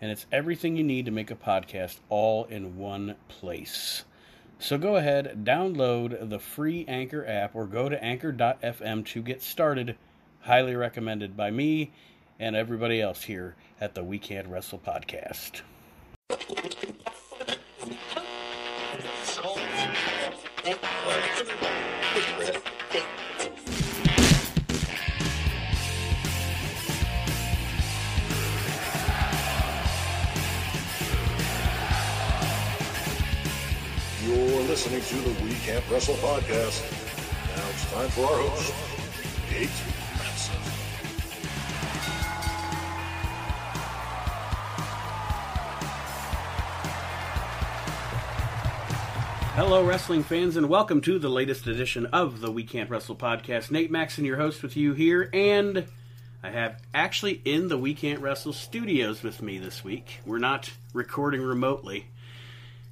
and it's everything you need to make a podcast all in one place. So go ahead, download the free Anchor app, or go to anchor.fm to get started. Highly recommended by me and everybody else here at the We Can't Wrestle podcast. Listening to the We Can't Wrestle podcast. Now it's time for our host, Nate Matson. Hello, wrestling fans, and welcome to the latest edition of the We Can't Wrestle podcast. Nate Maxon, your host, with you here, and I have actually in the We Can't Wrestle studios with me this week. We're not recording remotely.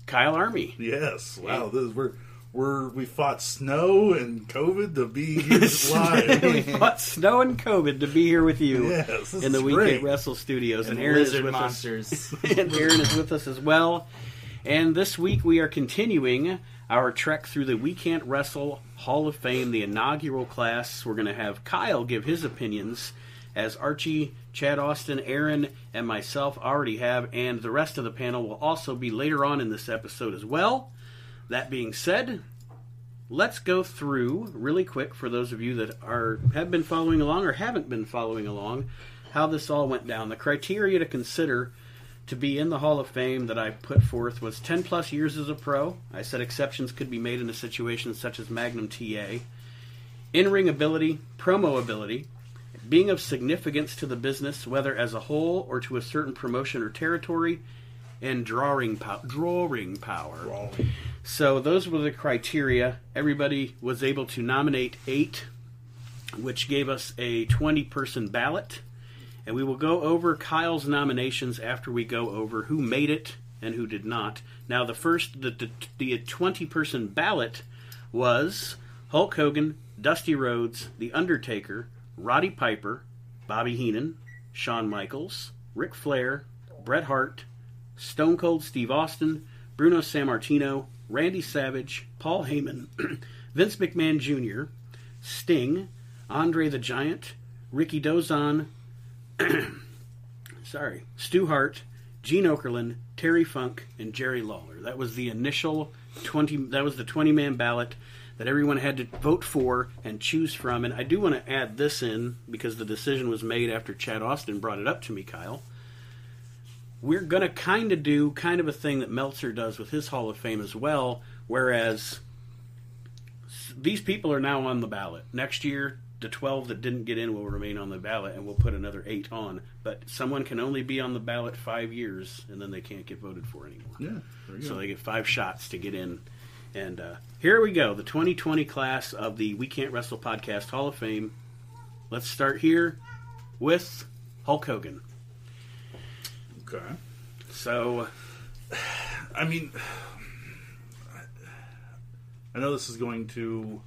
Kyle Army. Yes. Wow. This is we're we're we fought snow and COVID to be here live. we fought snow and COVID to be here with you Yes, this in the is We great. Can't Wrestle studios, and, and Aaron is lizard with us. monsters. and Aaron is with us as well. And this week we are continuing our trek through the We Can't Wrestle Hall of Fame, the inaugural class. We're going to have Kyle give his opinions, as Archie, Chad Austin, Aaron, and myself already have, and the rest of the panel will also be later on in this episode as well. That being said, let's go through really quick for those of you that are have been following along or haven't been following along how this all went down. The criteria to consider to be in the Hall of Fame that I put forth was 10 plus years as a pro. I said exceptions could be made in a situation such as Magnum TA. In ring ability, promo ability, being of significance to the business, whether as a whole or to a certain promotion or territory, and drawing, pow- drawing power. So those were the criteria. Everybody was able to nominate eight, which gave us a 20 person ballot. And we will go over Kyle's nominations after we go over who made it and who did not. Now, the first, the, the, the 20 person ballot was Hulk Hogan, Dusty Rhodes, The Undertaker, Roddy Piper, Bobby Heenan, Shawn Michaels, Ric Flair, Bret Hart, Stone Cold Steve Austin, Bruno Sammartino, Randy Savage, Paul Heyman, Vince McMahon Jr., Sting, Andre the Giant, Rikidozan, sorry, Stu Hart, Gene Okerlund, Terry Funk, and Jerry Lawler. That was the initial twenty. That was the twenty-man ballot that everyone had to vote for and choose from. And I do want to add this in because the decision was made after Chad Austin brought it up to me, Kyle. We're going to kind of do kind of a thing that Meltzer does with his Hall of Fame as well, whereas these people are now on the ballot. Next year, the 12 that didn't get in will remain on the ballot, and we'll put another eight on. But someone can only be on the ballot five years, and then they can't get voted for anymore. Yeah. So go. they get five shots to get in. And uh, here we go the 2020 class of the We Can't Wrestle Podcast Hall of Fame. Let's start here with Hulk Hogan. Okay. So, I mean, I know this is going to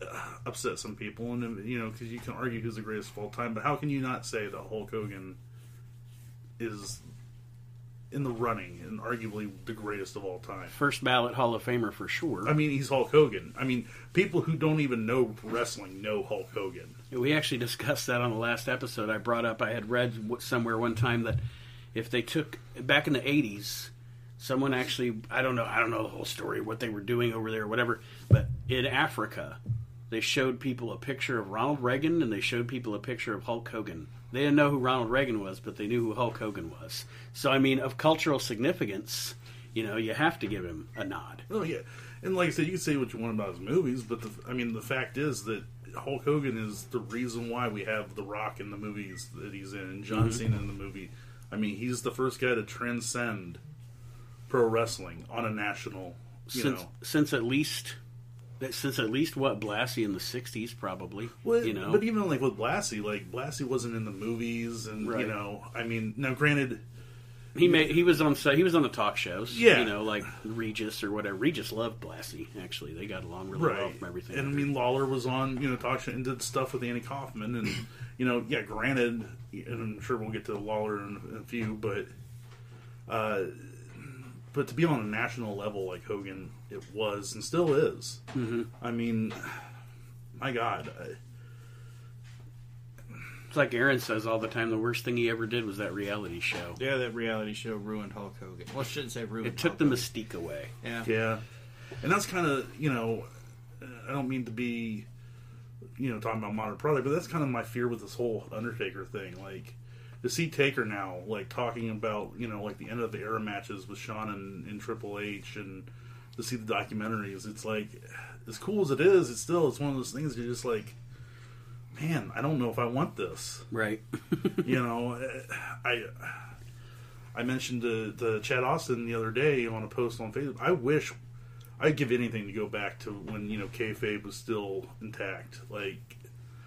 uh, upset some people, and you know, because you can argue who's the greatest of all time, but how can you not say that Hulk Hogan is in the running and arguably the greatest of all time? first ballot Hall of Famer for sure. I mean, he's Hulk Hogan. I mean, people who don't even know wrestling know Hulk Hogan. We actually discussed that on the last episode. I brought up, I had read somewhere one time that if they took, back in the 80s, someone actually, I don't know, I don't know the whole story, what they were doing over there, or whatever, but in Africa, they showed people a picture of Ronald Reagan and they showed people a picture of Hulk Hogan. They didn't know who Ronald Reagan was, but they knew who Hulk Hogan was. So, I mean, of cultural significance, you know, you have to give him a nod. Oh yeah, and like I said, you can say what you want about his movies, but the, I mean, the fact is that Hulk Hogan is the reason why we have The Rock in the movies that he's in, and John Mm-hmm. Cena in the movie. I mean, he's the first guy to transcend pro wrestling on a national. You since know, since at least since at least what Blassie in the '60s probably. Well, you know, but even like with Blassie, like Blassie wasn't in the movies, and Right. you know, I mean, now granted, he made he was on so he was on the talk shows. Yeah. you know, like Regis or whatever. Regis loved Blassie. Actually, they got along really well from everything. and I mean, Lawler was on, you know, talk show and did stuff with Andy Kaufman, and you know, yeah, granted, and I'm sure we'll get to Lawler in, in a few, but, uh, but to be on a national level like Hogan, it was and still is. Mm-hmm. I mean, my God. I, it's like Aaron says all the time. The worst thing he ever did was that reality show. Yeah, that reality show ruined Hulk Hogan. Well, I shouldn't say ruined. It took Hulk the Hogan. mystique away. Yeah. Yeah, and that's kind of you know, I don't mean to be, you know, talking about modern product, but that's kind of my fear with this whole Undertaker thing. Like to see Taker now, like talking about you know, like the end of the era matches with Shawn and, and Triple H, and to see the documentaries, it's like as cool as it is, it's still it's one of those things you're just like, man, I don't know if I want this Right. you know, I I mentioned to, to Chad Austin the other day on a post on Facebook. I wish I'd give anything to go back to when you know kayfabe was still intact. Like,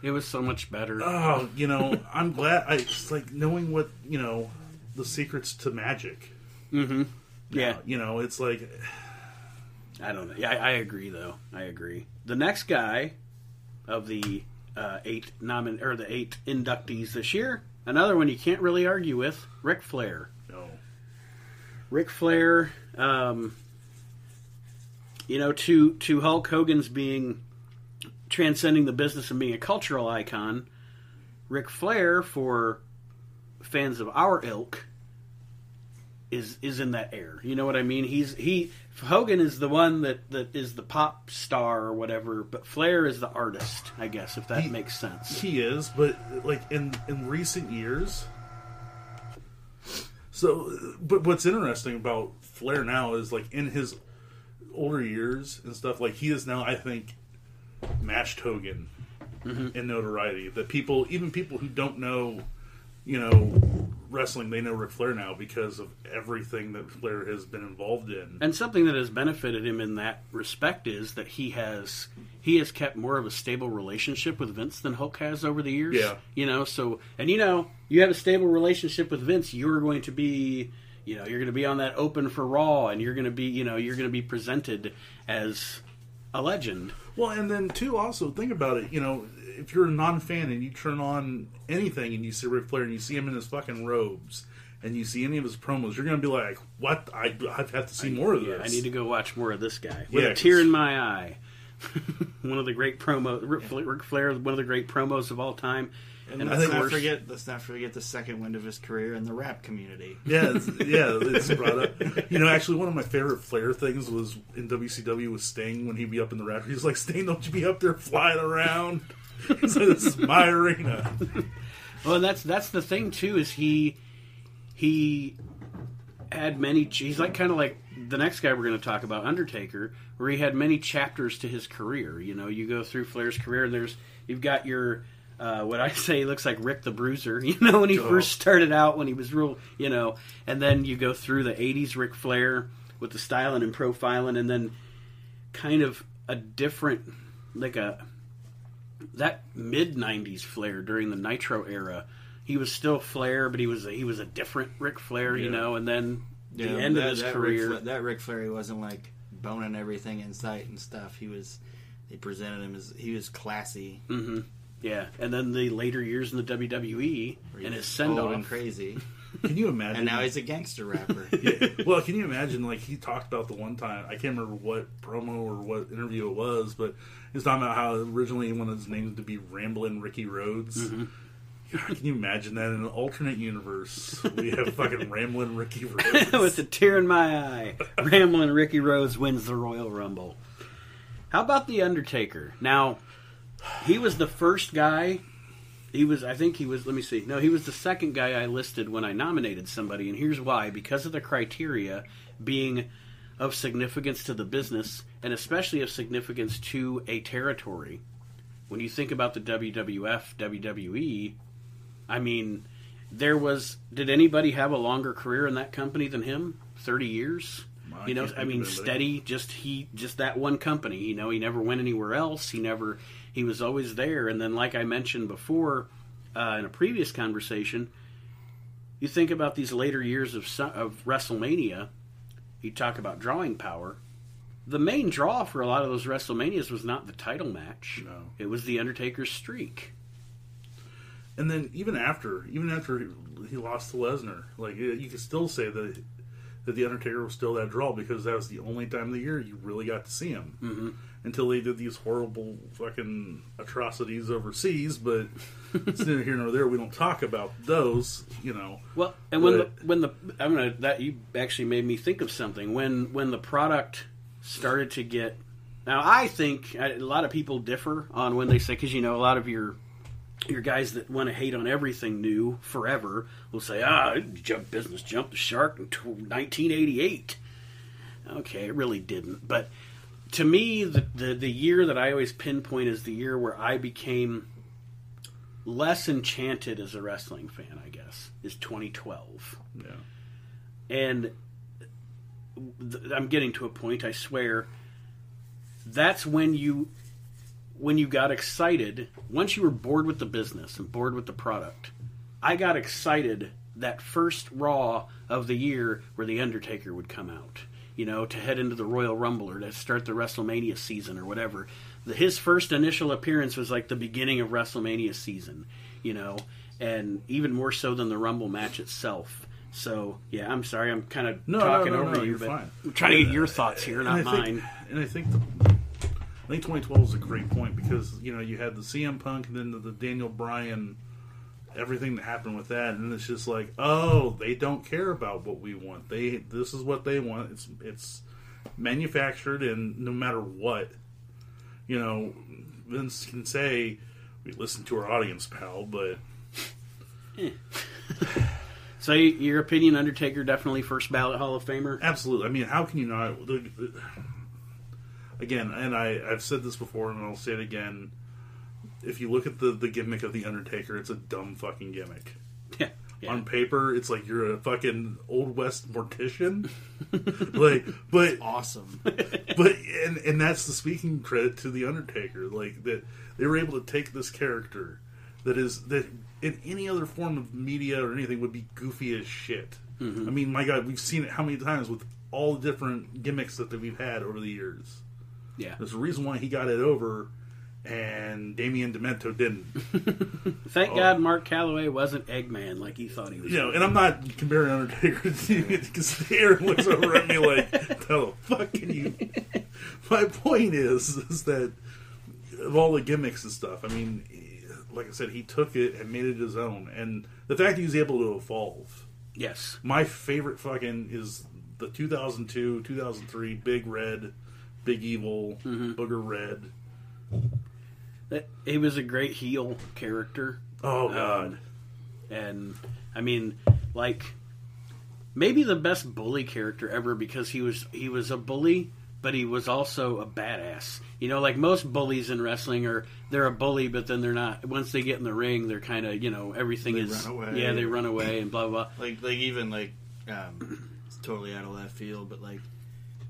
it was so much better. oh, you know, I'm glad. I it's like knowing what you know the secrets to magic. mm-hmm. Yeah, you know, it's like I don't know. Yeah, I, I agree though. I agree. The next guy of the uh, eight nomin or the eight inductees this year, another one you can't really argue with, Ric Flair. know, Ric Flair, um, you know, to to Hulk Hogan's being transcending the business and being a cultural icon, Ric Flair for fans of our ilk is is in that air. You know what I mean? He's he Hogan is the one that that is the pop star or whatever, but Flair is the artist, I guess, if that He- makes sense. He is, but like in in recent years. So, but what's interesting about Flair now is like in his older years and stuff, like he is now, I think, matched Hogan mm-hmm. in notoriety. That people, even people who don't know, you know, wrestling, they know Ric Flair now because of everything that Flair has been involved in. And something that has benefited him in that respect is that he has he has kept more of a stable relationship with Vince than Hulk has over the years. Yeah. You know, so and you know, you have a stable relationship with Vince, you're going to be you know, you're going to be on that open for Raw and you're going to be, you know, you're going to be presented as a legend. Well, and then too, also think about it. You know, if you're a non-fan and you turn on anything and you see Ric Flair and you see him in his fucking robes and you see any of his promos, you're gonna be like, "What? I I have to see more of Yeah, this." I need to go watch more of this guy with Yeah, a tear in my eye. one of the great promos, Ric Fla- Ric Flair, one of the great promos of all time. And, And let's not course- forget, let's not forget the second wind of his career in the rap community. Yeah, it's, yeah, it's brought up. You know, actually, one of my favorite Flair things was in WCW with Sting when he'd be up in the rafters. He's like, "Sting, don't you be up there flying around?" Like, "This is my arena." Well, that's that's the thing too is he he had many. He's like kind of like the next guy we're going to talk about, Undertaker, where he had many chapters to his career. You know, you go through Flair's career, and there's you've got your uh, what I say looks like Rick the Bruiser. You know, when he Oh. first started out, when he was real, you know, and then you go through the '80s Ric Flair with the styling and profiling, and then kind of a different like a that mid '90s Flair during the Nitro era. He was still Flair, but he was a, he was a different Ric Flair, you know. And then the Yeah, end that, of his that career, Ric Fla- that Ric Flair he wasn't like boning everything in sight and stuff. He was. They presented him as he was classy hmm yeah. And then the later years in the WWE and was his send old and off. crazy, Can you imagine? and now he's a gangster rapper. yeah. Well, can you imagine? Like he talked about the one time I can't remember what promo or what interview it was, but he was talking about how originally one of his names to be Ramblin' Ricky Rhodes. Mm-hmm. God, can you imagine that in an alternate universe? We have fucking Ramblin' Ricky Rhodes. with a tear in my eye, rambling Ricky Rhodes wins the Royal Rumble. How about the Undertaker? Now, he was the first guy. He was, I think he was. Let me see. No, he was the second guy I listed when I nominated somebody, and here's why: because of the criteria being of significance to the business, and especially of significance to a territory. when you think about the WWF, WWE, I mean, there was. Did anybody have a longer career in that company than him? Thirty years. I you know, I mean, steady. Just he, just that one company. You know, he never went anywhere else. He never. He was always there. And then, like I mentioned before, uh, in a previous conversation, you think about these later years of of WrestleMania. You talk about drawing power. The main draw for a lot of those WrestleManias was not the title match. No. It was the Undertaker's streak. And then even after, even after he- lost to Lesnar, like you could still say that that the Undertaker was still that draw because that was the only time of the year you really got to see him. Mm-hmm. Until they did these horrible fucking atrocities overseas, but it's neither here nor there. We don't talk about those, you know. Well, and when But- the when the I'm gonna that you actually made me think of something when when the product started to get. Now I think a lot of people differ on when they say because you know a lot of your your guys that want to hate on everything new forever will say ah jump business jumped the shark in 1988. Okay, it really didn't, but to me the, the the year that I always pinpoint is the year where I became less enchanted as a wrestling fan, I guess, is 2012. Yeah. And th- I'm getting to a point, I swear. That's when you when you got excited, once you were bored with the business and bored with the product. I got excited that first Raw of the year where the Undertaker would come out, you know, to head into the Royal Rumble or to start the WrestleMania season or whatever. His first initial appearance was like the beginning of WrestleMania season, you know, and even more so than the Rumble match itself. So yeah, I'm sorry, I'm kind of No, talking no, over no, you, you're but fine. I'm trying to get your uh, thoughts here, not and mine. think, And I think the, I think 2012 is a great point because you know you had the CM Punk and then the, the Daniel Bryan, everything that happened with that, and it's just like, oh, they don't care about what we want. They this is what they want. It's it's manufactured, and no matter what, you know, Vince can say, we listen to our audience, pal, but So your opinion, Undertaker definitely first ballot Hall of Famer. Absolutely. I mean, how can you not? Again, and I, I've said this before, and I'll say it again. If you look at the, the gimmick of the Undertaker, it's a dumb fucking gimmick. Yeah, yeah. On paper, it's like you're a fucking old west mortician, like, but Awesome. but and and that's the speaking credit to the Undertaker, like that they were able to take this character that is that in any other form of media or anything would be goofy as shit. Mm-hmm. I mean, my God, we've seen it how many times with all the different gimmicks that, that we've had over the years. yeah. There's a reason why he got it over, and Damien Demento didn't. Thank Oh. God Mark Calaway wasn't Eggman like he thought he was. You know, and I'm not comparing Undertaker to because Aaron looks over at me like, "How the fuck can you?" My point is, is that of all the gimmicks and stuff, I mean, like I said, he took it and made it his own, and the fact he was able to evolve. Yes. My favorite fucking is the 2002, 2003 Big Red, Big Evil, mm-hmm. Booger Red. He was a great heel character. Oh God. Um, and I mean, like maybe the best bully character ever because he was he was a bully, but he was also a badass. You know, like most bullies in wrestling are they're a bully, but then they're not. Once they get in the ring, they're kind of you know everything They is run away. yeah they run away and blah blah. like like even like um, it's totally out of left field, but like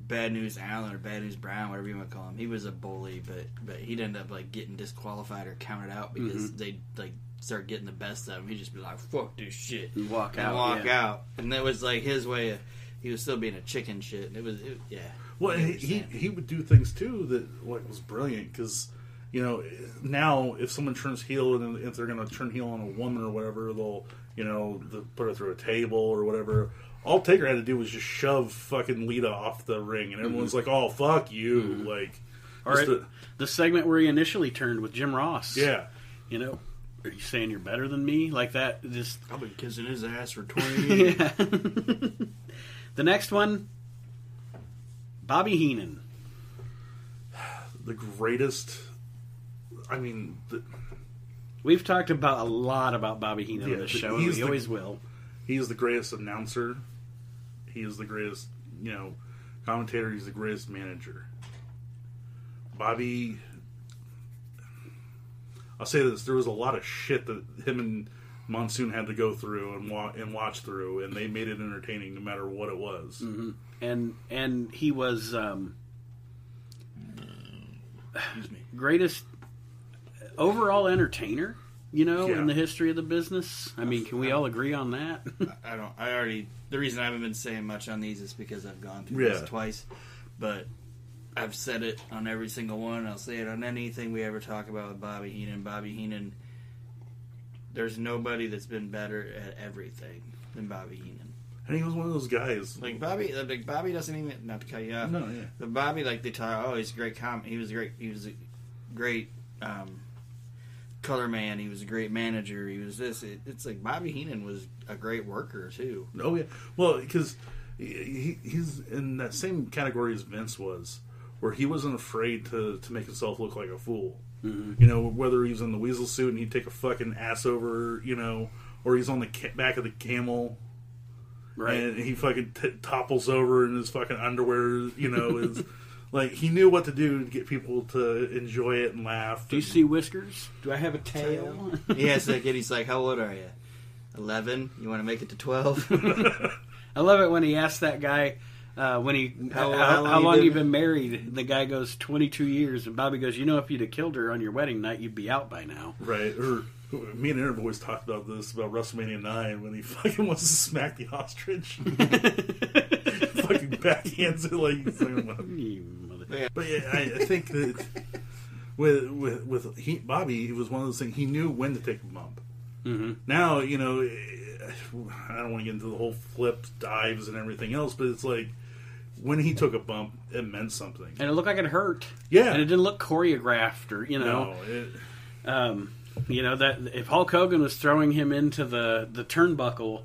Bad News Allen or Bad News Brown, whatever you want to call him, he was a bully, but but he'd end up like getting disqualified or counted out because Mm-hmm. they like start getting the best of him. He'd just be like, "Fuck this shit," And walk and out, walk yeah. out, and that was like his way of. He was still being a chicken shit. And it was, it, yeah. Well, he, he he would do things too that like was brilliant because you know now if someone turns heel and if they're going to turn heel on a woman or whatever, they'll you know they'll put her through a table or whatever. All Taker had to do was just shove fucking Lita off the ring, and everyone's mm-hmm. like, "Oh fuck you!" Mm-hmm. Like, Or just it- the- the segment where he initially turned with Jim Ross. yeah. you know, are you saying you're better than me? Like that, just I've been kissing his ass for twenty years. the next one, Bobby Heenan. the greatest. I mean, the, We've talked about a lot about Bobby Heenan Yeah, on this show, and he's we the- always will. he is the greatest announcer. He is the greatest, you know, commentator. He's the greatest manager. Bobby, I'll say this: there was a lot of shit that him and Monsoon had to go through and wa- and watch through, and they made it entertaining no matter what it was. and and he was um, Excuse me. greatest overall entertainer. You know, Yeah. in the history of the business. I mean, can we all agree on that? I don't. I already. The reason I haven't been saying much on these is because I've gone through Yeah. this twice, but I've said it on every single one. I'll say it on anything we ever talk about with Bobby Heenan. Bobby Heenan. There's nobody that's been better at everything than Bobby Heenan. And he was one of those guys. Like Bobby, like Bobby doesn't even not to cut you off. no, yeah, But Bobby, like they talk, oh, he's a great com. He was a great. He was a great um, color man. He was a great manager. He was this. It, it's like Bobby Heenan was a great worker too. oh yeah. Well, because he, he's in that same category as Vince was, where he wasn't afraid to to make himself look like a fool. Mm-hmm. You know, whether he's in the weasel suit and he'd take a fucking ass over, you know, or he's on the ca- back of the camel right. and he fucking t- topples over in his fucking underwear. You know, is like he knew what to do to get people to enjoy it and laugh. Do you see whiskers? Do I have a tail? He has that kid. He's like, "How old are you? Eleven? You want to make it to 12? I love it when he asks that guy uh, when he How- how, how how, long you long been- you been married. The guy goes twenty two years, and Bobby goes, "You know, if you'd have killed her on your wedding night, you'd be out by now." Right. Or me and Aaron always talked about this about WrestleMania nine when he fucking wants to smack the ostrich. fucking backhands it like, he's like well, You But yeah, I, I think that with with with he, Bobby, it was one of those things. He knew when to take a bump. Mm-hmm. Now you know, I don't want to get into the whole flips, dives, and everything else, but it's like when he took a bump, it meant something. And it looked like it hurt. Yeah. and it didn't look choreographed or you know. No, it, um, you know that if Hulk Hogan was throwing him into the the turnbuckle,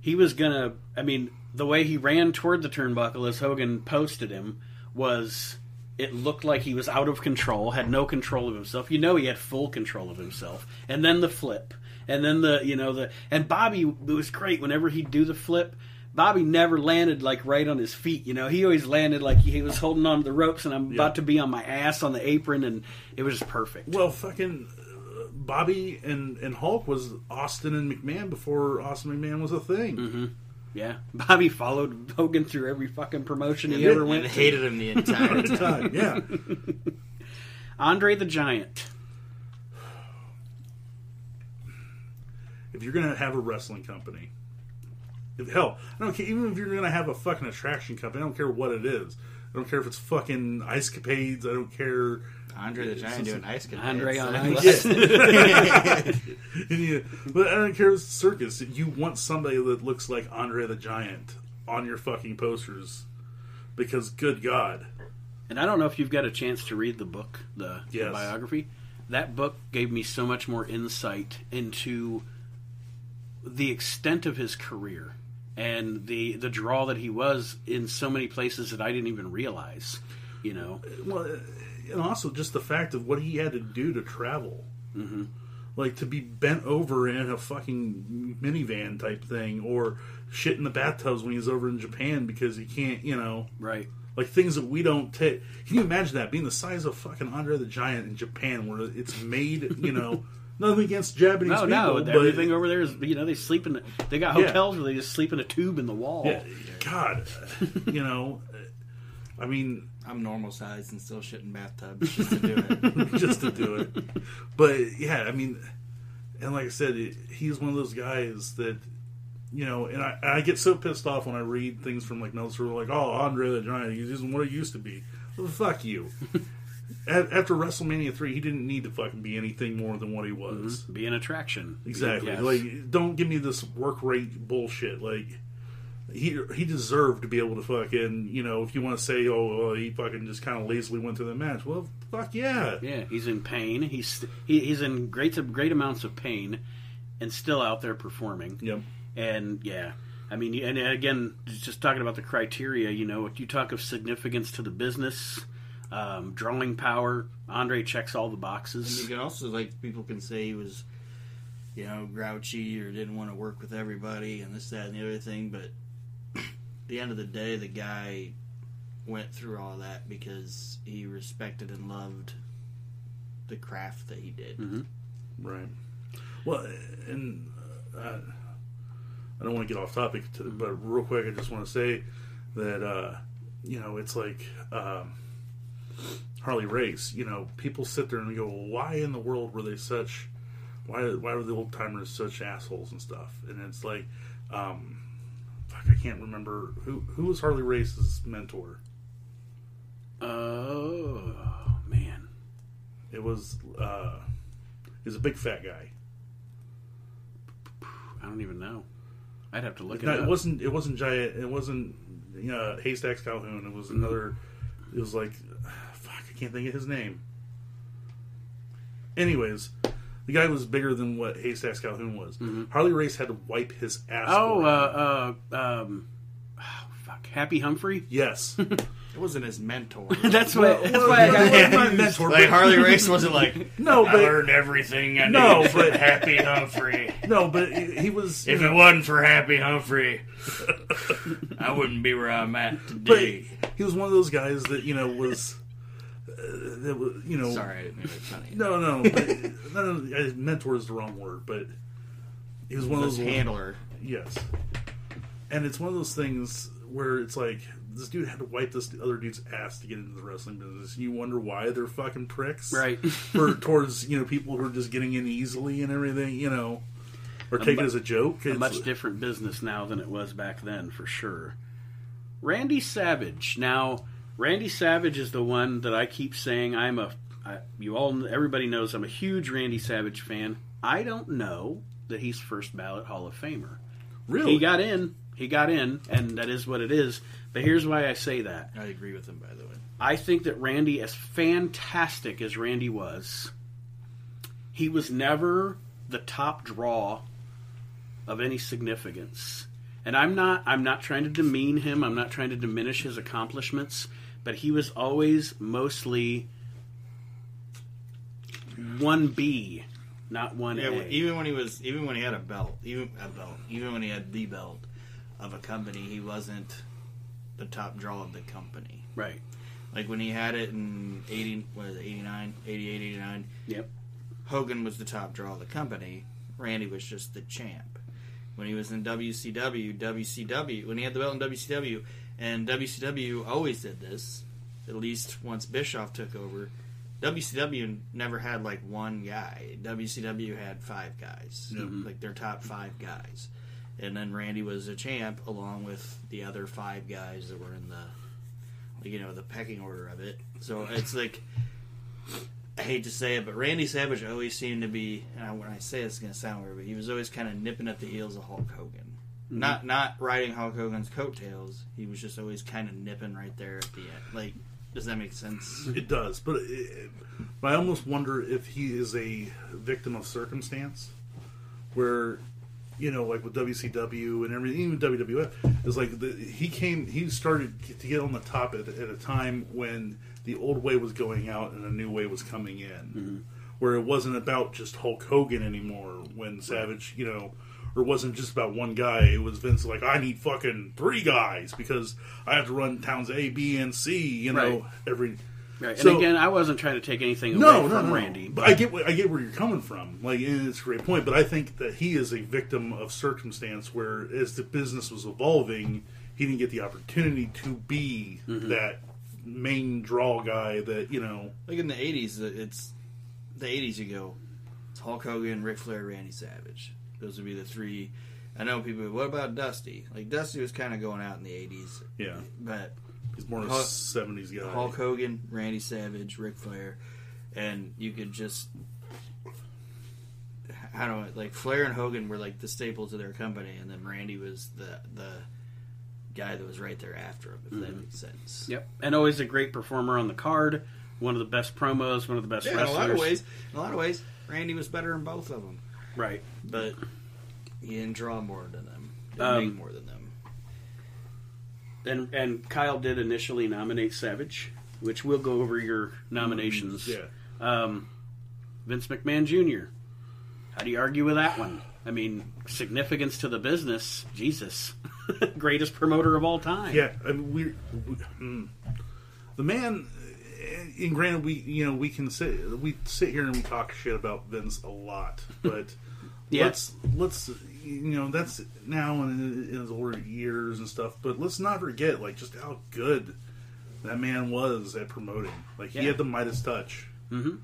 he was gonna. I mean, the way he ran toward the turnbuckle as Hogan posted him was. It looked like he was out of control, had no control of himself. You know, he had full control of himself. And then the flip, and then the you know the and Bobby it was great whenever he'd do the flip. Bobby never landed like right on his feet. You know, he always landed like he was holding on to the ropes, and I'm about to be on my ass on the apron, and it was just perfect. well, fucking uh, Bobby and and Hulk was Austin and McMahon before Austin McMahon was a thing. Yeah, Bobby followed Hogan through every fucking promotion he Yeah, ever went and to. hated him the entire time. time, yeah. Andre the Giant. if you're gonna have a wrestling company, if, hell, I don't care. Even if you're gonna have a fucking attraction company, I don't care what it is. I don't care if it's fucking ice capades. I don't care. Andre the Giant doing ice cream. Andre on It's- ice. Yeah, but I don't care it's a circus. You want somebody that looks like Andre the Giant on your fucking posters, because good God, And I don't know if you've got a chance to read the book, the, the biography. That book gave me so much more insight into the extent of his career and the the draw that he was in so many places that I didn't even realize. You know, well, and also just the fact of what he had to do to travel. Mm-hmm. Like to be bent over in a fucking minivan type thing, or shit in the bathtubs when he's over in Japan because he can't, you know, right? like things that we don't take. Can you imagine that being the size of fucking Andre the Giant in Japan, where it's made, you know, nothing against Japanese No, people, no, but everything over there is you know they sleep in. The, they got Yeah. hotels where they just sleep in a tube in the wall. yeah, God, you know, I mean, I'm normal size and still shit in bathtubs just to do it. just to do it. But yeah, I mean, and like I said, it, he's one of those guys that you know, and I, I get so pissed off when I read things from like Meltzer, like, oh, Andre the Giant, he isn't what he used to be. Well, fuck you. After WrestleMania three, he didn't need to fucking be anything more than what he was. Mm-hmm. be an attraction. Exactly. Yes. Like, don't give me this work rate bullshit. Like, he he deserved to be able to fucking, you know, if you want to say, oh, well, he fucking just kind of lazily went through the match. Well, fuck yeah. Yeah, he's in pain. He's he, he's in great great amounts of pain, and still out there performing. Yep. And yeah, I mean, and again, just talking about the criteria. You know, if you talk of significance to the business, um, drawing power. Andre checks all the boxes And you can also like people can say he was, you know, grouchy or didn't want to work with everybody and this, that, and the other thing. But at the end of the day, the guy went through all that because he respected and loved the craft that he did. Mhm. Right. Well, and uh, I don't want to get off topic, to, but real quick, I just want to say that uh, you know it's like um, Harley Race. You know, people sit there and go, well, "Why in the world were they such? Why why were the old timers such assholes and stuff?" And it's like, um, fuck, I can't remember who who was Harley Race's mentor. Oh man, It was uh, he was a big fat guy. I don't even know. I'd have to look No, it it up. wasn't. It wasn't giant. It wasn't you know, Haystacks Calhoun. It was another. It was like, fuck, I can't think of his name. Anyways, the guy was bigger than what Haystacks Calhoun was. Harley Race had to wipe his ass. Oh, uh, uh, um, oh, fuck, Happy Humphrey. yes. It wasn't his mentor. That's why. That's why I got Well, not confused. mentor, like Harley Race wasn't like No, but I learned everything I No, knew but- Happy Humphrey. no, but he he was. If you it wasn't for Happy Humphrey, I wouldn't be where I'm at but today. he was one of those guys that you know was. Uh, that was, you know, Sorry, I didn't mean to make fun of. No, no, but, no, no, mentor is the wrong word, but he was one of This those handler. Yes, and it's one of those things where it's like this dude had to wipe this other dude's ass to get into the wrestling business. You wonder why they're fucking pricks, Right. For towards you know people who are just getting in easily and everything, you know, or take mu- it as a joke. a It's- much different business now than it was back then, for sure. Randy Savage. Now, Randy Savage is the one that I keep saying I'm a. I, you all, everybody knows I'm a huge Randy Savage fan. I don't know that he's first ballot Hall of Famer. really He got in. He got in, and that is what it is. But here's why I say that. I agree with him, by the way. I think that Randy, as fantastic as Randy was, he was never the top draw of any significance. And I'm not I'm not trying to demean him, I'm not trying to diminish his accomplishments, but he was always mostly 1B, not 1A. Yeah, well, even when he was, even when he had a belt, even a belt, even when he had the belt of a company, he wasn't the top draw of the company. right. Like when he had it in 80, what is it, 89, 88, 89, Yep. Hogan was the top draw of the company. Randy was just the champ. When he was in WCW, WCW, when he had the belt in WCW, and WCW always did this, at least once Bischoff took over, WCW never had like one guy. WCW had five guys, mm-hmm. like their top five guys. And then Randy was a champ along with the other five guys that were in the, you know, the pecking order of it. So it's like, I hate to say it, but Randy Savage always seemed to be, and when I say this, it's going to sound weird, but he was always kind of nipping at the heels of Hulk Hogan. Mm-hmm. Not not riding Hulk Hogan's coattails. He was just always kind of nipping right there at the end. Like, does that make sense? It does, but, it, but I almost wonder if he is a victim of circumstance, where you know, like with WCW and everything, even WWF, is like the, he came, he started to get on the top at, at a time when the old way was going out and a new way was coming in, mm-hmm. where it wasn't about just Hulk Hogan anymore. When Savage, you know. Or wasn't just about one guy. It was Vince like, I need fucking three guys because I have to run towns A, B, and C. You know, Right. every Right. And So- again, I wasn't trying to take anything away no, no, from no, Randy. But I get, I get where you're coming from. Like, and it's a great point. But I think that he is a victim of circumstance where, as the business was evolving, he didn't get the opportunity to be Mm-hmm. that main draw guy. That you know, Like in the '80s, it's the '80s. You go, it's Hulk Hogan, Ric Flair, Randy Savage. Those would be the three. I know people. What about Dusty? Like Dusty was kind of going out in the '80s, yeah, but he's more of a '70s guy. Hulk Hogan, Randy Savage, Ric Flair, and you could just. I don't know, like Flair and Hogan were like the staples of their company, and then Randy was the the guy that was right there after him. If that mm-hmm. makes sense. Yep. And always a great performer on the card. One of the best promos. One of the best Yeah, in a lot of ways, in a lot of ways, Randy was better than both of them, Right. But he didn't draw more than them. Didn't Um, make more than them. And and Kyle did initially nominate Savage, which we'll go over your nominations. yeah, Um, Vince McMahon Jr. How do you argue with that one? I mean, significance to the business. Jesus, greatest promoter of all time. yeah. I mean, we, we mm. the man, and granted, we you know we can sit we sit here and we talk shit about Vince a lot, but Yeah. let's let's you know that's now in, in his older years and stuff. But let's not forget like just how good that man was at promoting. Like Yeah. he had the Midas touch. Mm-hmm.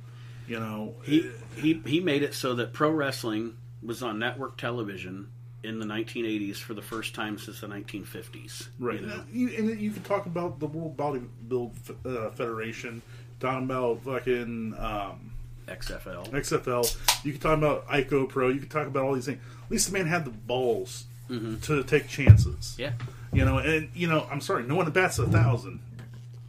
You know, He he he made it so that pro wrestling was on network television in the 1980s for the first time since the 1950s. Right. You know? You, and you can talk about the World Bodybuild uh, Federation, talking about fucking um, XFL. XFL. You can talk about ICOPRO. You can talk about all these things. At least the man had the balls to take chances. Yeah. You know, and you know, I'm sorry, no one bats a thousand.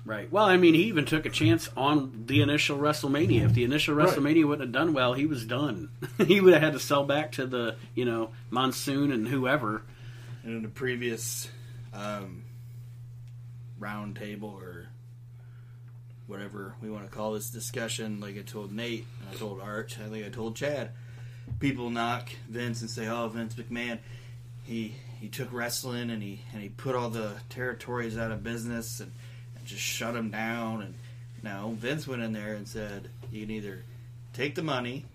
Right. Well, I mean, he even took a chance on the initial WrestleMania. If the initial Right. WrestleMania wouldn't have done well, he was done. he would have had to sell back to the, you know, Monsoon and whoever. And in the previous um, round table or whatever we want to call this discussion, like I told Nate and I told Arch, I think I told Chad, people knock Vince and say, "Oh, Vince McMahon, he he took wrestling and he and he put all the territories out of business and, and just shut them down." And no, Vince went in there and said, "You can either take the money,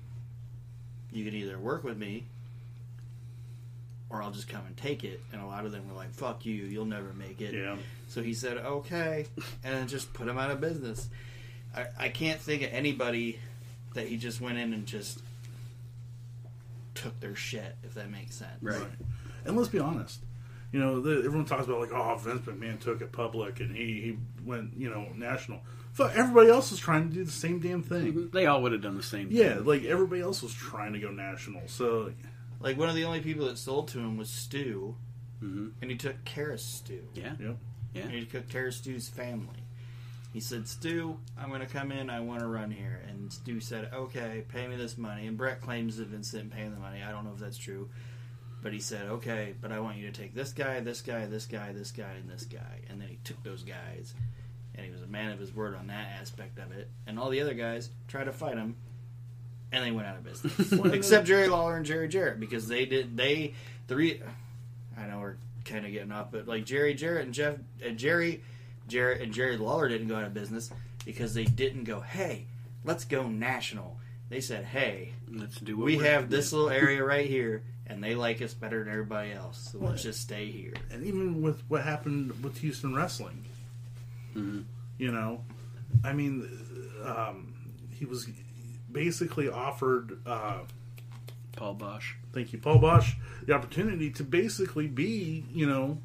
you can either work with me." Or I'll just come and take it. And a lot of them were like, "Fuck you, you'll never make it." Yeah. So he said, "Okay," and just put him out of business. I, I can't think of anybody that he just went in and just took their shit, if that makes sense. Right. And let's be honest. You know, the, everyone talks about like, oh, Vince McMahon took it public and he, he went, you know, national. Fuck, everybody else is trying to do the same damn thing. Mm-hmm. They all would have done the same thing. Yeah, thing. like everybody else was trying to go national. So, Like one of the only people that sold to him was Stu, Mhm. and he took care of Stu. Yeah. yeah. Yeah. And he took care of Stu's family. He said, Stu, I'm going to come in. I want to run here. And Stu said, okay, pay me this money. And Bret claims that Vince didn't pay him the money. I don't know if that's true. But he said, okay, but I want you to take this guy, this guy, this guy, this guy, and this guy. And then he took those guys. And he was a man of his word on that aspect of it. And all the other guys tried to fight him. And they went out of business. Except Jerry Lawler and Jerry Jarrett. Because they did, they, the re, I know we're kind of getting off, but like Jerry Jarrett and Jeff, and Jerry, Jarrett and Jerry Lawler didn't go out of business because they didn't go, hey, let's go national. They said, hey, Let's do what we have this little area right here, and they like us better than everybody else, so let's just stay here. And even with what happened with Houston wrestling, Mhm. you know, I mean, um, he was basically offered. Uh, Paul Boesch. thank you, Paul Boesch, the opportunity to basically be, you know,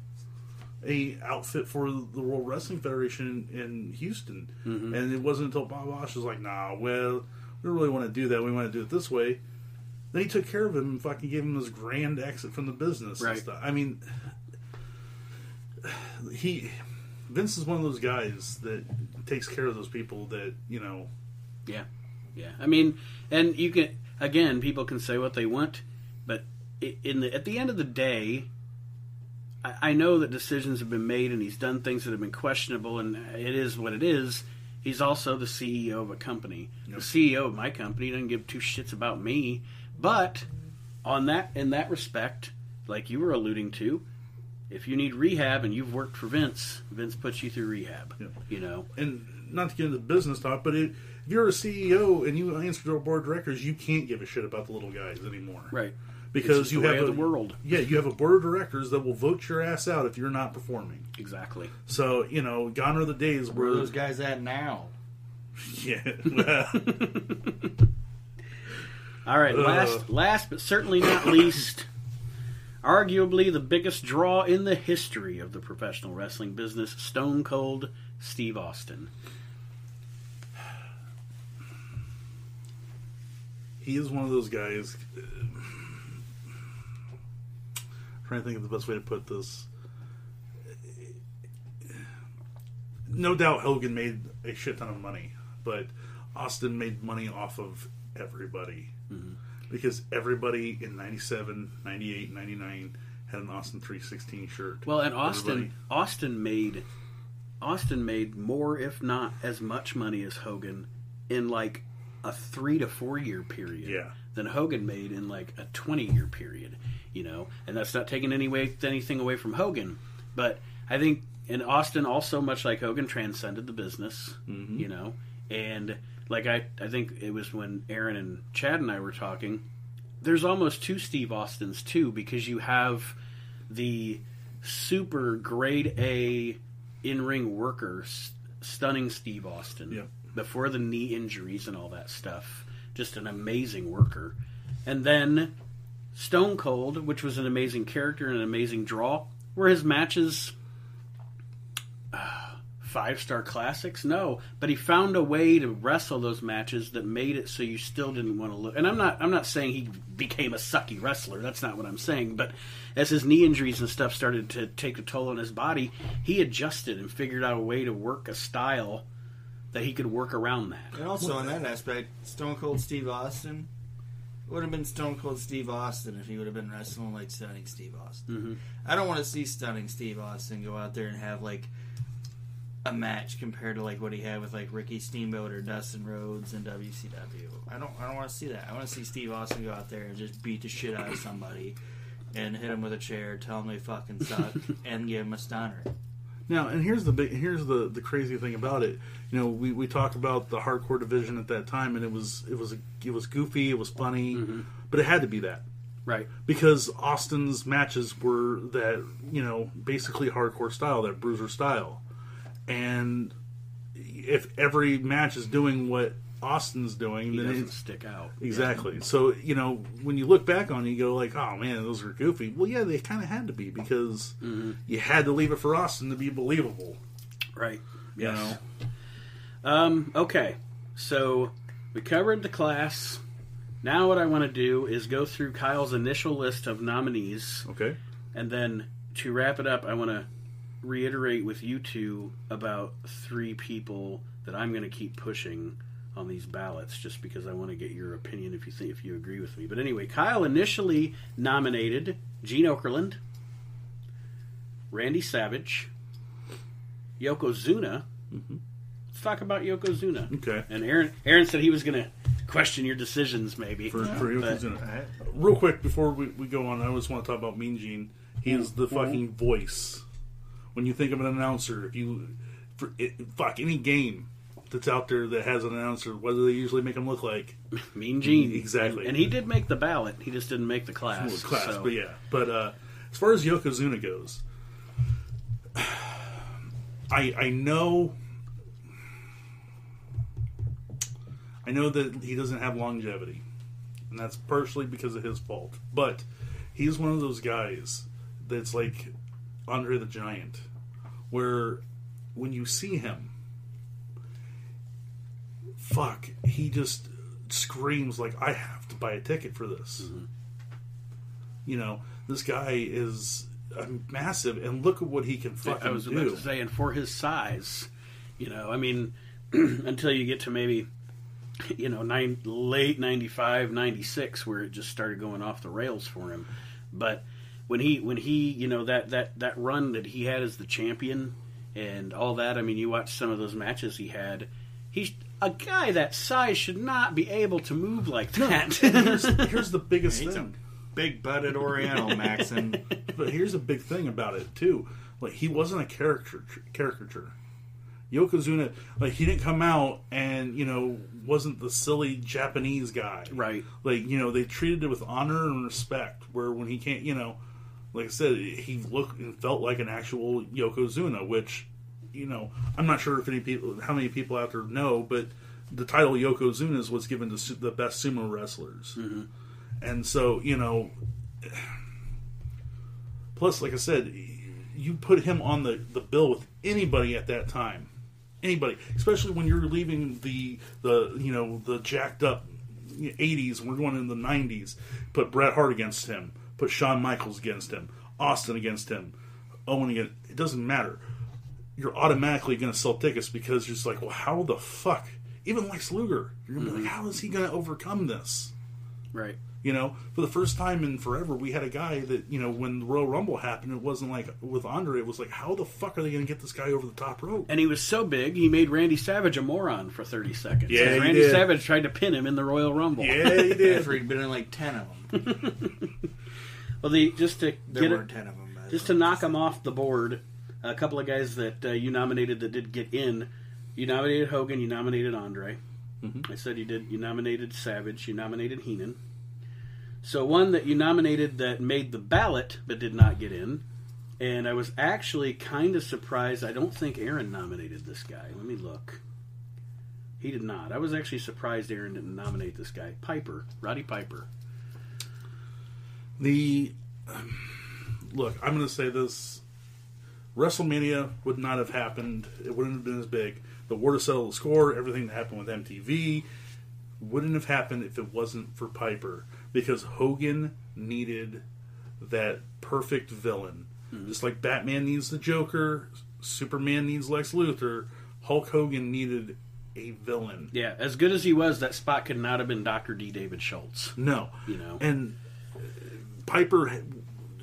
a outfit for the World Wrestling Federation in Houston. And it wasn't until Paul Boesch was like, "Nah, well, we don't really want to do that. We want to do it this way." Then he took care of him and fucking gave him this grand exit from the business Right. and stuff. I mean, he Vince is one of those guys that takes care of those people that you know. Yeah, yeah. I mean, and you can again, people can say what they want, but in the at the end of the day, I, I know that decisions have been made, and he's done things that have been questionable, and it is what it is. He's also the CEO of a company. Yep. The CEO of my company doesn't give two shits about me, but on that in that respect, like you were alluding to, if you need rehab and you've worked for Vince, Vince puts you through rehab. You know, and not to get into business talk, but it, if you're a CEO and you answer to a board of directors, you can't give a shit about the little guys anymore, right? Because It's you the way have of a, the world. Yeah, you have a board of directors that will vote your ass out if you're not performing. Exactly. So you know, gone are the days Where where are those guys at now? yeah, well, All right, Uh. last last but certainly not least, arguably the biggest draw in the history of the professional wrestling business, Stone Cold Steve Austin. He is one of those guys. uh, trying to think of the best way to put this. No doubt Hogan made a shit ton of money, but Austin made money off of everybody. Because everybody in 97, 98, 99 had an Austin 316 shirt. Well, and Austin Everybody. Austin made Austin made more, if not as much money as Hogan in like a three to four year period Yeah. than Hogan made in like a twenty year period. You know, and that's not taking any way anything away from Hogan, but I think and Austin also much like Hogan transcended the business. Mm-hmm. You know, And like I, I think it was when Aaron and Chad and I were talking. There's almost two Steve Austins too because you have the super grade A in ring worker, s- stunning Steve Austin Yep. Before the knee injuries and all that stuff. Just an amazing worker. And then Stone Cold, which was an amazing character and an amazing draw, were his matches uh, five star classics? No, but he found a way to wrestle those matches that made it so you still didn't want to look. And I'm not I'm not saying he became a sucky wrestler. That's not what I'm saying. But as his knee injuries and stuff started to take a toll on his body, he adjusted and figured out a way to work a style that he could work around that. And also in that aspect, Stone Cold Steve Austin would have been Stone Cold Steve Austin if he would have been wrestling like Stunning Steve Austin. Mm-hmm. I don't want to see Stunning Steve Austin go out there and have like a match compared to like what he had with like Ricky Steamboat or Dustin Rhodes and WCW. I don't I don't want to see that. I want to see Steve Austin go out there and just beat the shit out of somebody and hit him with a chair, tell him they fucking suck, and give him a stunner. Now, and here's the big, here's the the crazy thing about it. You know, we, we talked about the hardcore division at that time, and it was it was it was goofy, it was funny, mm-hmm. but it had to be that Right. because Austin's matches were that you know basically hardcore style, that bruiser style, and if every match is doing what Austin's doing, He then doesn't it's stick out. Exactly. So you know when you look back on it, you go like, "Oh man, those were goofy." Well, yeah, they kind of had to be because you had to leave it for Austin to be believable. Right. You know. Um, okay, so we covered the class. Now, what I want to do is go through Kyle's initial list of nominees, Okay. and then to wrap it up, I want to reiterate with you two about three people that I'm going to keep pushing on these ballots, just because I want to get your opinion if you think if you agree with me. But anyway, Kyle initially nominated Gene Okerlund, Randy Savage, Yokozuna. Mm-hmm. Let's talk about Yokozuna. Okay. And Aaron, Aaron said he was going to question your decisions, maybe. For, for But- Real quick before we, we go on, I just want to talk about Mean Gene. He is the mm-hmm. fucking voice. When you think of an announcer, if you for it, fuck any game that's out there that has an announcer, what do they usually make him look like? Mean Gene, Exactly. and, and he did make the ballot. He just didn't make the class. Well, class, so- but yeah. But uh, as far as Yokozuna goes, I I know I know that he doesn't have longevity, and that's partially because of his fault. But he's one of those guys that's like Andre the Giant, where when you see him, fuck, he just screams like, "I have to buy a ticket for this." you know, this guy is uh, massive, and look at what he can fucking do. I was do. about to say, and for his size, you know, I mean, until you get to maybe, you know, nine, late 95, 96, where it just started going off the rails for him. But when he, when he, you know, that, that, that run that he had as the champion and all that, I mean, you watch some of those matches he had, he's a guy that size should not be able to move like that. here's, here's the biggest He's a thing, big butted Oriental, Maxon. but here's a big thing about it too. Like he wasn't a character caricature. Yokozuna, like he didn't come out and you know wasn't the silly Japanese guy, Right. Like you know they treated it with honor and respect. Where when he can't, you know, like I said, he looked and felt like an actual Yokozuna, which you know I'm not sure if any people, how many people out there know, but the title Yokozunas was given to su- the best sumo wrestlers, mm-hmm. and so you know. Plus, like I said, you put him on the, the bill with anybody at that time, anybody, especially when you're leaving the the you know the jacked up '80s, and we're going in the '90s. Put Bret Hart against him, put Shawn Michaels against him, Austin against him, Owen against. It doesn't matter. You're automatically going to sell tickets because you're just like, well, how the fuck? Even Lex Luger, you're going to be like, mm-hmm. how is he going to overcome this? right. You know, for the first time in forever, we had a guy that you know when the Royal Rumble happened, it wasn't like with Andre. It was like, how the fuck are they going to get this guy over the top rope? And he was so big, he made Randy Savage a moron for 30 seconds. Yeah, he Randy did. Savage tried to pin him in the Royal Rumble. Yeah, he did. After he'd been in like ten of them. Well, the just to There get weren't it, ten of them. Just to knock him off the board, a couple of guys that uh, you nominated that did get in, You nominated Hogan. You nominated Andre. Mhm. I said you did. You nominated Savage. You nominated Heenan. So one that you nominated that made the ballot but did not get in, and I was actually kind of surprised. I don't think Aaron nominated this guy. Let me look. He did not. I was actually surprised Aaron didn't nominate this guy. Piper, Roddy Piper. The um, look, I'm going to say this: WrestleMania would not have happened. It wouldn't have been as big. The war to settle the score, everything that happened with MTV, wouldn't have happened if it wasn't for Piper. Because Hogan needed that perfect villain, hmm. just like Batman needs the Joker, Superman needs Lex Luthor. Hulk Hogan needed a villain. Yeah, as good as he was, that spot could not have been Dr. D. David Schultz. No, You know. and Piper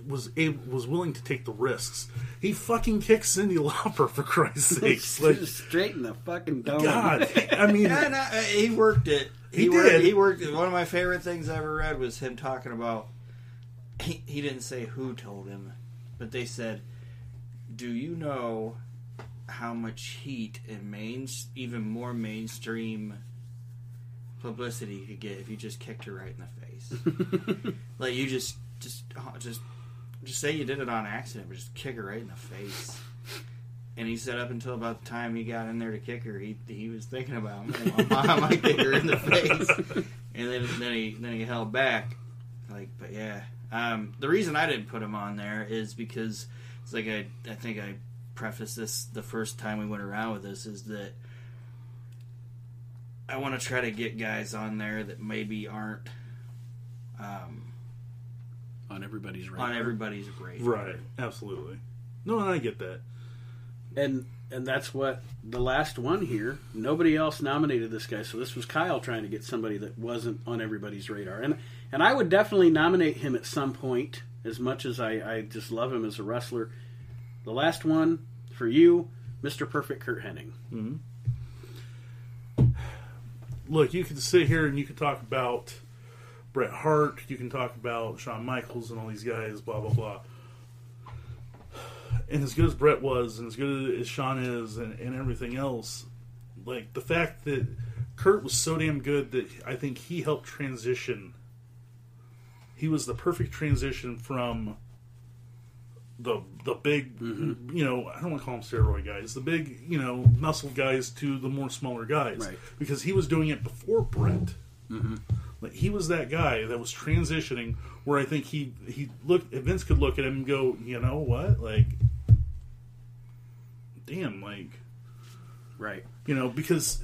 was able, was willing to take the risks. He fucking kicked Cyndi Lauper for Christ's sake, Like, straight in the fucking dome. God, I mean, Yeah, no, uh, he worked it. He, He worked. did. He worked. it. One of my favorite things I ever read was him talking about. He, he didn't say who told him, but they said, "Do you know how much heat and main, even more mainstream publicity you could get if you just kicked her right in the face? like you just, just, just, just say you did it on accident, but just kick her right in the face." And he said up until about the time he got in there to kick her, he he was thinking about, "Hmm, I might kick her in the face. And then then he then he held back, like, but yeah. Um, the reason I didn't put him on there is because it's like I I think I prefaced this the first time we went around with this is that I want to try to get guys on there that maybe aren't um, on everybody's radar. on everybody's radar. right? Absolutely. No, and I get that. and and that's what the last one here. Nobody else nominated this guy, so this was Kyle trying to get somebody that wasn't on everybody's radar. And and I would definitely nominate him at some point. As much as I, I just love him as a wrestler, the last one for you, Mr. Perfect Curt Hennig. Mm-hmm. Look, you can sit here and you can talk about Bret Hart, you can talk about Shawn Michaels and all these guys, blah blah blah. And as good as Bret was, and as good as Shawn is, and, and everything else, like the fact that Curt was so damn good that I think he helped transition. He was the perfect transition from the the big, mm-hmm. you know, I don't want to call them steroid guys, the big, you know, muscle guys to the more smaller guys, Right. because he was doing it before Bret. Mm-hmm. Like he was that guy that was transitioning, where I think he he looked Vince could look at him and go, you know what, like, damn, like Right. you know, because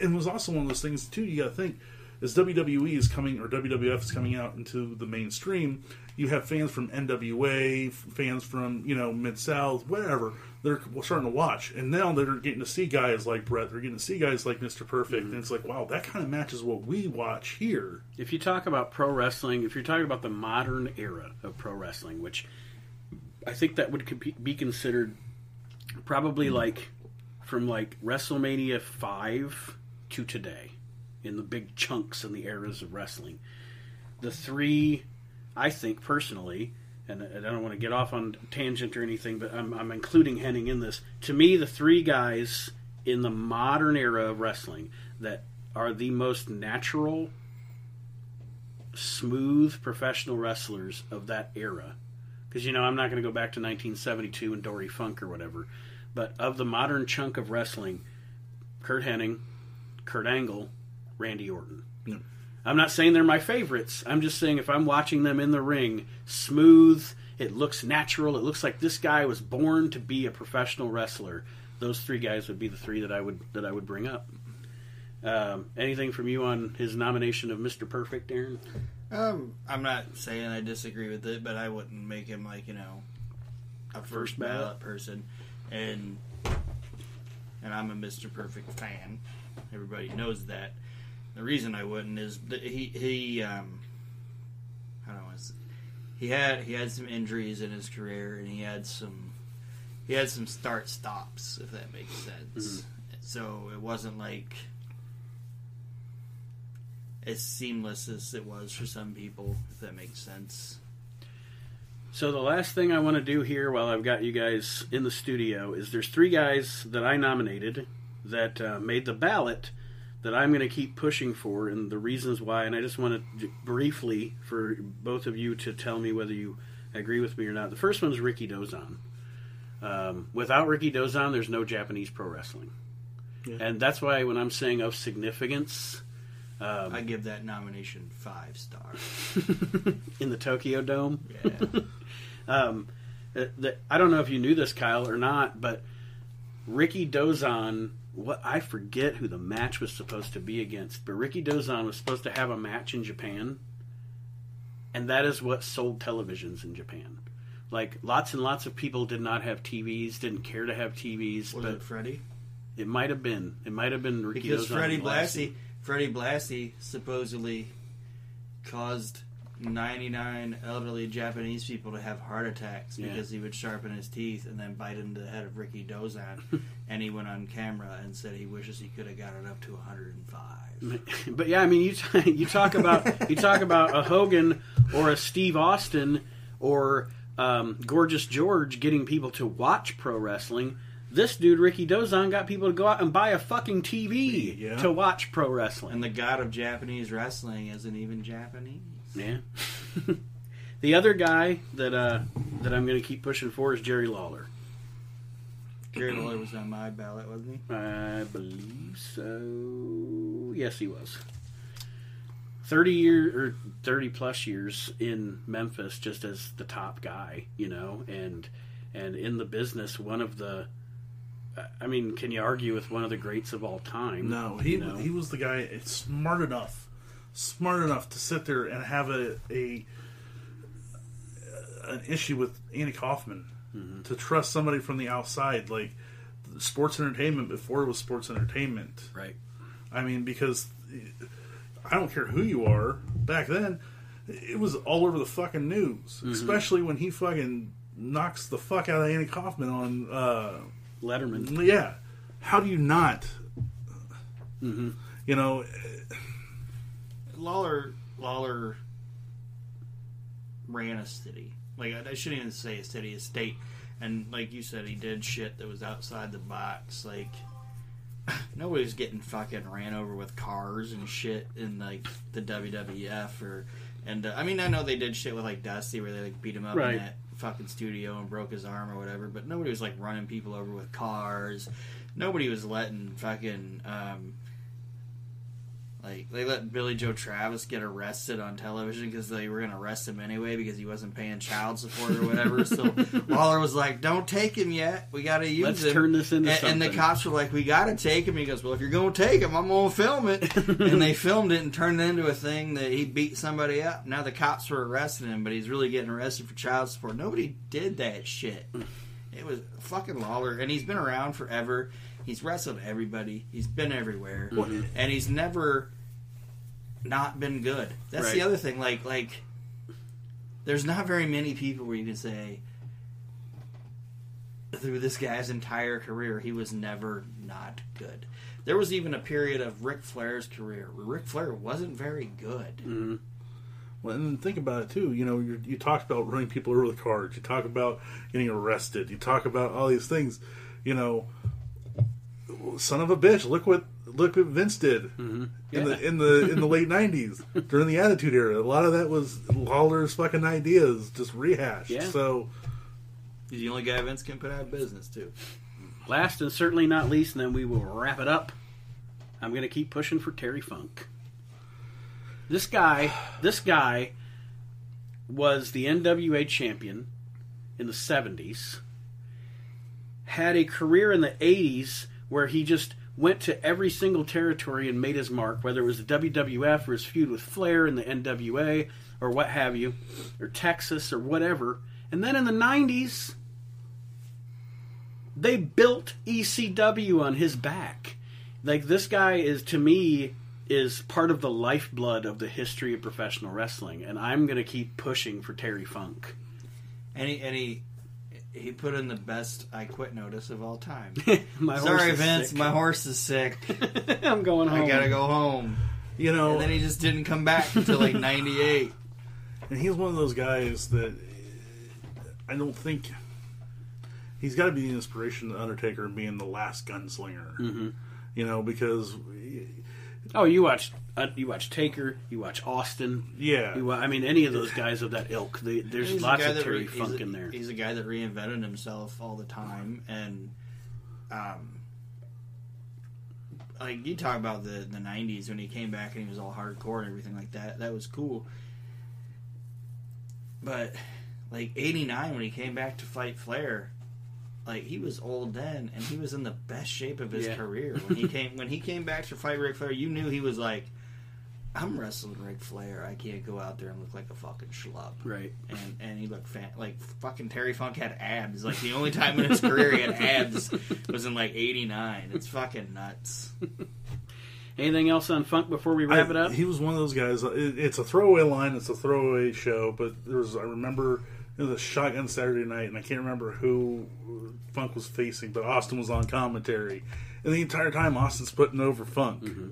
it was also one of those things too. You got to think as WWE is coming or WWF is coming out into the mainstream. You have fans from NWA, fans from you know Mid South, whatever. They're starting to watch, and now they're getting to see guys like Bret. They're getting to see guys like Mister Perfect, mm-hmm. and it's like, wow, that kind of matches what we watch here. If you talk about pro wrestling, if you're talking about the modern era of pro wrestling, which I think that would be considered probably mm-hmm. like from like WrestleMania 5 to today in the big chunks and the eras of wrestling. The three, I think personally, and I don't want to get off on tangent or anything, but I'm, I'm including Hennig in this. To me, the three guys in the modern era of wrestling that are the most natural smooth professional wrestlers of that era. Because, you know, I'm not going to go back to 1972 and Dory Funk or whatever. But of the modern chunk of wrestling, Curt Hennig, Kurt Angle, Randy Orton. Yeah. I'm not saying they're my favorites. I'm just saying if I'm watching them in the ring, smooth, it looks natural, it looks like this guy was born to be a professional wrestler. Those three guys would be the three that I would that I would bring up. Um, anything from you on his nomination of Mr. Perfect, Aaron? Um, I'm not saying I disagree with it, but I wouldn't make him like you know a first First ballot? ballot person, and and I'm a Mr. Perfect fan. Everybody knows that. The reason I wouldn't is that he he um I don't know he had he had some injuries in his career and he had some he had some start stops if that makes sense. So it wasn't like as seamless as it was for some people, if that makes sense. So the last thing I want to do here while I've got you guys in the studio is there's three guys that I nominated that uh, made the ballot that I'm going to keep pushing for, and the reasons why. And I just want to briefly for both of you to tell me whether you agree with me or not. The first one is Rikidozan. Um, without Rikidozan, there's no Japanese pro wrestling, and that's why when I'm saying of significance I give that nomination five stars. in the Tokyo Dome, Yeah. um, uh, the, I don't know if you knew this, Kyle, or not, but Rikidozan. What I forget who the match was supposed to be against, but Rikidozan was supposed to have a match in Japan, and that is what sold televisions in Japan. Like lots and lots of people did not have TVs, didn't care to have TVs, Was but it Freddie? it might have been. It might have been Ricky Because Dozan Freddie and Blassie, Freddie Blassie supposedly caused 99 elderly Japanese people to have heart attacks Yeah. because he would sharpen his teeth and then bite into the head of Rikidozan. and he went on camera and said he wishes he could have got it up to 105. But yeah, I mean, you t- you talk about you talk about a Hogan or a Steve Austin or um, Gorgeous George getting people to watch pro wrestling. This dude, Rikidozan, got people to go out and buy a fucking TV Yeah. to watch pro wrestling. And the god of Japanese wrestling isn't even Japanese. Yeah. the other guy that uh, that I'm going to keep pushing for is Jerry Lawler. Jerry Lawler was on my ballot, wasn't he? I believe so. Yes, he was. Thirty year or thirty plus years in Memphis, just as the top guy, you know, and and in the business, one of the. I mean, can you argue with one of the greats of all time? No, he you know? he was the guy smart enough, smart enough to sit there and have a, a an issue with Andy Kaufman Mm-hmm. to trust somebody from the outside, like sports entertainment before it was sports entertainment. right. I mean, because I don't care who you are. Back then, it was all over the fucking news, Mm-hmm. especially when he fucking knocks the fuck out of Andy Kaufman on. Uh, Letterman. yeah, how do you not? Mm-hmm. You know, Lawler Lawler ran a city. Like I, shouldn't even say a city, a state. And like you said, he did shit that was outside the box. Like nobody was getting fucking ran over with cars and shit in like the WWF or. And uh, I mean, I know they did shit with like Dusty where they like beat him up Right. in that fucking studio and broke his arm or whatever. But nobody was like running people over with cars. Nobody was letting fucking um, like they let Billy Joe Travis get arrested on television because they were going to arrest him anyway because he wasn't paying child support or whatever. so Lawler was like, "Don't take him yet. We got to use Let's him." turn this into and, and the cops were like, "We got to take him." He goes, "Well, if you're going to take him, I'm to film it." and they filmed it and turned it into a thing that he beat somebody up. Now the cops were arresting him, but he's really getting arrested for child support. Nobody did that shit. It was fucking Lawler, and he's been around forever. He's wrestled everybody. He's been everywhere, mm-hmm. and he's never not been good. That's the other thing. Like, like, there's not very many people where you can say through this guy's entire career he was never not good. There was even a period of Ric Flair's career where Ric Flair wasn't very good. Mm-hmm. well, and think about it too. You know, you you talk about running people over the cards. You talk about getting arrested. You talk about all these things. You know, son of a bitch. Look what look what Vince did mm-hmm. in the in the in the late '90s during the Attitude Era. A lot of that was Lawler's fucking ideas, just rehashed. Yeah. So He's the only guy Vince can put out of business too. Last and certainly not least, and then we will wrap it up. I'm going to keep pushing for Terry Funk. This guy, this guy was the NWA champion in the 70s. Had a career in the 80s where he just went to every single territory and made his mark, whether it was the WWF or his feud with Flair in the NWA or what have you, or Texas or whatever. And then in the 90s, they built ECW on his back. Like this guy is to me is part of the lifeblood of the history of professional wrestling, and I'm gonna keep pushing for Terry Funk. And and he he put in the best I quit notice of all time. my horse Sorry, is Vince, sick. my horse is sick. I'm going home. I gotta go home. you know, And then he just didn't come back until like '98. And he's one of those guys that uh, I don't think he's got to be the inspiration of the Undertaker being the last gunslinger. Mm-hmm. You know, because Oh, you watch uh, you watch Taker, you watch Austin. yeah, You, wa- I mean, any of those guys of that ilk. They, there's He's a lots guy of that Terry re- he's Funk a- in there. He's a guy that reinvented himself all the time, and um, like you talk about the the '90s when he came back and he was all hardcore and everything like that. That was cool. But like '89 when he came back to fight Flair, like he was old then, and he was in the best shape of his Yeah. career when he came when he came back to fight Ric Flair. You knew he was like. I'm wrestling Ric Flair. I can't go out there and look like a fucking schlub Right. and and he looked fat. Like fucking Terry Funk had abs. Like the only time in his career he had abs was in like '89. It's fucking nuts. Anything else on Funk before we wrap I- it up? He was one of those guys. It, it's a throwaway line. It's a throwaway show. But there was. I remember it was a shotgun Saturday night, and I can't remember who Funk was facing, but Austin was on commentary, and the entire time Austin's putting over Funk Mm-hmm.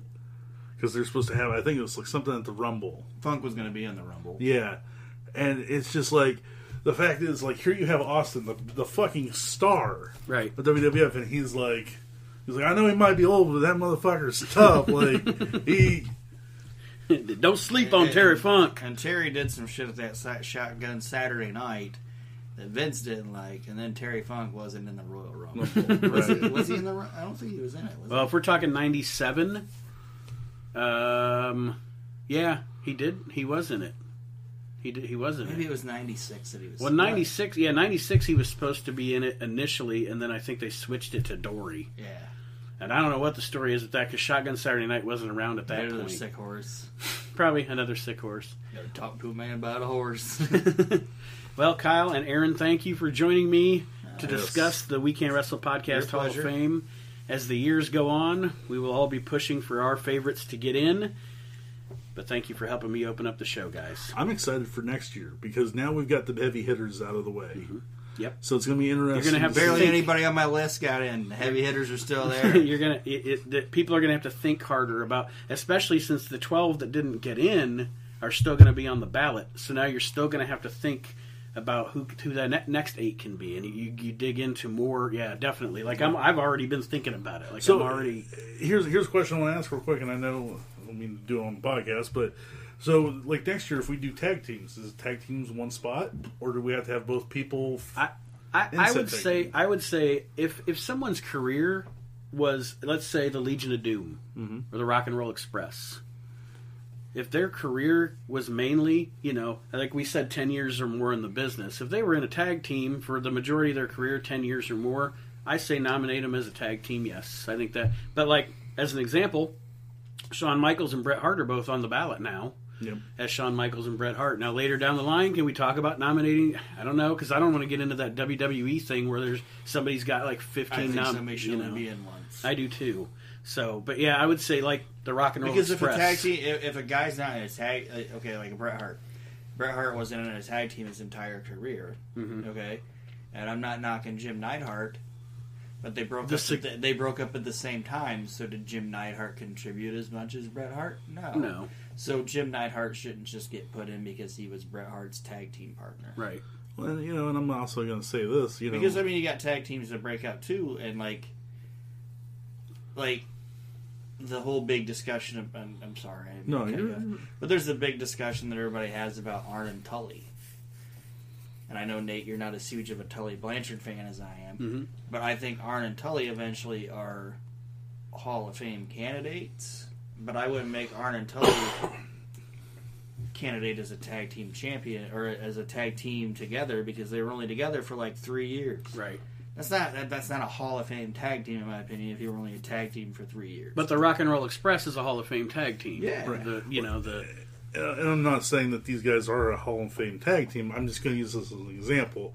because they're supposed to have. I think it was like something at the Rumble. Funk was gonna be in the Rumble. Yeah, and it's just like the fact is like here you have Austin, the the fucking star right. of WWF, and he's like. He's like, I know he might be old, but that motherfucker's tough. Like he, Don't sleep on Terry Funk. And Terry did some shit at that sa- shotgun Saturday night that Vince didn't like, and then Terry Funk wasn't in the Royal Rumble. was, he, was he in the? I don't think he was in it. Was Well, if we're talking '97, um, yeah, he did. He was in it. He did. He was in he? Maybe it. it was '96 that he was. Well, '96, yeah, '96. He was supposed to be in it initially, and then I think they switched it to Dory. Yeah. And I don't know what the story is with that because Shotgun Saturday Night wasn't around at that Maybe point. a sick horse. Probably another sick horse. Never talk to a man about a horse. Well, Kyle and Aaron, thank you for joining me uh, to discuss the Weekend Can't Wrestle Podcast Hall of. Fame. As the years go on, we will all be pushing for our favorites to get in. But thank you for helping me open up the show, guys. I'm excited for next year because now we've got the heavy hitters out of the way. Mm-hmm. Yep. So it's going to be interesting. gonna have to to Barely think- anybody on my list got in. The heavy hitters are still there. You're gonna it, it, people are gonna have to think harder about, especially since the 12 that didn't get in are still gonna be on the ballot. So now you're still gonna have to think about who who that ne- next eight can be, and you, you dig into more. Yeah, definitely. Like I'm, I've already been thinking about it. Like So I'm already. here's here's a question I want to ask real quick, and I know I don't mean to do it on the podcast, but so like next year if we do tag teams, is tag teams one spot, or do we have to have both people? f- I, I, I would say team. I would say if if someone's career was let's say the Legion of Doom Mm-hmm. or the Rock and Roll Express, if their career was mainly you know like we said ten years or more in the business, if they were in a tag team for the majority of their career, ten years or more, I say nominate them as a tag team. Yes, I think that. But like as an example, Shawn Michaels and Bret Hart are both on the ballot now Yep. as Shawn Michaels and Bret Hart. Now, later down the line, can we talk about nominating? I don't know because I don't want to get into that WWE thing where there's somebody's got like 15 think nom- somebody should you know. be in once. I do too. So, but yeah, I would say like the Rock and Roll Because Express. if a tag team, if, if a guy's not in a tag, like, okay, like Bret Hart, Bret Hart wasn't in a tag team his entire career. Mhm. Okay, and I'm not knocking Jim Neidhart, but they broke The up. sig- at the, they broke up at the same time. So did Jim Neidhart contribute as much as Bret Hart? No. no, So Jim Neidhart shouldn't just get put in because he was Bret Hart's tag team partner. right? Well, you know, and I'm also going to say this, you know, Because I mean, you got tag teams that break out too, and like, like the whole big discussion. Of, I'm, I'm sorry, I no, you you're, but there's the big discussion that everybody has about Arn and Tully. And I know Nate, you're not as huge of a Tully Blanchard fan as I am, Mhm. but I think Arn and Tully eventually are Hall of Fame candidates. But I wouldn't make Arn and Tully candidate as a tag team champion or as a tag team together because they were only together for like three years. Right. That's not that, that's not a Hall of Fame tag team in my opinion. If you were only a tag team for three years, But the Rock and Roll Express is a Hall of Fame tag team. Yeah. Right. The you know the uh, and I'm not saying that these guys are a Hall of Fame tag team. I'm just going to use this as an example.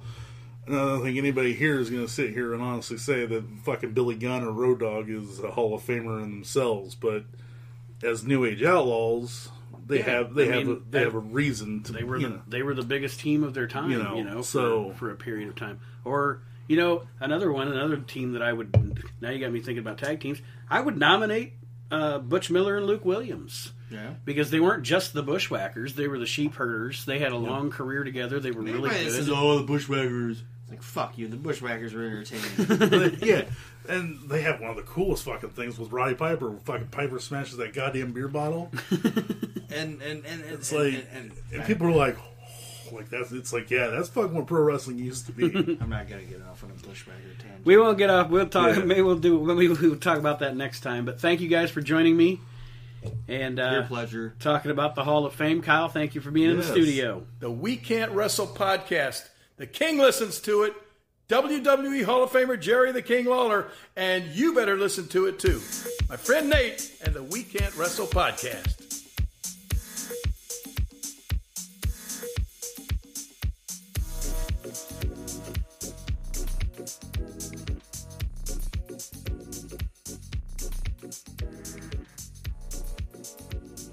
And I don't think anybody here is going to sit here and honestly say that fucking Billy Gunn or Road Dogg is a Hall of Famer in themselves. But as New Age Outlaws, they Yeah, have they I have mean, a, they they- have a reason to they were the, know. they were the biggest team of their time. You You know, know, so- for, for a period of time. Or you know another one, another team that I would now you got me thinking about tag teams. I would nominate uh, Butch Miller and Luke Williams. yeah. because they weren't just the bushwhackers; they were the sheep herders. They had a long career together. They were really Everybody good. says, "Oh, the Bushwhackers." It's like fuck you. The Bushwhackers were entertaining. but, yeah, and they have one of the coolest fucking things with Roddy Piper. Fucking Piper smashes that goddamn beer bottle. and and and, and It's and, like, and, and, and- people are like, oh, like that's. It's like, yeah, that's fucking what pro wrestling used to be. I'm not gonna get off on a Bushwhacker tangent. We won't get off. We'll talk. Yeah. Maybe we'll do. Maybe we'll talk about that next time. But thank you guys for joining me, and Your uh, pleasure. talking about the Hall of Fame. Kyle, thank you for being in the studio. the We Can't Wrestle podcast. The King listens to it. WWE Hall of Famer Jerry the King Lawler, and you better listen to it too. My friend Nate and the We Can't Wrestle podcast.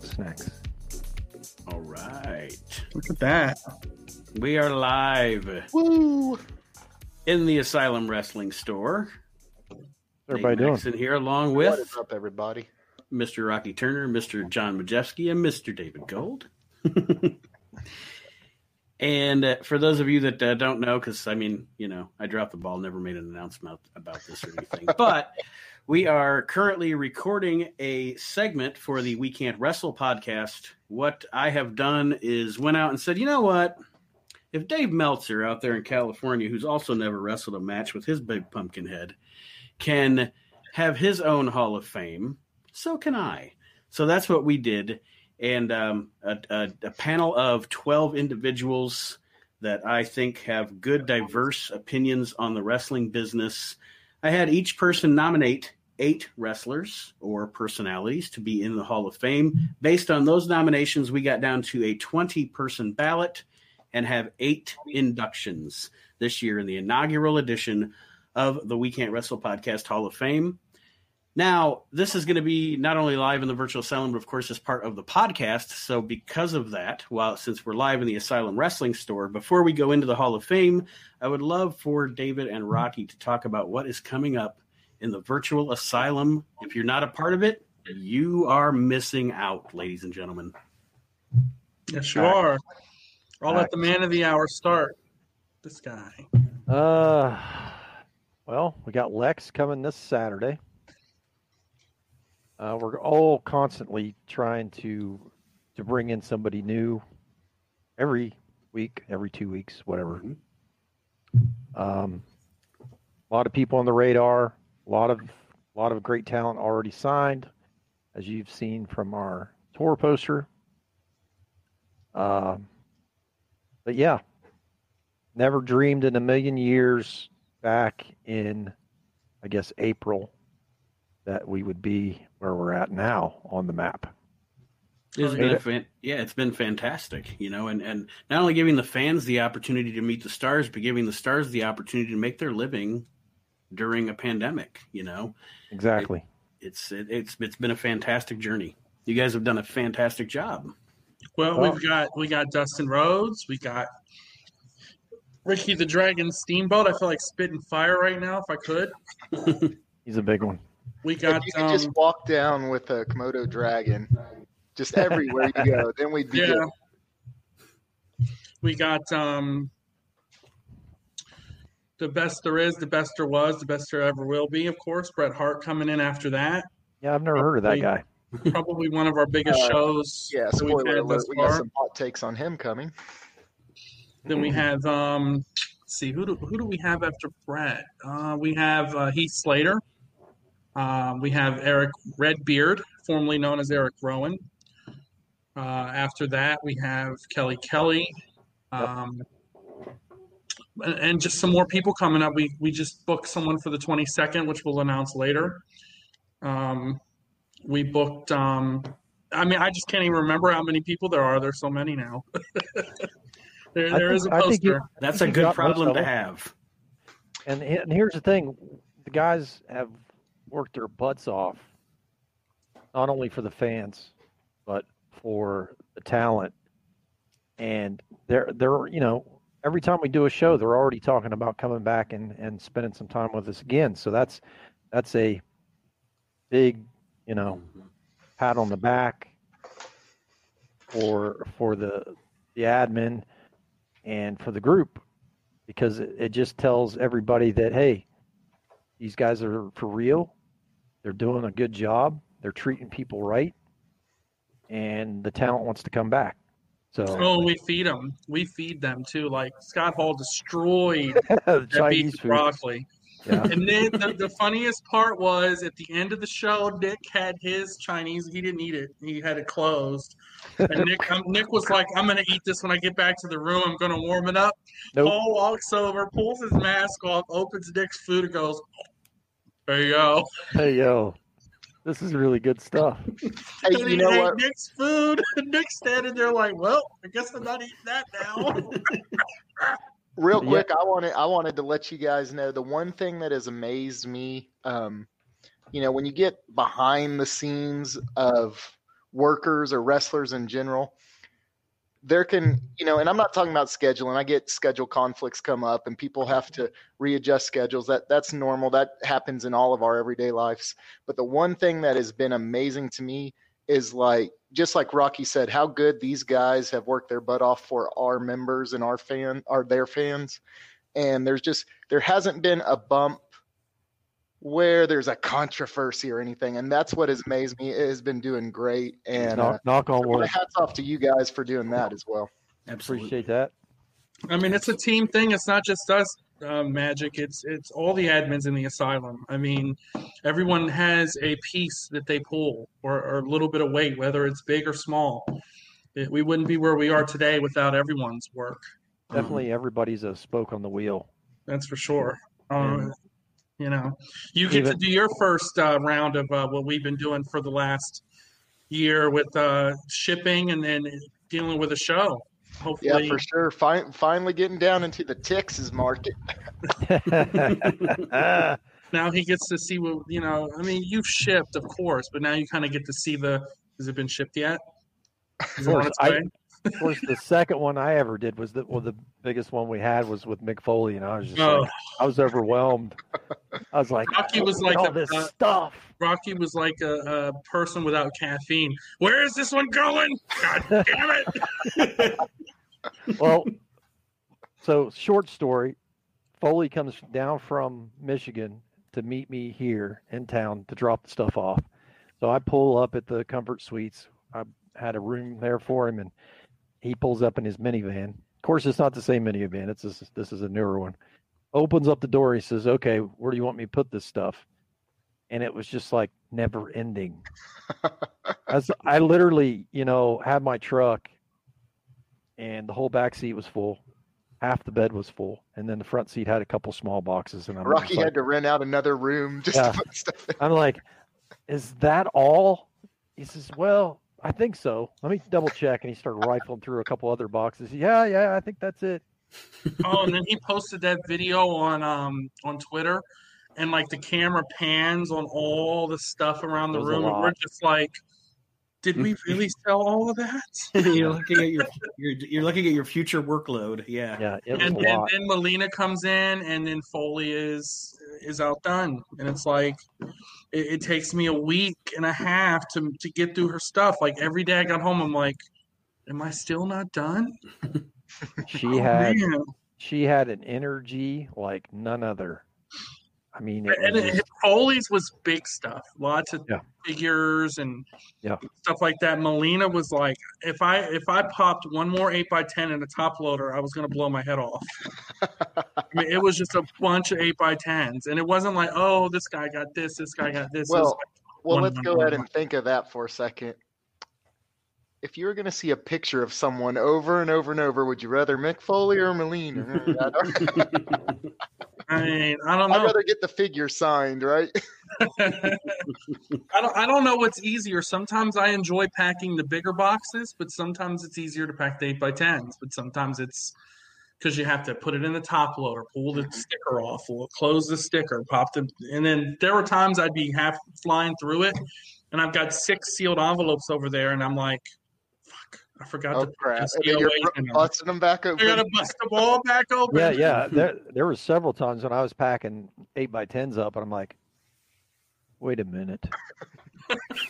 Snacks. All right, Look at that. we are live Woo! In the Asylum Wrestling Store. Everybody Nate doing? Maxon here, along with is up, everybody? Mr. Rocky Turner, Mr. John Majewski, and Mr. David Gold. and uh, for those of you that uh, don't know, because I mean, you know, I dropped the ball, never made an announcement about this or anything, but we are currently recording a segment for the We Can't Wrestle podcast. What I have done is went out and said, you know what? If Dave Meltzer out there in California, who's also never wrestled a match with his big pumpkin head, can have his own Hall of Fame, so can I. So that's what we did. And um, a, a, a panel of 12 individuals that I think have good, diverse opinions on the wrestling business. I had each person nominate eight wrestlers or personalities to be in the Hall of Fame. Based on those nominations, we got down to a 20 person ballot and have eight inductions this year in the inaugural edition of the We Can't Wrestle Podcast Hall of Fame. Now, this is going to be not only live in the virtual asylum, but of course, as part of the podcast. So, because of that, while since we're live in the Asylum Wrestling Store, before we go into the Hall of Fame, I would love for David and Rocky to talk about what is coming up in the virtual asylum. If you're not a part of it, you are missing out, ladies and gentlemen. Yes, you are. I'll let the man of the hour start. This guy. Uh, well, we got Lex coming this Saturday. Uh, we're all constantly trying to to bring in somebody new every week, every two weeks, whatever. Um, a lot of people on the radar, a lot of a lot of great talent already signed, as you've seen from our tour poster. Um, but yeah, never dreamed in a million years back in, I guess, April that we would be where we're at now on the map. It's been a fan- yeah, it's been fantastic, you know, and, and not only giving the fans the opportunity to meet the stars, but giving the stars the opportunity to make their living during a pandemic. You know, Exactly. it's it, it's it's been a fantastic journey. You guys have done a fantastic job. Well, Well- we've got we got Dustin Rhodes, we got Ricky the Dragon Steamboat. I feel like spitting fire right now if I could. He's a big one. We If got you could um, just walk down with a Komodo dragon, just everywhere you go, then we'd be yeah. good. We got um the best there is, the best there was, the best there ever will be, of course. Bret Hart coming in after that. Yeah, I've never heard of that guy. Probably one of our biggest Uh, shows Yeah, that we've spoiler had alert. We got some hot takes on him coming. Then we have um let's see who do who do we have after Bret? Uh, we have uh, Heath Slater. Uh, we have Erick Redbeard, formerly known as Erick Rowan. Uh, after that, we have Kelly Kelly, um, and, and just some more people coming up. We we just booked someone for the twenty second, which we'll announce later. Um, we booked. Um, I mean, I just can't even remember how many people there are. There's so many now. there, I there think- is a I think you- poster. That's a good problem to have. And, and here's the thing the guys have worked their butts off, not only for the fans, but for the talent. And they're, they're, you know, every time we do a show, they're already talking about coming back and, and spending some time with us again. So that's, that's a big, you know, mm-hmm. pat on the back for, for the, the admin and for the group because it, it just tells everybody that hey, these guys are for real. They're doing a good job. They're treating people right, and the talent wants to come back. So Oh, we feed them. We feed them too. Like Scott Hall destroyed that Chinese beef food. broccoli. Yeah. And then the, the funniest part was at the end of the show, Nick had his Chinese. He didn't eat it. He had it closed. And Nick, um, Nick was like, "I'm gonna eat this when I get back to the room. I'm gonna warm it up." Nope. Paul walks over, pulls his mask off, opens Nick's food, and goes, "There you go." Hey yo, this is really good stuff. Hey, And you he know ate what? Nick's food. And Nick's standing there like, "Well, I guess I'm not eating that now." Real Yeah. quick, I wanted I wanted to let you guys know the one thing that has amazed me. Um, you know, when you get behind the scenes of workers or wrestlers in general, there can you know, and I'm not talking about scheduling. I get schedule conflicts come up, and people have to readjust schedules. That that's normal. That happens in all of our everyday lives. But the one thing that has been amazing to me is like just like Rocky said, how good these guys have worked their butt off for our members and our fan are their fans. And there's just there hasn't been a bump where there's a controversy or anything. And that's what has amazed me. It has been doing great. And uh, knock, knock on wood. hats off to you guys for doing that as well. Absolutely. Appreciate that. I mean, it's a team thing. It's not just us, uh, Magic. It's it's all the admins in the asylum. I mean, everyone has a piece that they pull or, or a little bit of weight, whether it's big or small. It, we wouldn't be where we are today without everyone's work. Definitely, everybody's a spoke on the wheel. That's for sure. Um, you know, you get to do your first uh, round of uh, what we've been doing for the last year with uh, shipping and then dealing with a show. Yeah, for sure. Fin- finally getting down into the Texas market. now he gets to see what you know. I mean, you've shipped, of course, but now you kind of get to see the. Has it been shipped yet? Is it on course, I- way? of course, the second one I ever did was the well, the biggest one we had was with Mick Foley, and I was just Oh. like, I was overwhelmed. I was like, Rocky was like all the- this uh, stuff. Rocky was like a, a person without caffeine. Where is this one going? God damn it! Well, so short story, Foley comes down from Michigan to meet me here in town to drop the stuff off. So I pull up at the Comfort Suites. I had a room there for him, and he pulls up in his minivan. Of course, it's not the same minivan. It's this, this is a newer one. Opens up the door. He says, "Okay, where do you want me to put this stuff?" And it was just like never ending. As I literally, you know, had my truck, and the whole back seat was full. Half the bed was full, and then the front seat had a couple small boxes. And I'm Rocky like- had to rent out another room just Yeah. to put stuff in. I'm like, is that all? He says, well, I think so. Let me double check. And he started rifling through a couple other boxes. Yeah, yeah, I think that's it. Oh, and then he posted that video on um on Twitter, and like the camera pans on all the stuff around the It was a room, and we're just like, did we really sell all of that? you're looking at your you're, you're looking at your future workload. Yeah. Yeah, it was and a then, lot. then Melina comes in, and then Foley is is outdone, and it's like it, it takes me a week and a half to to get through her stuff. Like every day I got home, I'm like, am I still not done? She Oh, had man. she had an energy like none other. I mean, it and was it, just- Foley's was big stuff, lots of Yeah. figures and Yeah. stuff like that. Melina was like, if I if I popped one more eight x ten in a top loader, I was gonna blow my head off. I mean, it was just a bunch of eight x tens, and it wasn't like, oh, this guy got this, this guy got this. It was Well, well, one, let's one, go one, ahead one. and think of that for a second. If you were going to see a picture of someone over and over and over, would you rather Mick Foley or Melina? Hmm, I don't- mean, I don't know. I'd rather get the figure signed, right? I don't. I don't know what's easier. Sometimes I enjoy packing the bigger boxes, but sometimes it's easier to pack the eight by tens. But sometimes it's because you have to put it in the top loader, pull the sticker off, close the sticker, pop the, and then there were times I'd be half flying through it, and I've got six sealed envelopes over there, and I'm like, "Fuck, I forgot Oh to crap! put you're COAs bu- in there. busting them back open. I open. gotta bust the ball back open. yeah, yeah. There, there were several times when I was packing eight by tens up, and I'm like, wait a minute.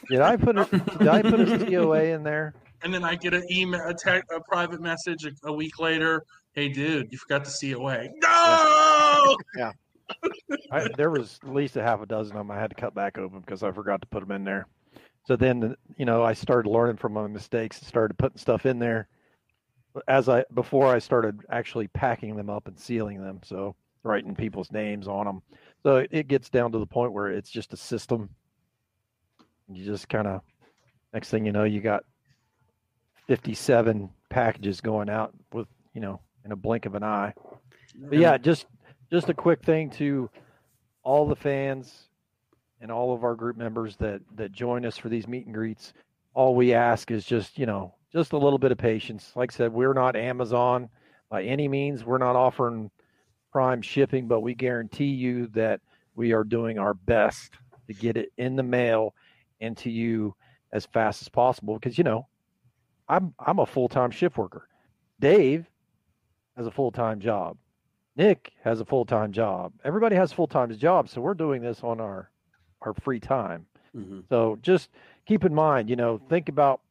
Did I put a, did I put a COA in there? and then I get an email, a, tech, a private message a, a week later. "Hey, dude, you forgot the COA." No. I, there was at least a half a dozen of them I had to cut back open because I forgot to put them in there. So then, you know, I started learning from my mistakes and started putting stuff in there as I before I started actually packing them up and sealing them. So writing people's names on them. So it, it gets down to the point where it's just a system. You just kind of next thing you know, you got 57 packages going out with, you know, in a blink of an eye. But yeah, just just a quick thing to all the fans and all of our group members that that join us for these meet and greets. All we ask is just you know just a little bit of patience. Like I said, we're not Amazon by any means. We're not offering prime shipping, but we guarantee you that we are doing our best to get it in the mail and to you as fast as possible. Because you know, I'm I'm a full time shift worker. Dave has a full time job. Nick has a full time job. Everybody has full time jobs, so we're doing this on our our free time. hmm So just keep in mind, you know, think about,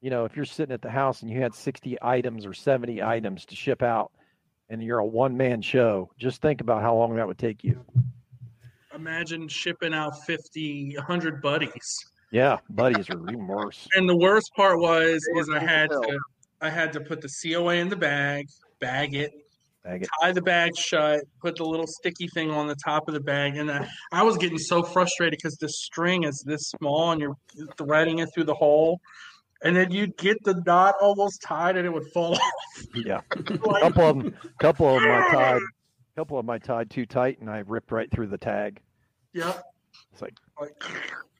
you know, if you're sitting at the house and you had 60 items or 70 items to ship out and you're a one man show, just think about how long that would take you. Imagine shipping out 50, 100 buddies. Yeah, buddies are even worse. And the worst part was is I had to I had to put the COA in the bag, bag it, Bag it. tie the bag shut, put the little sticky thing on the top of the bag, and I, I was getting so frustrated because the string is this small and you're threading it through the hole, and then you'd get the knot almost tied and it would fall off. Yeah. Like, couple of them, couple of I tied, couple of I tied too tight and I ripped right through the tag. yeah, It's like like,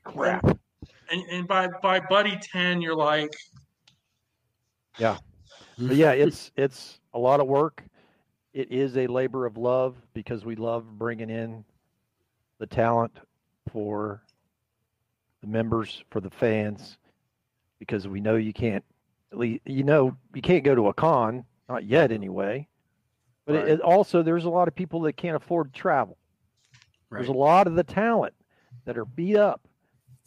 crap. and and by by buddy ten, you're like, But yeah, it's it's a lot of work. It is a labor of love because we love bringing in the talent for the members, for the fans, because we know you can't. At least you know you can't go to a con, not yet anyway. But Right. it also there's a lot of people that can't afford to travel. There's a lot of the talent that are beat up,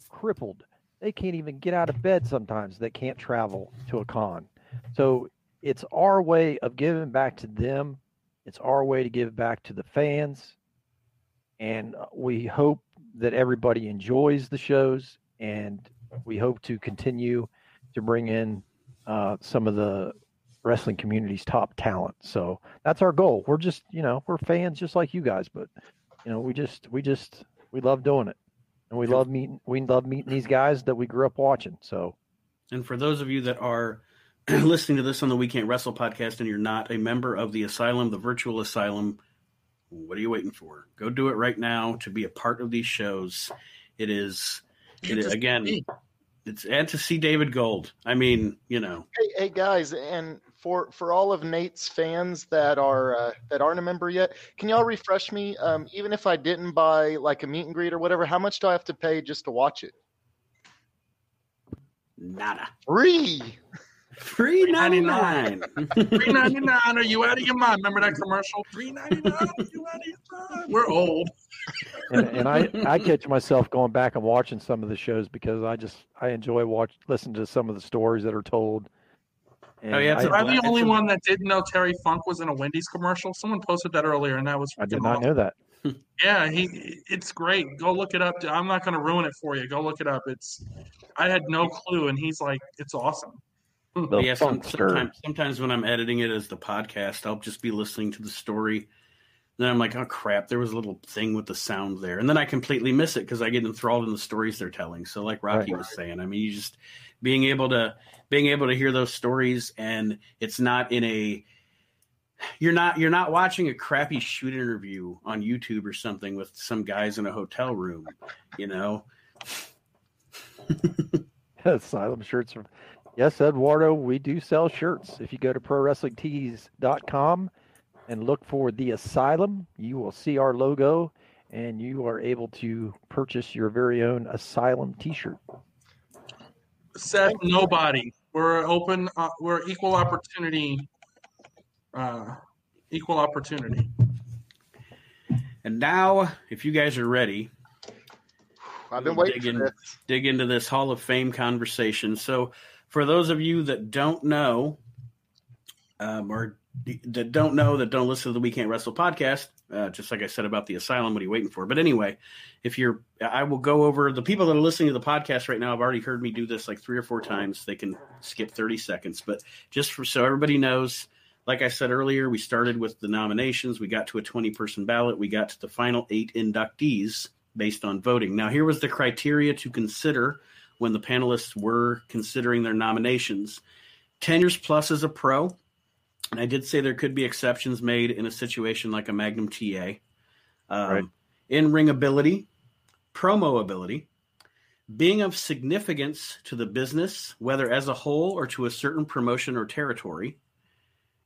crippled. They can't even get out of bed sometimes. They can't travel to a con. So it's our way of giving back to them. It's our way to give back to the fans. And uh, we hope that everybody enjoys the shows. And we hope to continue to bring in uh, some of the wrestling community's top talent. So that's our goal. We're just, you know, we're fans just like you guys, but you know, we just, we just, we love doing it, and we love meeting, we love meeting these guys that we grew up watching. So And for those of you that are listening to this on the We Can't Wrestle podcast and you're not a member of the Asylum, the virtual asylum, what are you waiting for? Go do it right now to be a part of these shows. It is, it is again, it's and to see David Gold. I mean, you know, Hey, hey guys, and for for all of Nate's fans that are uh, that aren't a member yet, can y'all refresh me? Um, even if I didn't buy like a meet and greet or whatever, how much do I have to pay just to watch it? nada. Free. Free ninety nine. three ninety nine. Are you out of your mind? Remember that commercial? Three ninety nine. Are you out of your mind? We're old. and, and I, I catch myself going back and watching some of the shows because I just I enjoy watch listening to some of the stories that are told. And Oh, yeah, it's I, a Am I the only one that didn't know Terry Funk was in a Wendy's commercial? Someone posted that earlier, and that was I did not awesome. know that. Yeah, he. It's great. Go look it up. I'm not going to ruin it for you. Go look it up. It's. I had no clue, and he's like, it's awesome. Mm, the yeah, some, sometimes, sometimes when I'm editing it as the podcast, I'll just be listening to the story. Then I'm like, oh crap, there was a little thing with the sound there, and then I completely miss it because I get enthralled in the stories they're telling. So, like Rocky Right. was saying, I mean, you just being able to being able to hear those stories, and it's not in a you're not you're not watching a crappy shoot interview on YouTube or something with some guys in a hotel room, you know. Asylum shirts. Are, yes, Eduardo, we do sell shirts. If you go to prowrestlingtees.com and look for the Asylum, you will see our logo and you are able to purchase your very own Asylum t-shirt. Seth, nobody. We're open. Uh, we're equal opportunity. Uh, equal opportunity. And now, if you guys are ready, I've been We'll waiting dig in. dig into this Hall of Fame conversation. So, for those of you that don't know, um, or that don't know that don't listen to the We Can't Wrestle podcast, uh, just like I said about the asylum, what are you waiting for? But anyway, if you're, I will go over the people that are listening to the podcast right now. I've already heard me do this like three or four times. They can skip 30 seconds, but just for so everybody knows, like I said earlier, we started with the nominations. We got to a 20 person ballot. We got to the final eight inductees based on voting. Now, here was the criteria to consider when the panelists were considering their nominations 10 years plus as a pro and I did say there could be exceptions made in a situation like a Magnum TA. Um, right. In ring ability, promo ability, being of significance to the business, whether as a whole or to a certain promotion or territory,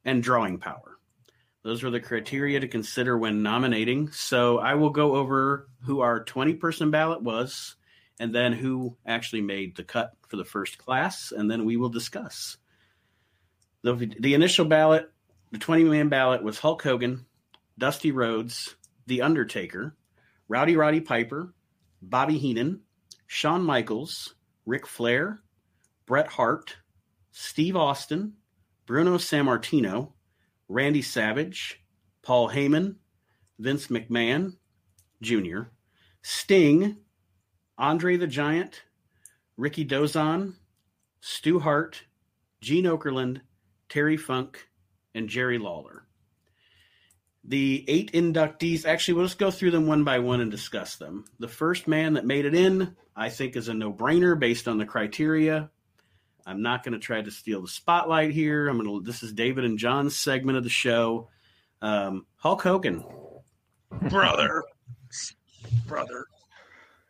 and drawing power. Those are the criteria to consider when nominating. So I will go over who our 20 person ballot was and then who actually made the cut for the first class, and then we will discuss. The, the initial ballot, the 20 man ballot, was Hulk Hogan, Dusty Rhodes, The Undertaker, Rowdy Roddy Piper, Bobby Heenan, Shawn Michaels, Ric Flair, Bret Hart, Steve Austin, Bruno Sammartino, Randy Savage, Paul Heyman, Vince McMahon Jr., Sting, Andre the Giant, Rikidozan, Stu Hart, Gene Okerlund, Terry Funk, and Jerry Lawler. The eight inductees, actually, we'll just go through them one by one and discuss them. The first man that made it in, I think, is a no brainer based on the criteria. I'm not going to try to steal the spotlight here. I'm going to. This is David and John's segment of the show. Um, Hulk Hogan, brother, brother,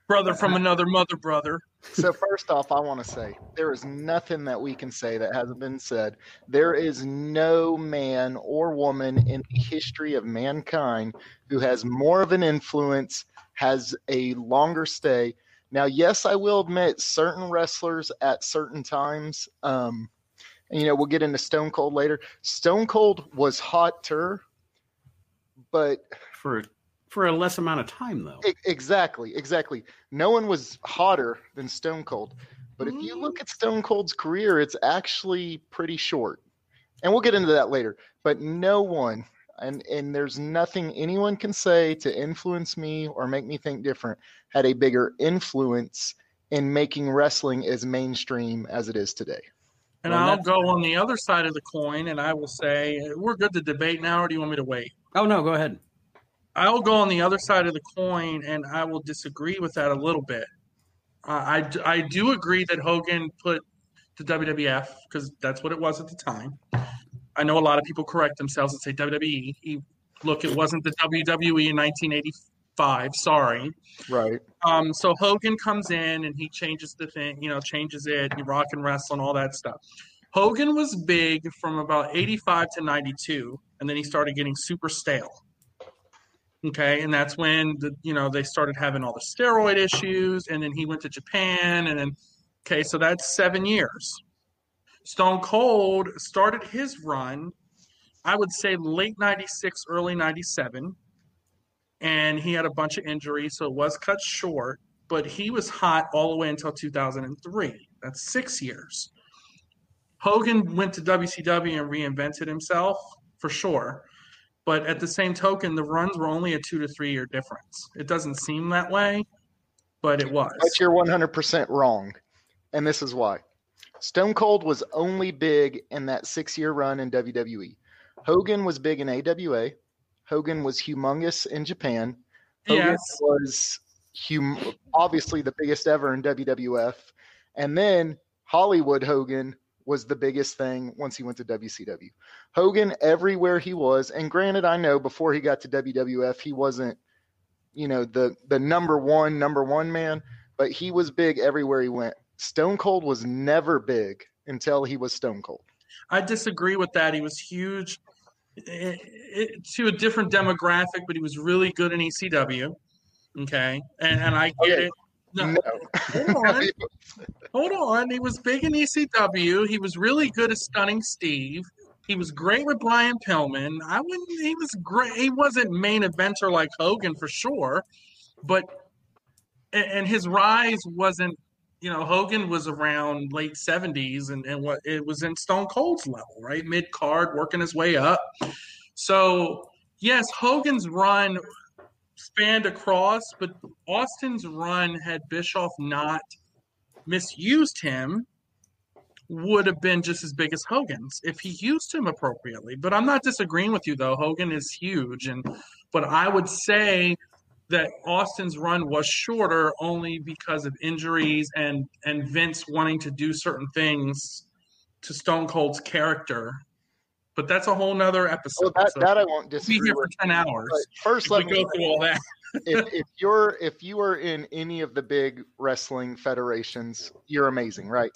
brother from another mother, brother so first off, I want to say there is nothing that we can say that hasn't been said. There is no man or woman in the history of mankind who has more of an influence, has a longer stay. Now, yes, I will admit certain wrestlers at certain times. Um, and, you know, we'll get into Stone Cold later. Stone Cold was hotter, but for for a less amount of time, though. Exactly, exactly. No one was hotter than Stone Cold. But if you look mm. at Stone Cold's career, it's actually pretty short. And we'll get into that later. But no one, and, and there's nothing anyone can say to influence me or make me think different, had a bigger influence in making wrestling as mainstream as it is today. And well, I'll go on the other side of the coin and I will say, we're good to debate now, or do you want me to wait? Oh, no, go ahead. I'll go on the other side of the coin, and I will disagree with that a little bit. Uh, I, I do agree that Hogan put the WWF because that's what it was at the time. I know a lot of people correct themselves and say WWE. He, look, it wasn't the WWE in 1985. Sorry. Right. Um. So Hogan comes in and he changes the thing. You know, changes it. You rock and wrestle and all that stuff. Hogan was big from about 85 to 92, and then he started getting super stale. Okay, and that's when the you know they started having all the steroid issues, and then he went to Japan, and then okay, so that's seven years. Stone Cold started his run, I would say late '96, early '97, and he had a bunch of injuries, so it was cut short. But he was hot all the way until 2003. That's six years. Hogan went to WCW and reinvented himself for sure but at the same token, the runs were only a two to three year difference. It doesn't seem that way, but it was. But you're 100% wrong. And this is why. Stone Cold was only big in that six year run in WWE. Hogan was big in AWA. Hogan was humongous in Japan. Hogan yes. was hum- obviously the biggest ever in WWF. And then Hollywood Hogan was the biggest thing once he went to WCW. Hogan, everywhere he was, and granted, I know before he got to WWF, he wasn't, you know, the the number one number one man, but he was big everywhere he went. Stone Cold was never big until he was Stone Cold. I disagree with that. He was huge it, eh, it, eh, to a different demographic, but he was really good in ECW. Okay, and and I get okay. it. No, no. hold on. hold on. He was big in ECW. He was really good at stunning Steve. He was great with Brian Pillman. I wouldn't. He was great. He wasn't main eventer like Hogan for sure, but and his rise wasn't you know, Hogan was around late seventies, and and what it was in Stone Cold's level, right, mid card, working his way up. So yes, Hogan's run spanned across, but Austin's run had Bischoff not misused him would have been just as big as Hogan's if he used him appropriately. But I'm not disagreeing with you though. Hogan is huge and but I would say that Austin's run was shorter only because of injuries and and Vince wanting to do certain things to Stone Cold's character. But that's a whole nother episode. Well, that, so that I won't we'll disagree be here for ten hours. First, let me go through all that. if, if you're if you are in any of the big wrestling federations, you're amazing, right?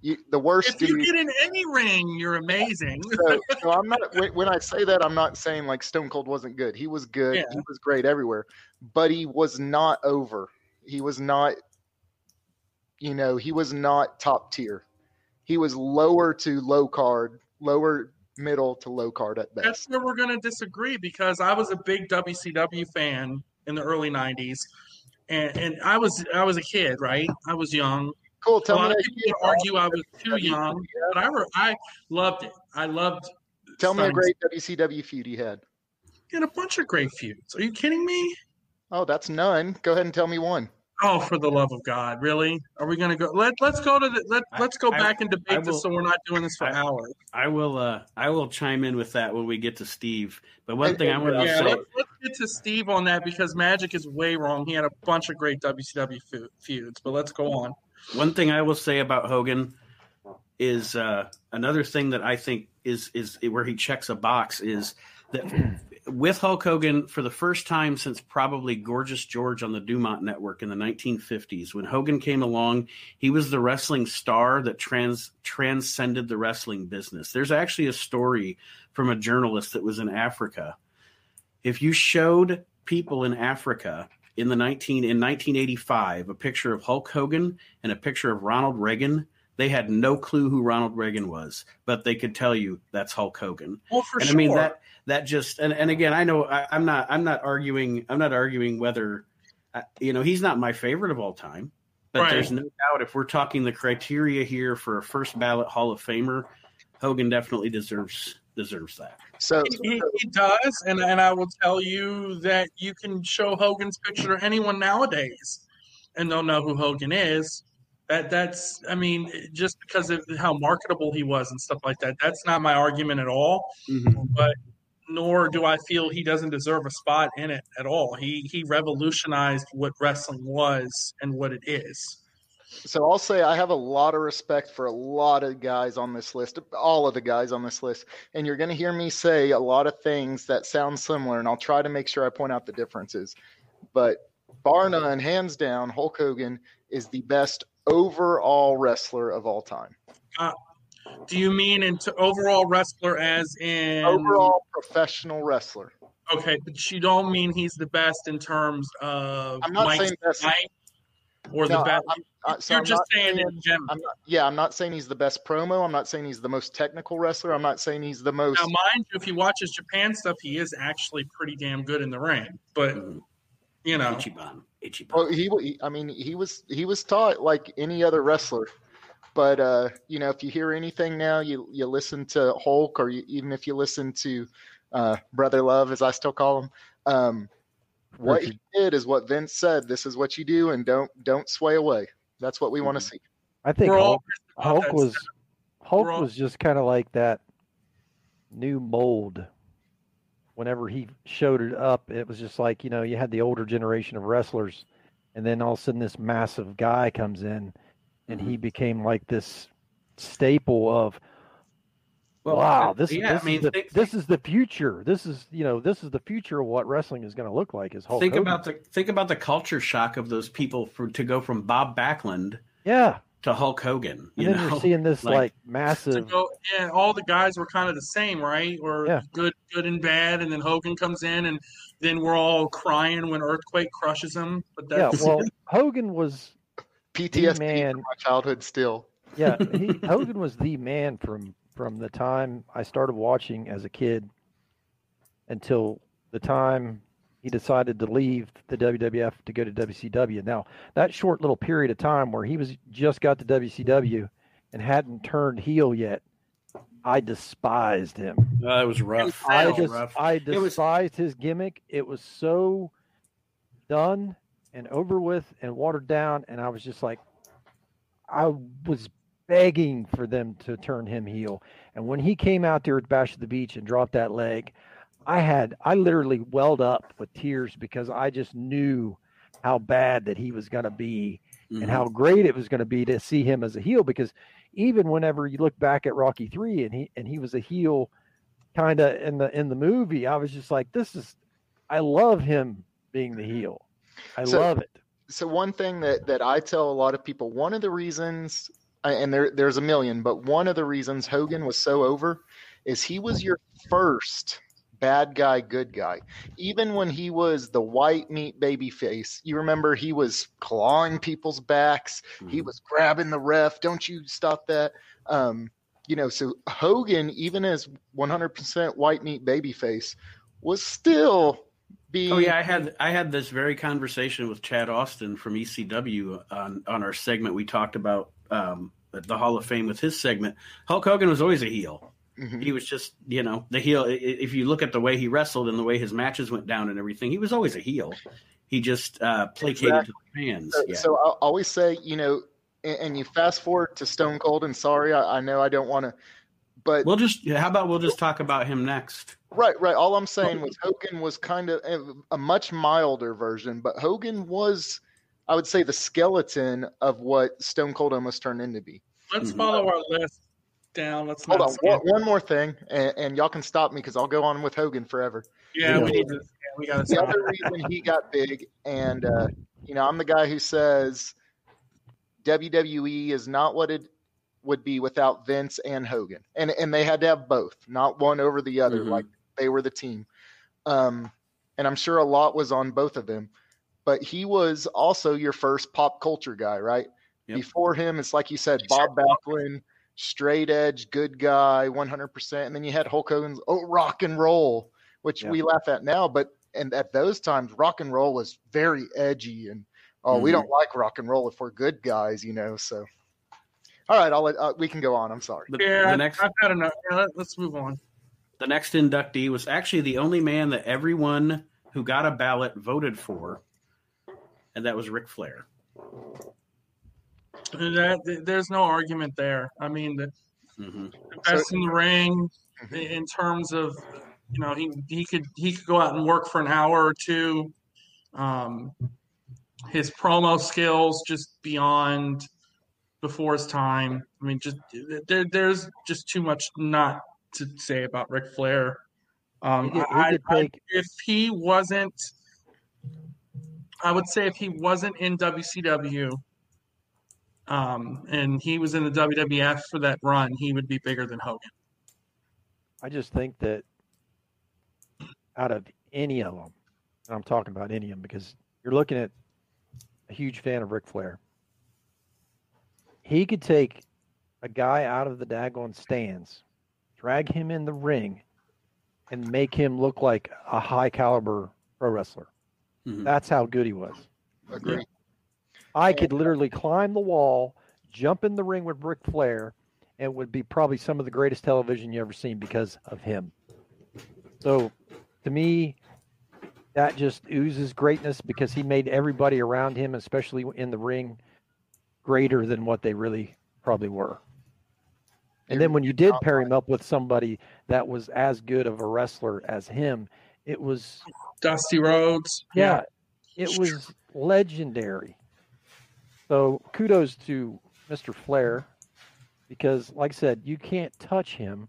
You, the worst. If you dude- get in any ring, you're amazing. so, so I'm not when, when I say that I'm not saying like Stone Cold wasn't good. He was good. Yeah. He was great everywhere, but he was not over. He was not you know, he was not top tier. He was lower to low card, lower middle to low card at best. That's where we're going to disagree because I was a big WCW fan in the early '90s, and, and I was I was a kid, right? I was young. Cool. Tell A lot me of people would argue I was too young, but I re- I loved it. I loved. tell me a great WCW feud he had. He had a bunch of great feuds. Are you kidding me? Oh, that's none. Go ahead and tell me one. Oh, for the love of God, really? Are we going to go? Let Let's go to the let Let's go I- back and debate will- this, so we're not doing this for I- hours. I will. Uh, I will chime in with that when we get to Steve. But one And- thing I and, wanted uh, to Yeah, say. let's, let's get to Steve on that because Magic is way wrong. He had a bunch of great WCW feuds, but let's go on. One thing I will say about Hogan is uh, another thing that I think is is where he checks a box is that with Hulk Hogan for the first time since probably Gorgeous George on the DuMont Network in the 1950s, when Hogan came along, he was the wrestling star that trans transcended the wrestling business. There's actually a story from a journalist that was in Africa. If you showed people in Africa in the 19 in 1985 a picture of Hulk Hogan and a picture of Ronald Reagan, they had no clue who Ronald Reagan was, but they could tell you that's Hulk Hogan. Well, for and sure. I mean that that just and, and again, I know I, I'm not I'm not arguing I'm not arguing whether uh, you know he's not my favorite of all time, but Right. there's no doubt if we're talking the criteria here for a first ballot Hall of Famer, Hogan definitely deserves deserves that. So, He, he- he does, and and I will tell you that you can show Hogan's picture to anyone nowadays, and they'll know who Hogan is. That that's I mean, just because of how marketable he was and stuff like that. That's not my argument at all. But nor do I feel he doesn't deserve a spot in it at all. He he revolutionized what wrestling was and what it is. so I'll say I have a lot of respect for a lot of guys on this list, all of the guys on this list, and you're going to hear me say a lot of things that sound similar, and I'll try to make sure I point out the differences. But bar none, hands down, Hulk Hogan is the best overall wrestler of all time. Uh, Do you mean into overall wrestler as in Overall professional wrestler. Okay, but you don't mean he's the best in terms of I'm not Mike saying best- Smythe or the best. I'm- Uh, so You're I'm just saying saying- in general. I'm not, yeah, I'm not saying he's the best promo. I'm not saying he's the most technical wrestler. I'm not saying he's the most. Now, mind you, if you watch his Japan stuff, he is actually pretty damn good in the ring. But Mhm. you know, Ichiban, Ichiban. Well, he, he, I mean, he was he was taught like any other wrestler. But uh, you know, if you hear anything now, you you listen to Hulk, or you, even if you listen to uh, Brother Love, as I still call him. Um, what he did is what Vince said. This is what you do, and don't don't sway away. That's what we want to see. I think we're Hulk, Hulk was stuff. Hulk all- was just kind of like that new mold. Whenever he showed it up, it was just like you know you had the older generation of wrestlers, and then all of a sudden this massive guy comes in, and he became like this staple of Well, wow, uh, this, yeah, this I mean, is the think- this is the future. This is you know this is the future of what wrestling is going to look like. Is Hulk think Hogan. about the think about the culture shock of those people for to go from Bob Backlund yeah, to Hulk Hogan. and You then know, you're seeing this like- like, massive. go, yeah, all the guys were kind of the same, right? Or Yeah. good, good and bad, and then Hogan comes in, and then we're all crying when Earthquake crushes him. But Yeah, that's well, Hogan was PTSD man. from my childhood still. yeah, he, Hogan was the man from from the time I started watching as a kid until the time he decided to leave the WWF to go to WCW. Now, that short little period of time where he was just got to WCW and hadn't turned heel yet, I despised him. Uh, it was rough. I was just rough. I It was- despised his gimmick. It was so done and over with and watered down, and I was just like, I was begging for them to turn him heel. And when he came out there at Bash of the Beach and dropped that leg, I had I literally welled up with tears because I just knew how bad that he was going to be Mhm. and how great it was going to be to see him as a heel because even whenever you look back at Rocky 3 and he and he was a heel kind of in the in the movie I was just like this is I love him being the heel. I So- love it. so one thing that that I tell a lot of people, one of the reasons, and there there's a million, but one of the reasons Hogan was so over is he was your first bad guy, good guy. Even when he was the white meat baby face, you remember he was clawing people's backs, he Mhm. was grabbing the ref. Don't you stop that? Um, you know, so Hogan, even as 100% white meat baby face, was still being. Oh yeah, I had I had this very conversation with Chad Austin from ECW on on our segment. We talked about um, the Hall of Fame with his segment. Hulk Hogan was always a heel. Mhm. He was just you know the heel. If you look at the way he wrestled and the way his matches went down and everything, he was always a heel. He just uh, placated to the fans. So, yeah. so I always say, you know, and, and you fast forward to Stone Cold, and sorry, I, I know I don't want to, but we'll just how about we'll just talk about him next. right, right. All I'm saying was Hogan was kind of a, a much milder version, but Hogan was, I would say, the skeleton of what Stone Cold almost turned into be. Let's Mhm. follow our list down. Let's Hold not on, skip. one, one more thing, and, and y'all can stop me because I'll go on with Hogan forever. Yeah, Yeah. we need to. Yeah, we got the other reason he got big, and uh, you know, I'm the guy who says WWE is not what it would be without Vince and Hogan, and and they had to have both, not one over the other. Mhm. Like they were the team, um, and I'm sure a lot was on both of them. But he was also your first pop culture guy, right? Yep. Before him, it's like you said, Bob Backlund, straight edge, good guy, 100%. And then you had Hulk Hogan's oh rock and roll, which Yeah. we laugh at now, but and at those times, rock and roll was very edgy and oh, we Mhm. don't like rock and roll if we're good guys, you know. So, all right, I'll let uh, we can go on. I'm sorry. The, Yeah, the next I've had enough. Yeah, let, let's move on. the next inductee was actually the only man that everyone who got a ballot voted for, and that was Ric Flair. That, there's no argument there. I mean, the, hmm the best in the ring Mhm. in terms of you know he he could he could go out and work for an hour or two. Um, his promo skills just beyond before his time. I mean, just there, there's just too much not to say about Ric Flair. Um, He could- he I, I- if he wasn't, I would say if he wasn't in WCW, um, and he was in the WWF for that run, he would be bigger than Hogan. I just think that out of any of them, and I'm talking about any of them because you're looking at a huge fan of Ric Flair. He could take a guy out of the daggone stands, drag him in the ring, and make him look like a high caliber pro wrestler. Mhm. That's how good he was. Agree. I could literally climb the wall, jump in the ring with Ric Flair, and it would be probably some of the greatest television you ever seen because of him. So, to me, that just oozes greatness because he made everybody around him, especially in the ring, greater than what they really probably were. And then when you did pair him up with somebody that was as good of a wrestler as him, it was Dusty Rhodes. yeah, it was legendary. So kudos to Mr. Flair because, like I said, you can't touch him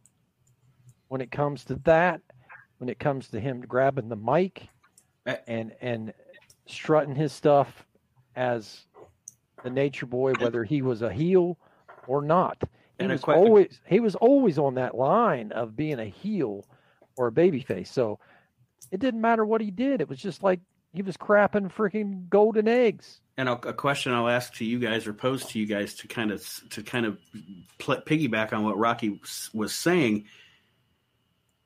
when it comes to that. When it comes to him grabbing the mic and and strutting his stuff as the Nature Boy, whether he was a heel or not, he And was que- always he was always on that line of being a heel or a babyface. So it didn't matter what he did. It was just like he was crapping freaking golden eggs. And a, a question I'll ask to you guys or pose to you guys to kind of to kind of pl- piggyback on what Rocky was saying.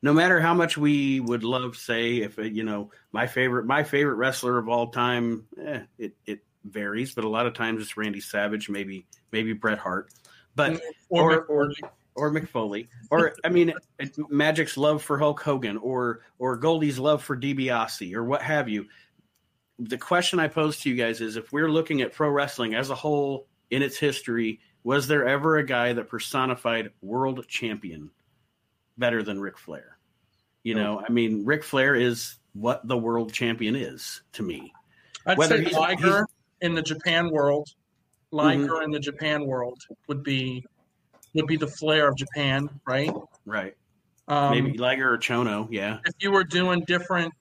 no matter how much we would love, say, if you know, my favorite, my favorite wrestler of all time, eh, it it varies, but a lot of times it's Randy Savage, maybe maybe Bret Hart, but mm, Or, or or, or Mick Foley, or I mean, Magic's love for Hulk Hogan, or or Goldie's love for DiBiase, or what have you. The question I pose to you guys is: if we're looking at pro wrestling as a whole in its history, was there ever a guy that personified world champion better than Ric Flair? You know, oh. I mean, Ric Flair is what the world champion is to me. I'd whether say he's- Liger he's- in the Japan world, Liger in the Japan world would be would be the flair of Japan, right? Right? Um, Maybe Liger or Chono. Yeah. if you were doing different,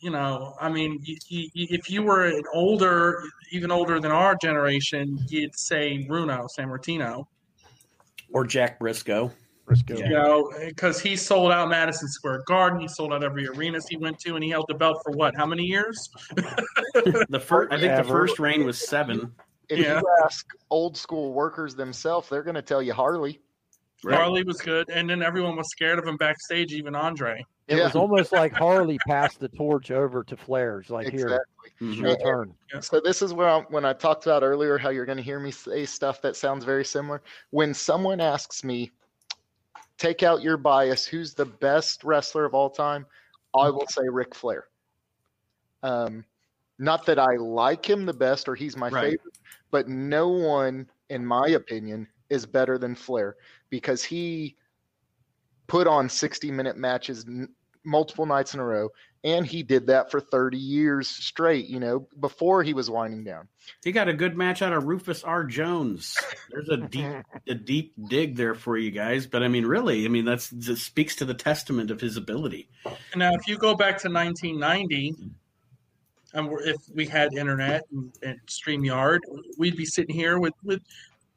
you know, I mean, y y y- if you were an older, even older than our generation, you'd say Bruno Sammartino, Or Jack Briscoe. Briscoe. You know, because he sold out Madison Square Garden, he sold out every arenas he went to, and he held the belt for what? How many years? The first, I think the first reign was seven. If Yeah. you ask old school workers themselves, they're going to tell you Harley. Harley was good, and then everyone was scared of him backstage, even Andre. It Yeah. was almost like Harley passed the torch over to Flair's. Like here, Exactly. Mhm. your turn. So this is where I'm, when I talked about earlier how you're going to hear me say stuff that sounds very similar. When someone asks me, take out your bias, who's the best wrestler of all time? I will say Ric Flair. Um, not that I like him the best or he's my Right. favorite, but no one, in my opinion, is better than Flair because he put on 60 minute matches multiple nights in a row and he did that for 30 years straight you know before he was winding down He got a good match out of Rufus R. Jones. There's a deep, a deep dig there for you guys. But I mean, really, I mean, that's that speaks to the testament of his ability. Now, if you go back to 1990, and we're, if we had internet and, and StreamYard, we'd be sitting here with with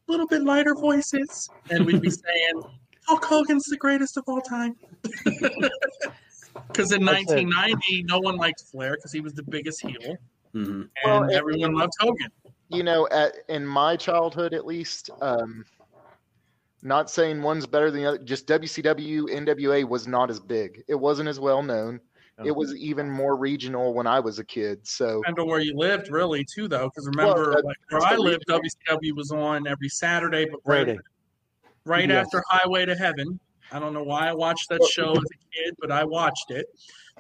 a little bit lighter voices, and we'd be saying, "Hulk Hogan's the greatest of all time." Because in That's it. 1990, no one liked Flair because he was the biggest heel, hmm and Well, and- everyone loved Hogan. you know at in my childhood at least um not saying one's better than the other just wcw nwa was not as big it wasn't as well known it was even more regional when i was a kid so Depending on where you lived, really, too, though. Because remember, that- like, where I the lived, WCW was on every Saturday, but right, Friday. right Yes. after Highway to Heaven. I don't know why I watched that show as a kid, but I watched it.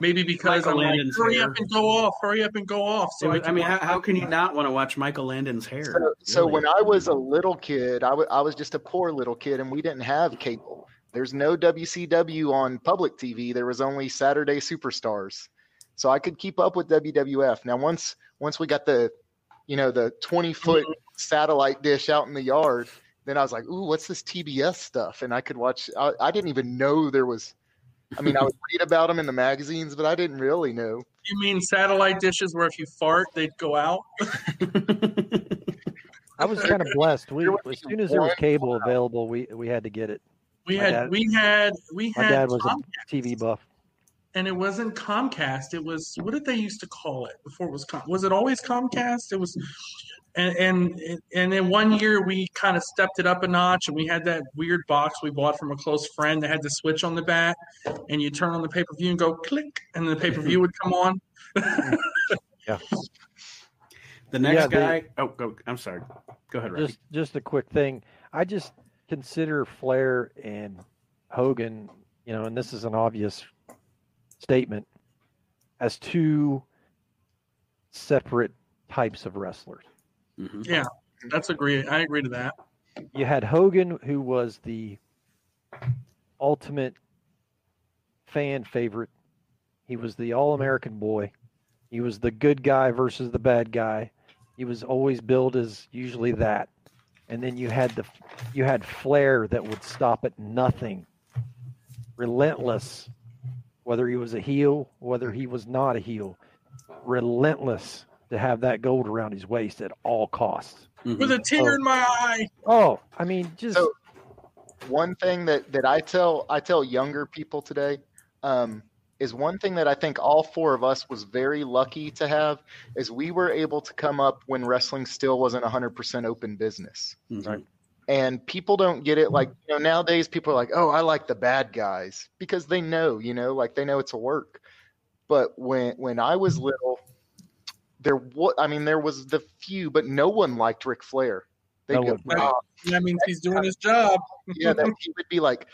Maybe because Michael I'm like, hurry hair. up and go off, hurry up and go off. So I, I mean, how, how can you not want to watch Michael Landon's hair? So, so Really. when I was a little kid, I I was just a poor little kid, and we didn't have cable. There's no WCW on public TV. There was only Saturday Superstars, so I could keep up with WWF. Now, once once we got the, you know, the 20 foot mm-hmm. satellite dish out in the yard, then I was like, "Ooh, what's this TBS stuff?" And I could watch. I, I didn't even know there was. I mean, I would read about them in the magazines, but I didn't really know. You mean satellite dishes where if you fart, they'd go out? I was kind of blessed. We as soon as there was cable available, we we had to get it. We My had, dad- we had, we My had, dad was Com- a TV buff. and it wasn't Comcast. It was what did they used to call it before it was Com- was it always Comcast? It was, and and and then one year we kind of stepped it up a notch, and we had that weird box we bought from a close friend that had the switch on the back, and you turn on the pay per view and go click, and the pay per view would come on. Yeah the next Yeah, they- guy. oh, go. I'm sorry. Go ahead, Rocky. Just just a quick thing. I just consider Flair and Hogan, you know, and this is an obvious statement, as two separate types of wrestlers. Mhm. Yeah, that's agree. I agree to that. You had Hogan, who was the ultimate fan favorite. He was the all American boy. He was the good guy versus the bad guy. He was always billed as usually that. And then you had the you had Flair that would stop at nothing. Relentless. Whether he was a heel, whether he was not a heel. Relentless to have that gold around his waist at all costs. Mhm. With a tear Oh. in my eye. Oh, I mean, just So- one thing that that I tell I tell younger people today um, is one thing that I think all four of us was very lucky to have is we were able to come up when wrestling still wasn't 100% open business. Mhm. and people don't get it. Like you know, nowadays people are like, "Oh, I like the bad guys," because they know, you know, like they know it's a work. But when when I was little, there what I mean, there was the few, but no one liked Ric Flair. They No go, one. "Oh, That means he's doing his job. yeah, that he would be like,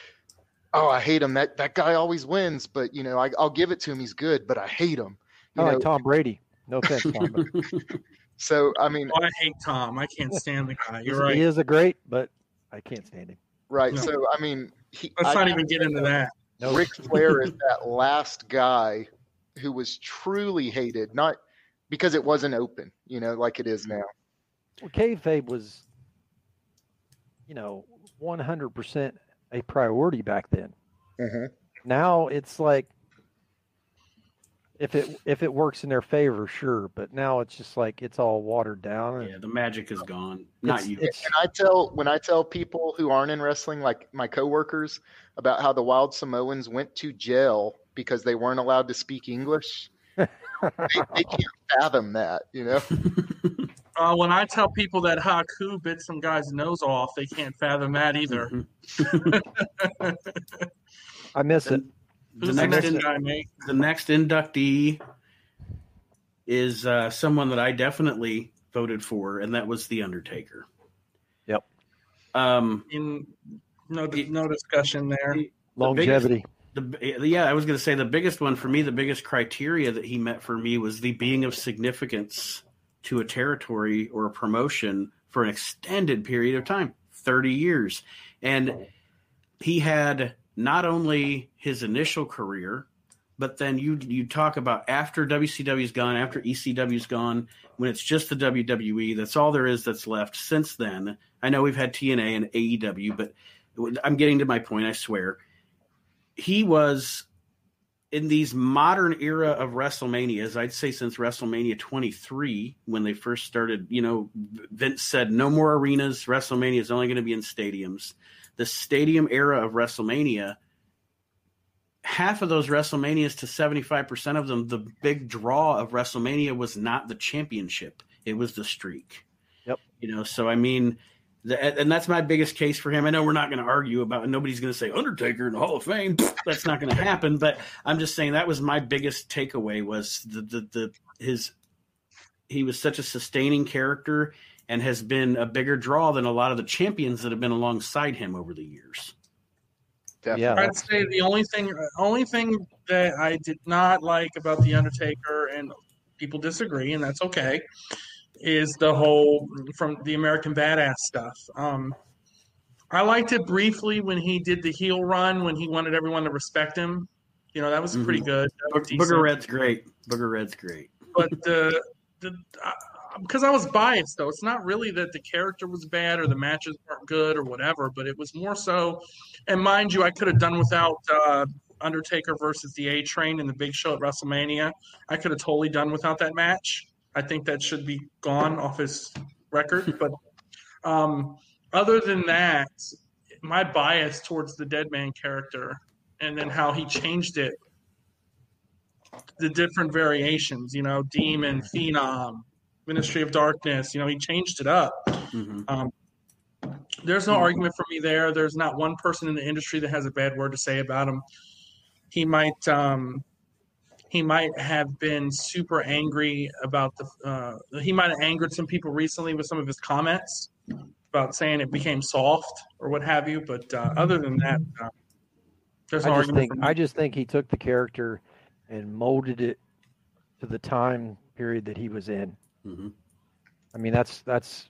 "Oh, I hate him. That that guy always wins, but you know, I, I'll give it to him. He's good, but I hate him." You I know, like Tom Brady. No offense, Tom. So I mean, Oh, I hate Tom. I can't stand the guy. You're He right. is a great, but I can't stand him. right? No. So I mean, he, Let's I, not even get into that. No, Ric Flair is that last guy who was truly hated, not because it wasn't open, you know, like it is now. well, kayfabe was, you know, one hundred percent a priority back then. Mhm. Now it's like, if it if it works in their favor, sure, but now it's just like it's all watered down. and yeah, the magic is gone. Not it's- you. it's- And I tell when I tell people who aren't in wrestling, like my coworkers, about how the Wild Samoans went to jail because they weren't allowed to speak English. They, they can't fathom that, you know. Uh, when I tell people that Haku bit some guy's nose off, they can't fathom that either. I miss it. The the next, next in, guy, the next inductee is uh, someone that I definitely voted for, and that was the Undertaker. Yep. Um, In no no discussion there. the biggest- Longevity. the yeah, I was going to say the biggest one for me, the biggest criteria that he met for me was the being of significance to a territory or a promotion for an extended period of time, 30 years. And he had not only his initial career, but then you you talk about after WCW's gone, after ECW's gone, when it's just the WWE, that's all there is that's left since then. I know we've had TNA and AEW, but I'm getting to my point, I swear he was in these modern era of WrestleManias, I'd say since WrestleMania 23, when they first started, you know, Vince said no more arenas. WrestleMania is only going to be in stadiums. The stadium era of WrestleMania, half of those WrestleManias to 75% of them, the big draw of WrestleMania was not the championship, it was the streak. Yep. You know, so I mean, and that's my biggest case for him. I know we're not going to argue about. Nobody's going to say Undertaker in the Hall of Fame. That's not going to happen. But I'm just saying that was my biggest takeaway was the the, the his he was such a sustaining character and has been a bigger draw than a lot of the champions that have been alongside him over the years. Definitely. Yeah. I'd say the only thing, only thing that I did not like about the Undertaker, and people disagree, and that's okay, is the whole from the American Badass stuff. Um, I liked it briefly when he did the heel run when he wanted everyone to respect him. You know that was pretty good. That was Booger. Red's great. Booger Red's great. but the the because I was biased though, it's not really that the character was bad or the matches weren't good or whatever, but it was more so. And mind you, I could have done without uh, Undertaker versus the A Train in the Big Show at WrestleMania. I could have totally done without that match. I think that should be gone off his record. But um, other than that, my bias towards the Dead Man character and then how he changed it the different variations, you know, Demon, Phenom, Ministry of Darkness, you know, he changed it up. hmm Um, there's no argument for me there. There's not one person in the industry that has a bad word to say about him. He might, um, he might have been super angry about the. Uh, he might have angered some people recently with some of his comments about saying it became soft or what have you. But uh, other than that, uh, there's no I just think. I just think he took the character and molded it to the time period that he was in. hmm I mean, that's that's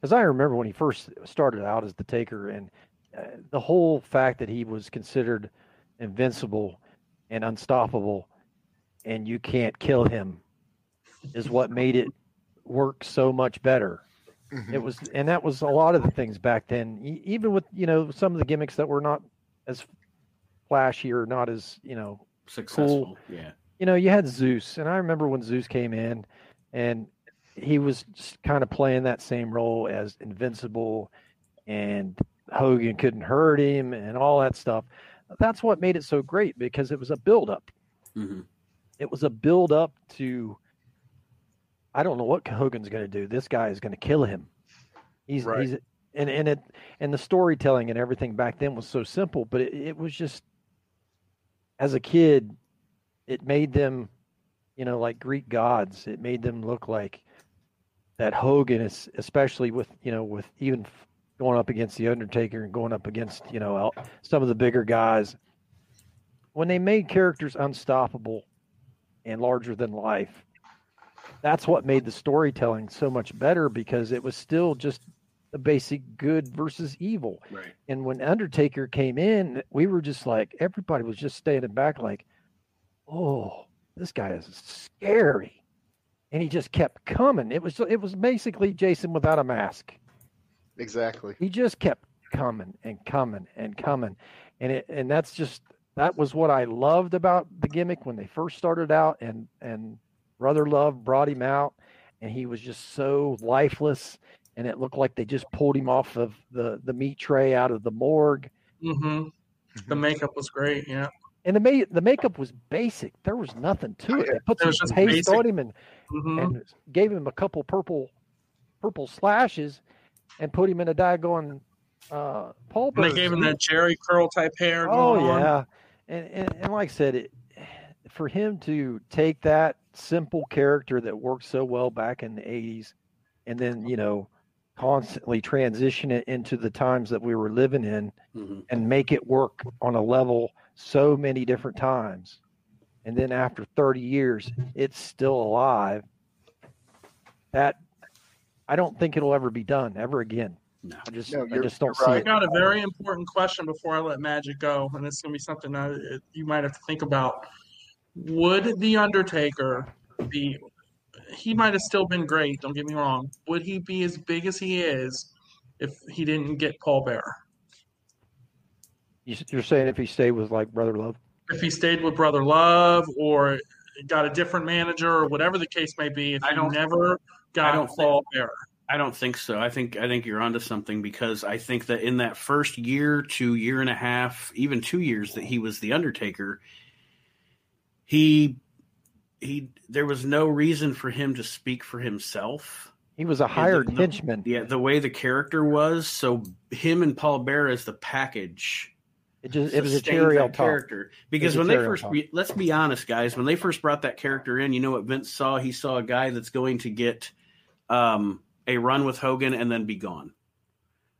because I remember when he first started out as the Taker, and uh, the whole fact that he was considered invincible and unstoppable, and you can't kill him, is what made it work so much better. Mhm. It was, and that was a lot of the things back then. E- even with you know some of the gimmicks that were not as flashy or not as you know Successful. Yeah. you know, you had Zeus, and I remember when Zeus came in, and he was just kind of playing that same role as Invincible, and Hogan couldn't hurt him, and all that stuff. That's what made it so great because it was a build up. hmm It was a build up to. I don't know what Hogan's going to do. This guy is going to kill him. He's Right. he's and and it and the storytelling and everything back then was so simple, but it, it was just as a kid, it made them, you know, like Greek gods. It made them look like that Hogan is, especially with you know, with even going up against the Undertaker and going up against you know some of the bigger guys. When they made characters unstoppable and larger than life, that's what made the storytelling so much better because it was still just the basic good versus evil. Right. And when Undertaker came in, we were just like everybody was just standing back like, "Oh, this guy is scary." And he just kept coming. It was it was basically Jason without a mask. Exactly. He just kept coming and coming and coming. And it and that's just that was what I loved about the gimmick when they first started out and and Brother Love brought him out and he was just so lifeless and it looked like they just pulled him off of the the meat tray out of the morgue hmm The makeup was great. Yeah. and the ma- the makeup was basic there was nothing to it they put It some just paste basic. on him and, hmm and gave him a couple purple purple slashes and put him in a daggone uh Paul And they gave him that Jheri curl type hair. Oh going on. And, and and like I said, it, for him to take that simple character that worked so well back in the '80s, and then you know constantly transition it into the times that we were living in, Mhm. and make it work on a level so many different times, and then after 30 years, it's still alive. That I don't think it'll ever be done ever again. No. I just No, I you're- just don't you're see right. I got a very important question before I let Magic go, and it's going to be something that uh, you might have to think about. Would the Undertaker be? He might have still been great. Don't get me wrong. Would he be as big as he is if he didn't get Paul Bearer? You- You're saying if he stayed with like Brother Love? If he stayed with Brother Love, or got a different manager, or whatever the case may be, if I he don't- never got don't think- Paul Bearer, I don't think so. I think I think you're onto something because I think that in that first year to year and a half, even two years that he was the Undertaker, he he there was no reason for him to speak for himself. He was a hired the- henchman. Yeah, the way the character was, so him and Paul Bearer as the package It just it was a on character. Because when they first, let's be honest, guys, when they first brought that character in, you know what Vince saw? He saw a guy that's going to get um, a run with Hogan and then be gone.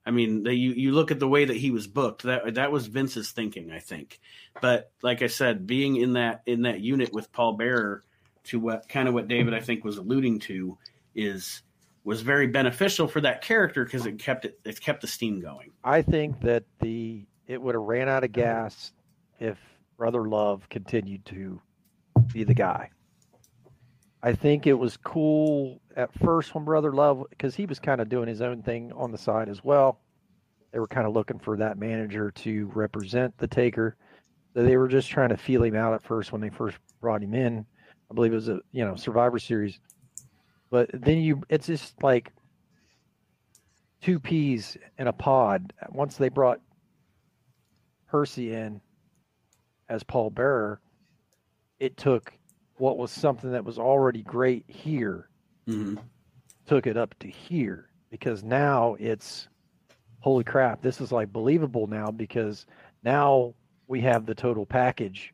I mean, the, you you look at the way that he was booked. That that was Vince's thinking, I think. But like I said, being in that in that unit with Paul Bearer, to what kind of what David I think was alluding to, is was very beneficial for that character because it kept it it kept the steam going. I think that the it would have ran out of gas if Brother Love continued to be the guy. I think it was cool at first when Brother Love because he was kind of doing his own thing on the side as well. They were kind of looking for that manager to represent the Taker. So they were just trying to feel him out at first when they first brought him in. I believe it was a you know Survivor Series. But then you it's just like two peas in a pod. Once they brought Percy in as Paul Bearer, it took what was something that was already great here, hmm took it up to here because now it's holy crap, this is like believable now because now we have the total package.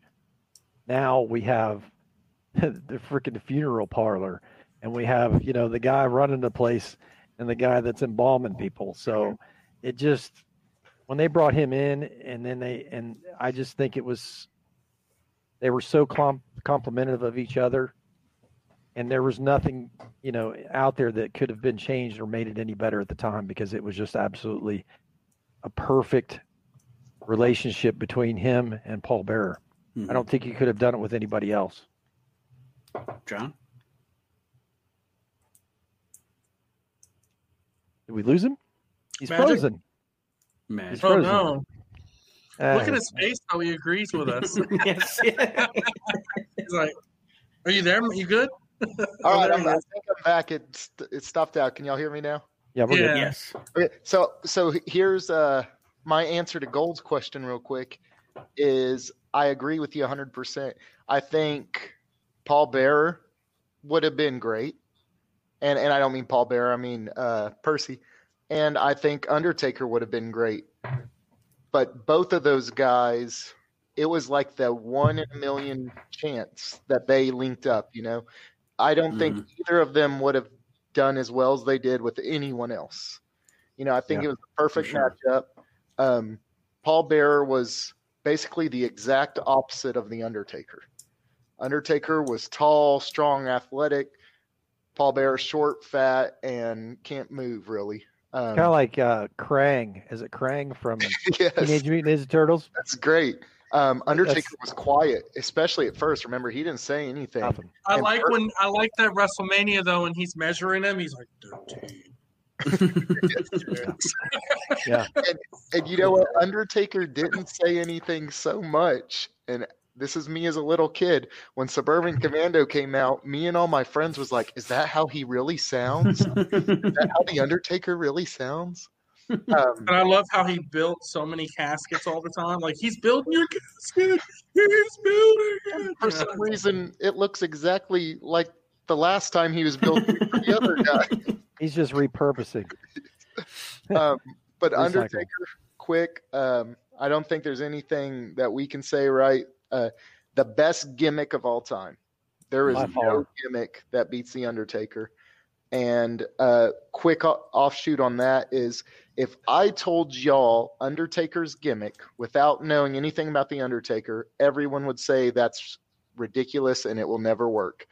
Now we have the freaking funeral parlor and we have, you know, the guy running the place and the guy that's embalming people. So it just when they brought him in and then they and I just think it was they were so com- complimentary of each other and there was nothing you know out there that could have been changed or made it any better at the time because it was just absolutely a perfect relationship between him and Paul Bearer. Mhm. I don't think you could have done it with anybody else. John. Did we lose him? He's Magic? frozen. Man. He's oh frozen. no! Uh, Look at his face how he agrees with us. yes. He's like, "Are you there? You good?" All right, I'm, I think I'm back. It st- it stopped out. Can y'all hear me now? yeah, we're Yeah. good. yes. Okay, so so here's uh my answer to Gold's question real quick is I agree with you 100%. I think Paul Bearer would have been great. And and I don't mean Paul Bearer, I mean uh Percy. and I think Undertaker would have been great. But both of those guys, it was like the one in a million chance that they linked up. You know, I don't think either of them would have done as well as they did with anyone else. You know, I think Yeah, it was the perfect sure. matchup. Um, Paul Bearer was basically the exact opposite of the Undertaker. Undertaker was tall, strong, athletic. Paul Bearer short, fat, and can't move really. Um, Kind of like uh, Krang. Is it Krang from yes, Teenage Mutant Ninja Turtles? that's great. Um, Undertaker That's- was quiet, especially at first. Remember, he didn't say anything. Nothing. I And like per- when I like that WrestleMania though, when he's measuring him, he's like thirteen. Yeah. And you know what? Undertaker didn't say anything so much. And this is me as a little kid. When Suburban Commando came out, me and all my friends was like, "Is that how he really sounds? is that how the Undertaker really sounds?" Um, And I love how he built so many caskets all the time. Like he's building your casket. He's building it. for some reason, it looks exactly like the last time he was building for the other guy. He's just repurposing. Um, but Undertaker, quick. Um, I don't think there's anything that we can say right. Uh, the best gimmick of all time. There is no gimmick that beats the Undertaker. And uh, quick offshoot on that is if I told y'all Undertaker's gimmick without knowing anything about the Undertaker, everyone would say that's ridiculous and it will never work.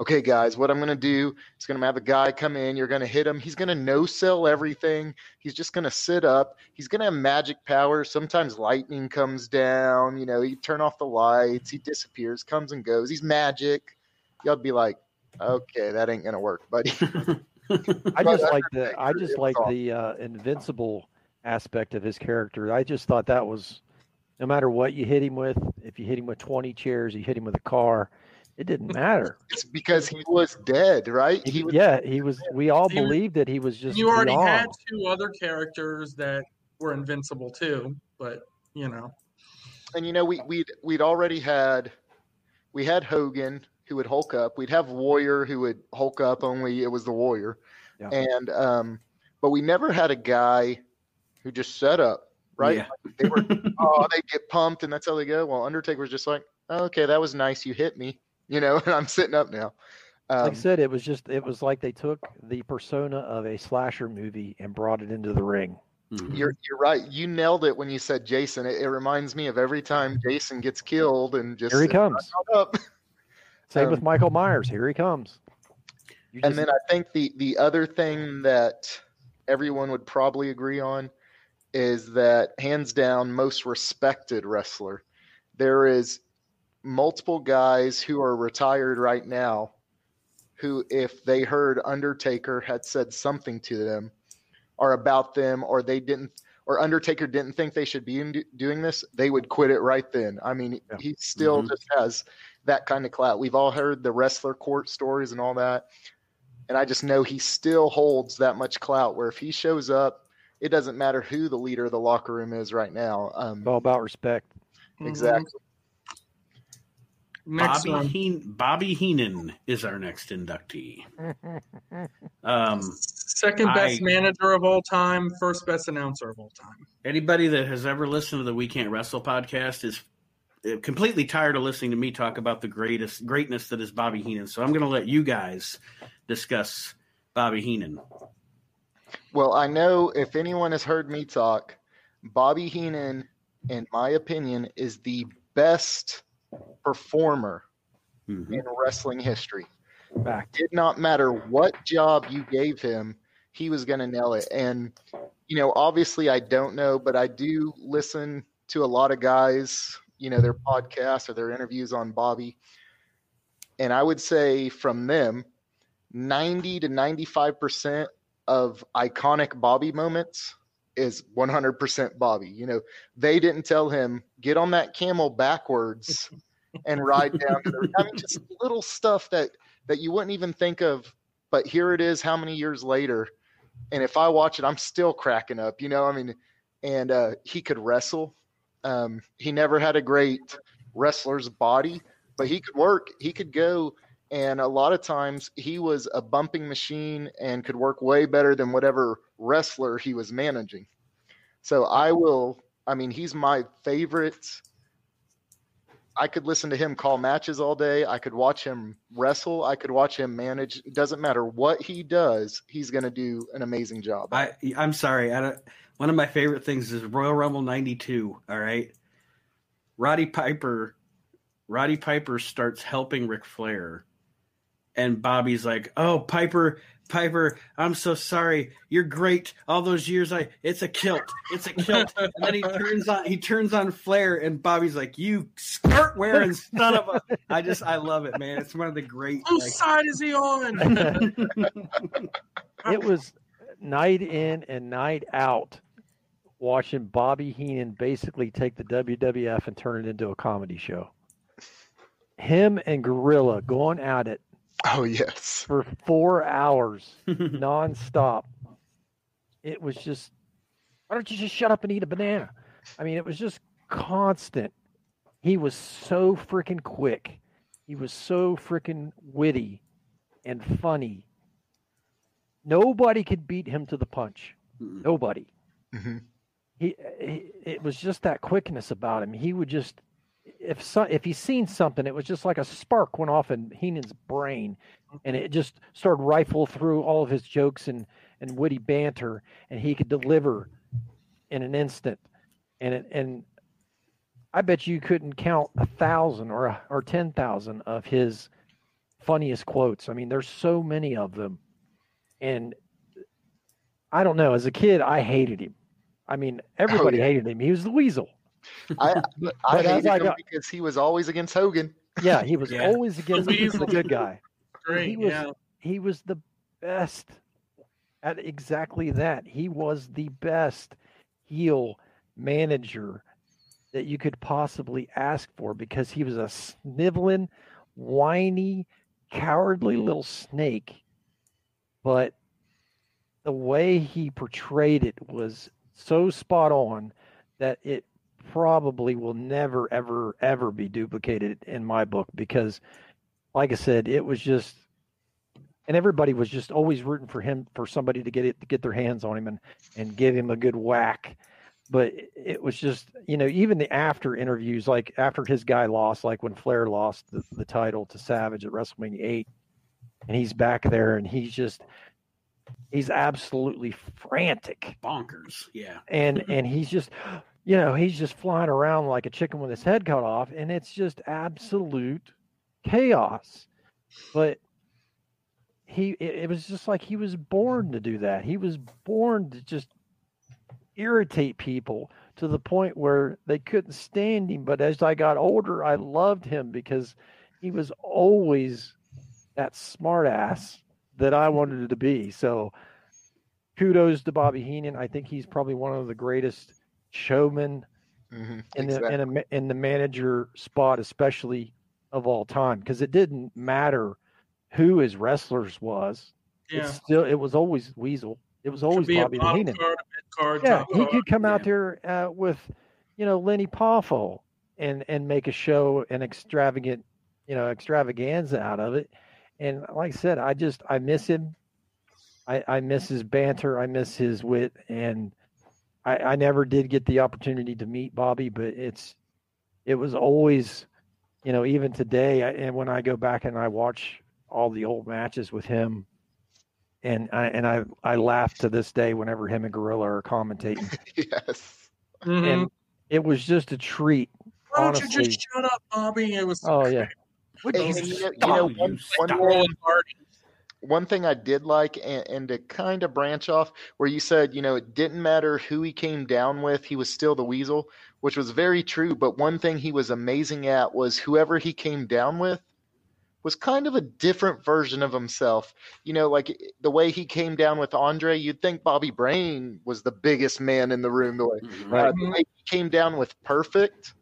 Okay, guys, what I'm going to do is going to have a guy come in. You're going to hit him. He's going to no sell everything. He's just going to sit up. He's going to have magic powers. Sometimes lightning comes down. You know, you turn off the lights. He disappears, comes and goes. He's magic. Y'all be like, okay, that ain't going to work, buddy. I just like the I just like the uh, invincible aspect of his character. I just thought that was no matter what you hit him with, if you hit him with twenty chairs, you hit him with a car, it didn't matter. It's because he was dead, right? He was yeah, he was. We all He was- believed that he was just. You already beyond. had two other characters that were invincible too, but you know. and you know we we'd we'd already had we had Hogan who would Hulk up. We'd have Warrior who would Hulk up. Only it was the Warrior, Yeah. and um, but we never had a guy who just set up. Right? Yeah. They were oh they get pumped and that's how they go. Well, Undertaker was just like, oh, okay, that was nice. You hit me, you know, and I'm sitting up now. Um, Like I said, it was just it was like they took the persona of a slasher movie and brought it into the ring. Mhm. You're you're right. You nailed it when you said Jason. It, it reminds me of every time Jason gets killed and just Here he comes. up. Same with Um, Michael Myers. Here he comes. You And just- then I think the the other thing that everyone would probably agree on is that hands down most respected wrestler. There is multiple guys who are retired right now who if they heard Undertaker had said something to them or about them or they didn't or Undertaker didn't think they should be in, doing this, they would quit it right then. I mean, Yeah. he still Mhm. just has that kind of clout. We've all heard the wrestler court stories and all that. And I just know he still holds that much clout where if he shows up, it doesn't matter who the leader of the locker room is right now. Um, it's all about respect. exactly. Next Bobby, one. Heen- Bobby Heenan is our next inductee. Um, Second best I- manager of all time, first best announcer of all time. anybody that has ever listened to the We Can't Wrestle podcast is uh, completely tired of listening to me talk about the greatest greatness that is Bobby Heenan. So I'm going to let you guys discuss Bobby Heenan. Well, I know if anyone has heard me talk, Bobby Heenan, in my opinion, is the best performer Mhm. in wrestling history. Fact. did not matter what job you gave him, he was going to nail it. And, you know, obviously I don't know, but I do listen to a lot of guys, you know, their podcasts or their interviews on Bobby. And I would say from them, 90 to 95% of iconic Bobby moments is 100% Bobby. You know, they didn't tell him, get on that camel backwards and ride down to. I mean, just little stuff that that you wouldn't even think of, but here it is. How many years later? And if I watch it, I'm still cracking up. You know, I mean, and uh, he could wrestle. Um, he never had a great wrestler's body, but he could work. He could go and a lot of times he was a bumping machine and could work way better than whatever wrestler he was managing. So I will. I mean, he's my favorite. I could listen to him call matches all day. I could watch him wrestle. I could watch him manage. It doesn't matter what he does, he's going to do an amazing job. I I'm sorry. I don't, one of my favorite things is Royal Rumble '92. All right, Roddy Piper. Roddy Piper starts helping Ric Flair, and Bobby's like, "Oh, Piper, Piper, I'm so sorry. You're great. All those years, I it's a kilt. It's a kilt." and then he turns on he turns on Flair, and Bobby's like, "You skirt wearing son of a." I just I love it, man. It's one of the great. Whose like- side is he on? it was night in and night out watching Bobby Heenan basically take the WWF and turn it into a comedy show. Him and Gorilla going at it Oh yes. for four hours nonstop. It was just, why don't you just shut up and eat a banana? I mean, it was just constant. He was so freaking quick. He was so freaking witty and funny. Nobody could beat him to the punch. Nobody. Mhm. He, he, it was just that quickness about him. He would just, if so, if he seen something, it was just like a spark went off in Heenan's brain, and mm-hmm. it just started rifle through all of his jokes and and witty banter, and he could deliver in an instant. And it, and I bet you couldn't count a thousand or a, or ten thousand of his funniest quotes. I mean, there's so many of them, and I don't know. As a kid, I hated him. I mean, oh, everybody yeah. hated him. He was the weasel. I I But as hated I him because he was always against Hogan. Yeah, he was Yeah. always against the, weasel. the good guy. Great, He was- yeah. He was the best at exactly that. He was the best heel manager that you could possibly ask for because he was a sniveling, whiny, cowardly little snake. But the way he portrayed it was so spot on that it probably will never, ever, ever be duplicated in my book because, like I said, it was just and everybody was just always rooting for him for somebody to get it to get their hands on him and and give him a good whack but it- was just you know even the after interviews like after his guy lost like when flair lost the, the title to savage at wrestlemania 8 and he's back there and he's just he's absolutely frantic bonkers. Yeah. and and he's just you know he's just flying around like a chicken with his head cut off and it's just absolute chaos. But he it, it was just like he was born to do that. He was born to just irritate people to the point where they couldn't stand him. But as i got older i loved him because he was always that smart ass that i wanted to be. So kudos to Bobby Heenan. I think he's probably one of the greatest showmen Mhm, in the exactly. in, a, in the manager spot, especially of all time, because it didn't matter who his wrestlers was. Yeah. It's still it was always Weasel. It was always Bobby Heenan. card, card, Yeah, he card. could come out yeah. there uh, with, you know, Lenny Poffo and and make a show an extravagant, you know, extravaganza out of it. And like I said, I just I miss him. I, I miss his banter. I miss his wit, and I, I never did get the opportunity to meet Bobby, but it's it was always, you know, even today. I, and when I go back and I watch all the old matches with him, and I and I I laugh to this day whenever him and Gorilla are commentating, yes. Mhm. and it was just a treat. Why don't you just shut up, Bobby? It was Oh yeah, And, and you know, you Stop, know you one, one, stop. rolling party. One thing I did like, and, and to kind of branch off, where you said, you know, it didn't matter who he came down with, he was still the weasel, which was very true. But one thing he was amazing at was whoever he came down with was kind of a different version of himself. You know, like the way he came down with Andre, you'd think Bobby Brain was the biggest man in the room. The way, Mhm. Right. uh, the way he came down with Perfect,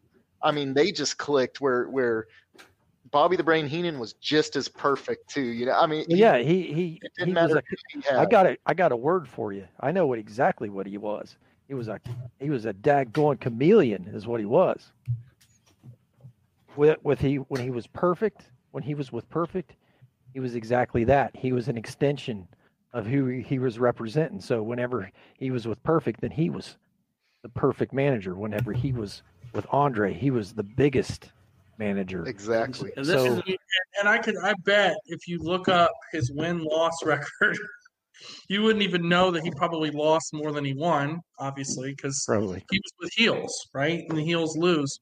I mean, they just clicked. Where where Bobby the Brain Heenan was just as perfect too. You know, I mean, yeah. He he it he didn't was matter a he. I got a I got a word for you. I know what exactly what he was. He was a he was a daggone chameleon, is what he was. With with he when he was perfect, when he was with perfect, he was exactly that. He was an extension of who he was representing. So whenever he was with Perfect, then he was the perfect manager. Whenever he was with Andre, he was the biggest manager. Exactly. And this So- is And I could, I bet, if you look up his win loss record, you wouldn't even know that he probably lost more than he won. Obviously, because he was with heels, right? And the heels lose.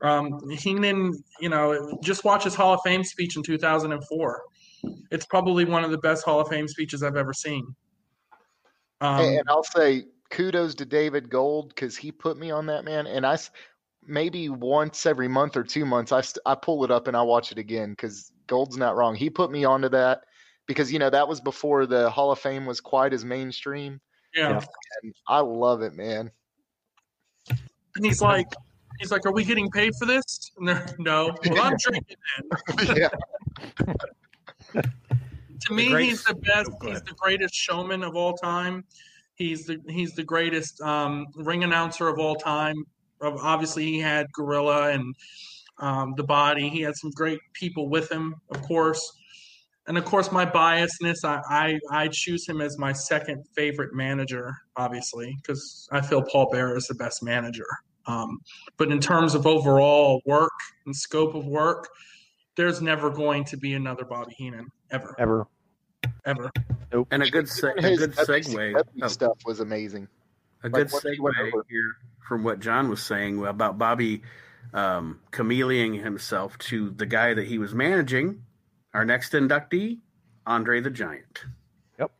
Um, Heenan, you know, just watch his Hall of Fame speech in 2004. It's probably one of the best Hall of Fame speeches I've ever seen. Um, and, and I'll say kudos to David Gold because he put me on that man. And I s- maybe once every month or two months, I st- I pull it up and I watch it again because Gold's not wrong. He put me onto that because you know that was before the Hall of Fame was quite as mainstream. yeah. Yeah. And I love it, man. And he's like, he's like, are we getting paid for this? And no. Well, I'm drinking then. yeah, To me, great- he's the best. Oh, He's the greatest showman of all time. He's the he's the greatest um, ring announcer of all time. Of- Obviously, he had Gorilla and um, the Body. He had some great people with him, of course. And of course, my biasness, I I, I choose him as my second favorite manager, obviously, because I feel Paul Bearer is the best manager. Um, but in terms of overall work and scope of work, there's never going to be another Bobby Heenan ever, Ever. ever. and a good se- a good WCW segue. oh, stuff was amazing. A Like, good what segue went here from what John was saying about Bobby um, chameleoning himself to the guy that he was managing. Our next inductee, Andre the Giant. Yep.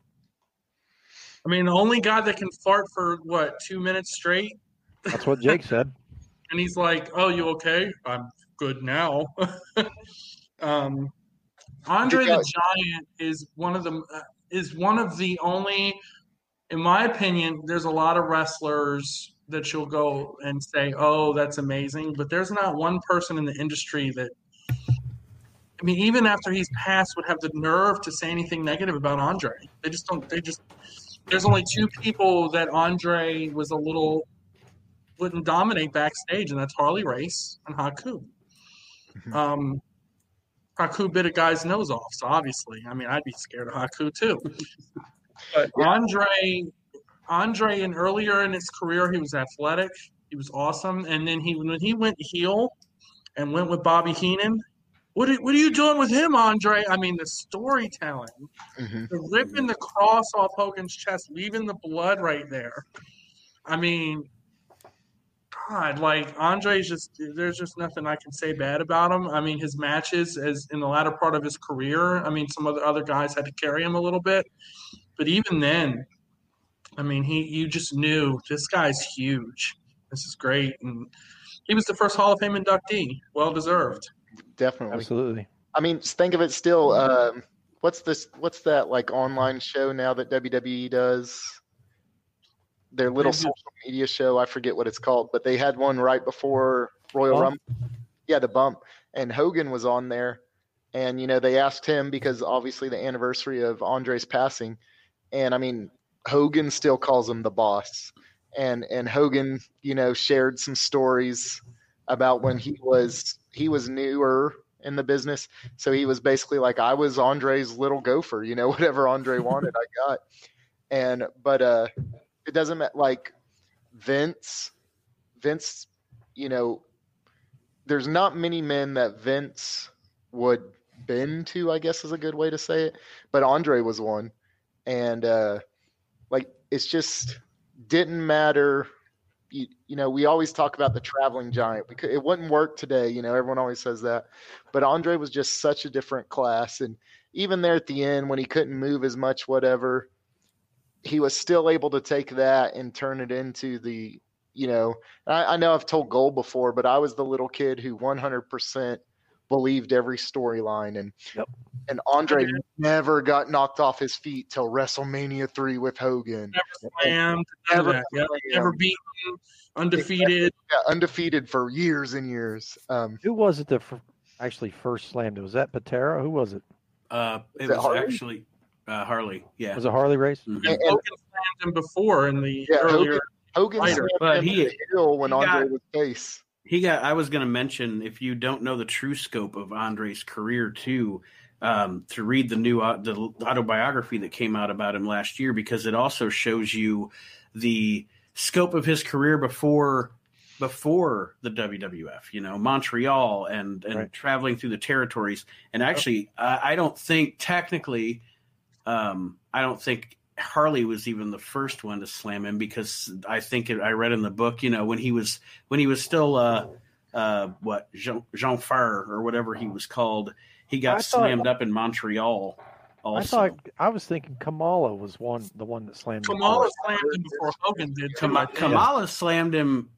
I mean, the only guy that can fart for what two minutes straight, That's what Jake said. and he's like, "Oh, you okay? I'm good now." um, Andre the Giant is one of the uh, is one of the only, in my opinion, there's a lot of wrestlers that you'll go and say, "Oh, that's amazing," but there's not one person in the industry that. I mean, even after he's passed, would have the nerve to say anything negative about Andre. They just don't. They just. There's only two people that Andre was a little wouldn't dominate backstage, and that's Harley Race and Haku. Um, Haku bit a guy's nose off, so obviously, I mean, I'd be scared of Haku too. But Andre, Andre, and earlier in his career, he was athletic, he was awesome, and then he when he went heel and went with Bobby Heenan. What are, what are you doing with him, Andre? I mean, the storytelling, Mhm. the ripping the cross off Hogan's chest, leaving the blood right there. I mean, God, like Andre's just there's just nothing I can say bad about him. I mean, his matches as in the latter part of his career, I mean, some other other guys had to carry him a little bit, but even then, I mean, he you just knew this guy's huge. This is great, and he was the first Hall of Fame inductee, well deserved. Definitely. Absolutely. I mean, think of it still. Um, what's this? What's that like online show now that WWE does? Their little social media show. I forget what it's called, but they had one right before Royal Bump? Rumble. Yeah, the bump. And Hogan was on there, and you know they asked him because obviously the anniversary of Andre's passing, and I mean Hogan still calls him the boss, and and Hogan you know shared some stories about when he was he was newer in the business so he was basically like I was Andre's little gopher, you know, whatever Andre wanted, I got. And but uh it doesn't matter like Vince Vince, you know, there's not many men that Vince would bend to, I guess is a good way to say it. But Andre was one. And uh like it's just didn't matter you, you know, we always talk about the traveling giant. Could, it wouldn't work today. You know, everyone always says that. But Andre was just such a different class. And even there at the end, when he couldn't move as much, whatever, he was still able to take that and turn it into the, you know, I, I know I've told Gold before, but I was the little kid who 100% believed every storyline. And, Yep. and Andre Okay. never got knocked off his feet till WrestleMania 3 with Hogan. Never slammed, none Never that. Yep. slammed. Never beaten, undefeated. Yeah, undefeated for years and years. Um, Who was it that fir- actually first slammed? it? Was that Patera? Who was it? Uh, it Is it was Harley? actually uh, Harley. Yeah. Was it Harley Race? Mhm. and- Hogan slammed him before in the Yeah, earlier. Hogan Fighter, slammed but him he- to the hill when he got- Andre was face. He got. I was going to mention if you don't know the true scope of Andre's career too. um, to read the new uh, the autobiography that came out about him last year because it also shows you the scope of his career before before the WWF. You know, Montreal and and Right. traveling through the territories. And actually, I I don't think technically, um, I don't think Harley was even the first one to slam him because I think it, I read in the book, you know, when he was when he was still uh, uh, what Jean, Jean Ferré or whatever he was called, he got I thought- slammed up in Montreal. Also, I thought I was thinking Kamala was one the one that slammed him. Kamala slammed him before Hogan did. too, I Kama- Kamala slammed him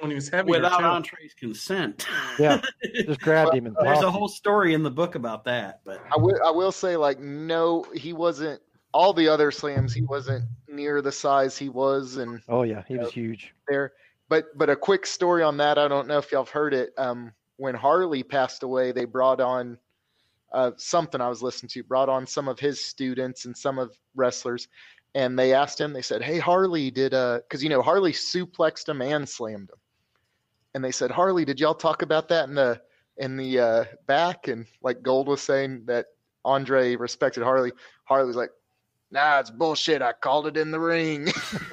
when he was heavier. without too. Andre's consent. Yeah, just grabbed him and There's a whole story in the book about that, but I will, I will say, like, no, he wasn't. All the other slams, he wasn't near the size he was, and. Oh yeah, he was huge. there. But but a quick story on that. I don't know if y'all have heard it. Um, when Harley passed away, they brought on uh, something I was listening to. Brought on some of his students and some of wrestlers, and they asked him. They said, "Hey Harley, did uh, because you know Harley suplexed him and slammed him." And they said, "Harley, did y'all talk about that in the in the uh, back?" And like Gold was saying that Andre respected Harley. harley was like, "Nah, it's bullshit. I called it in the ring."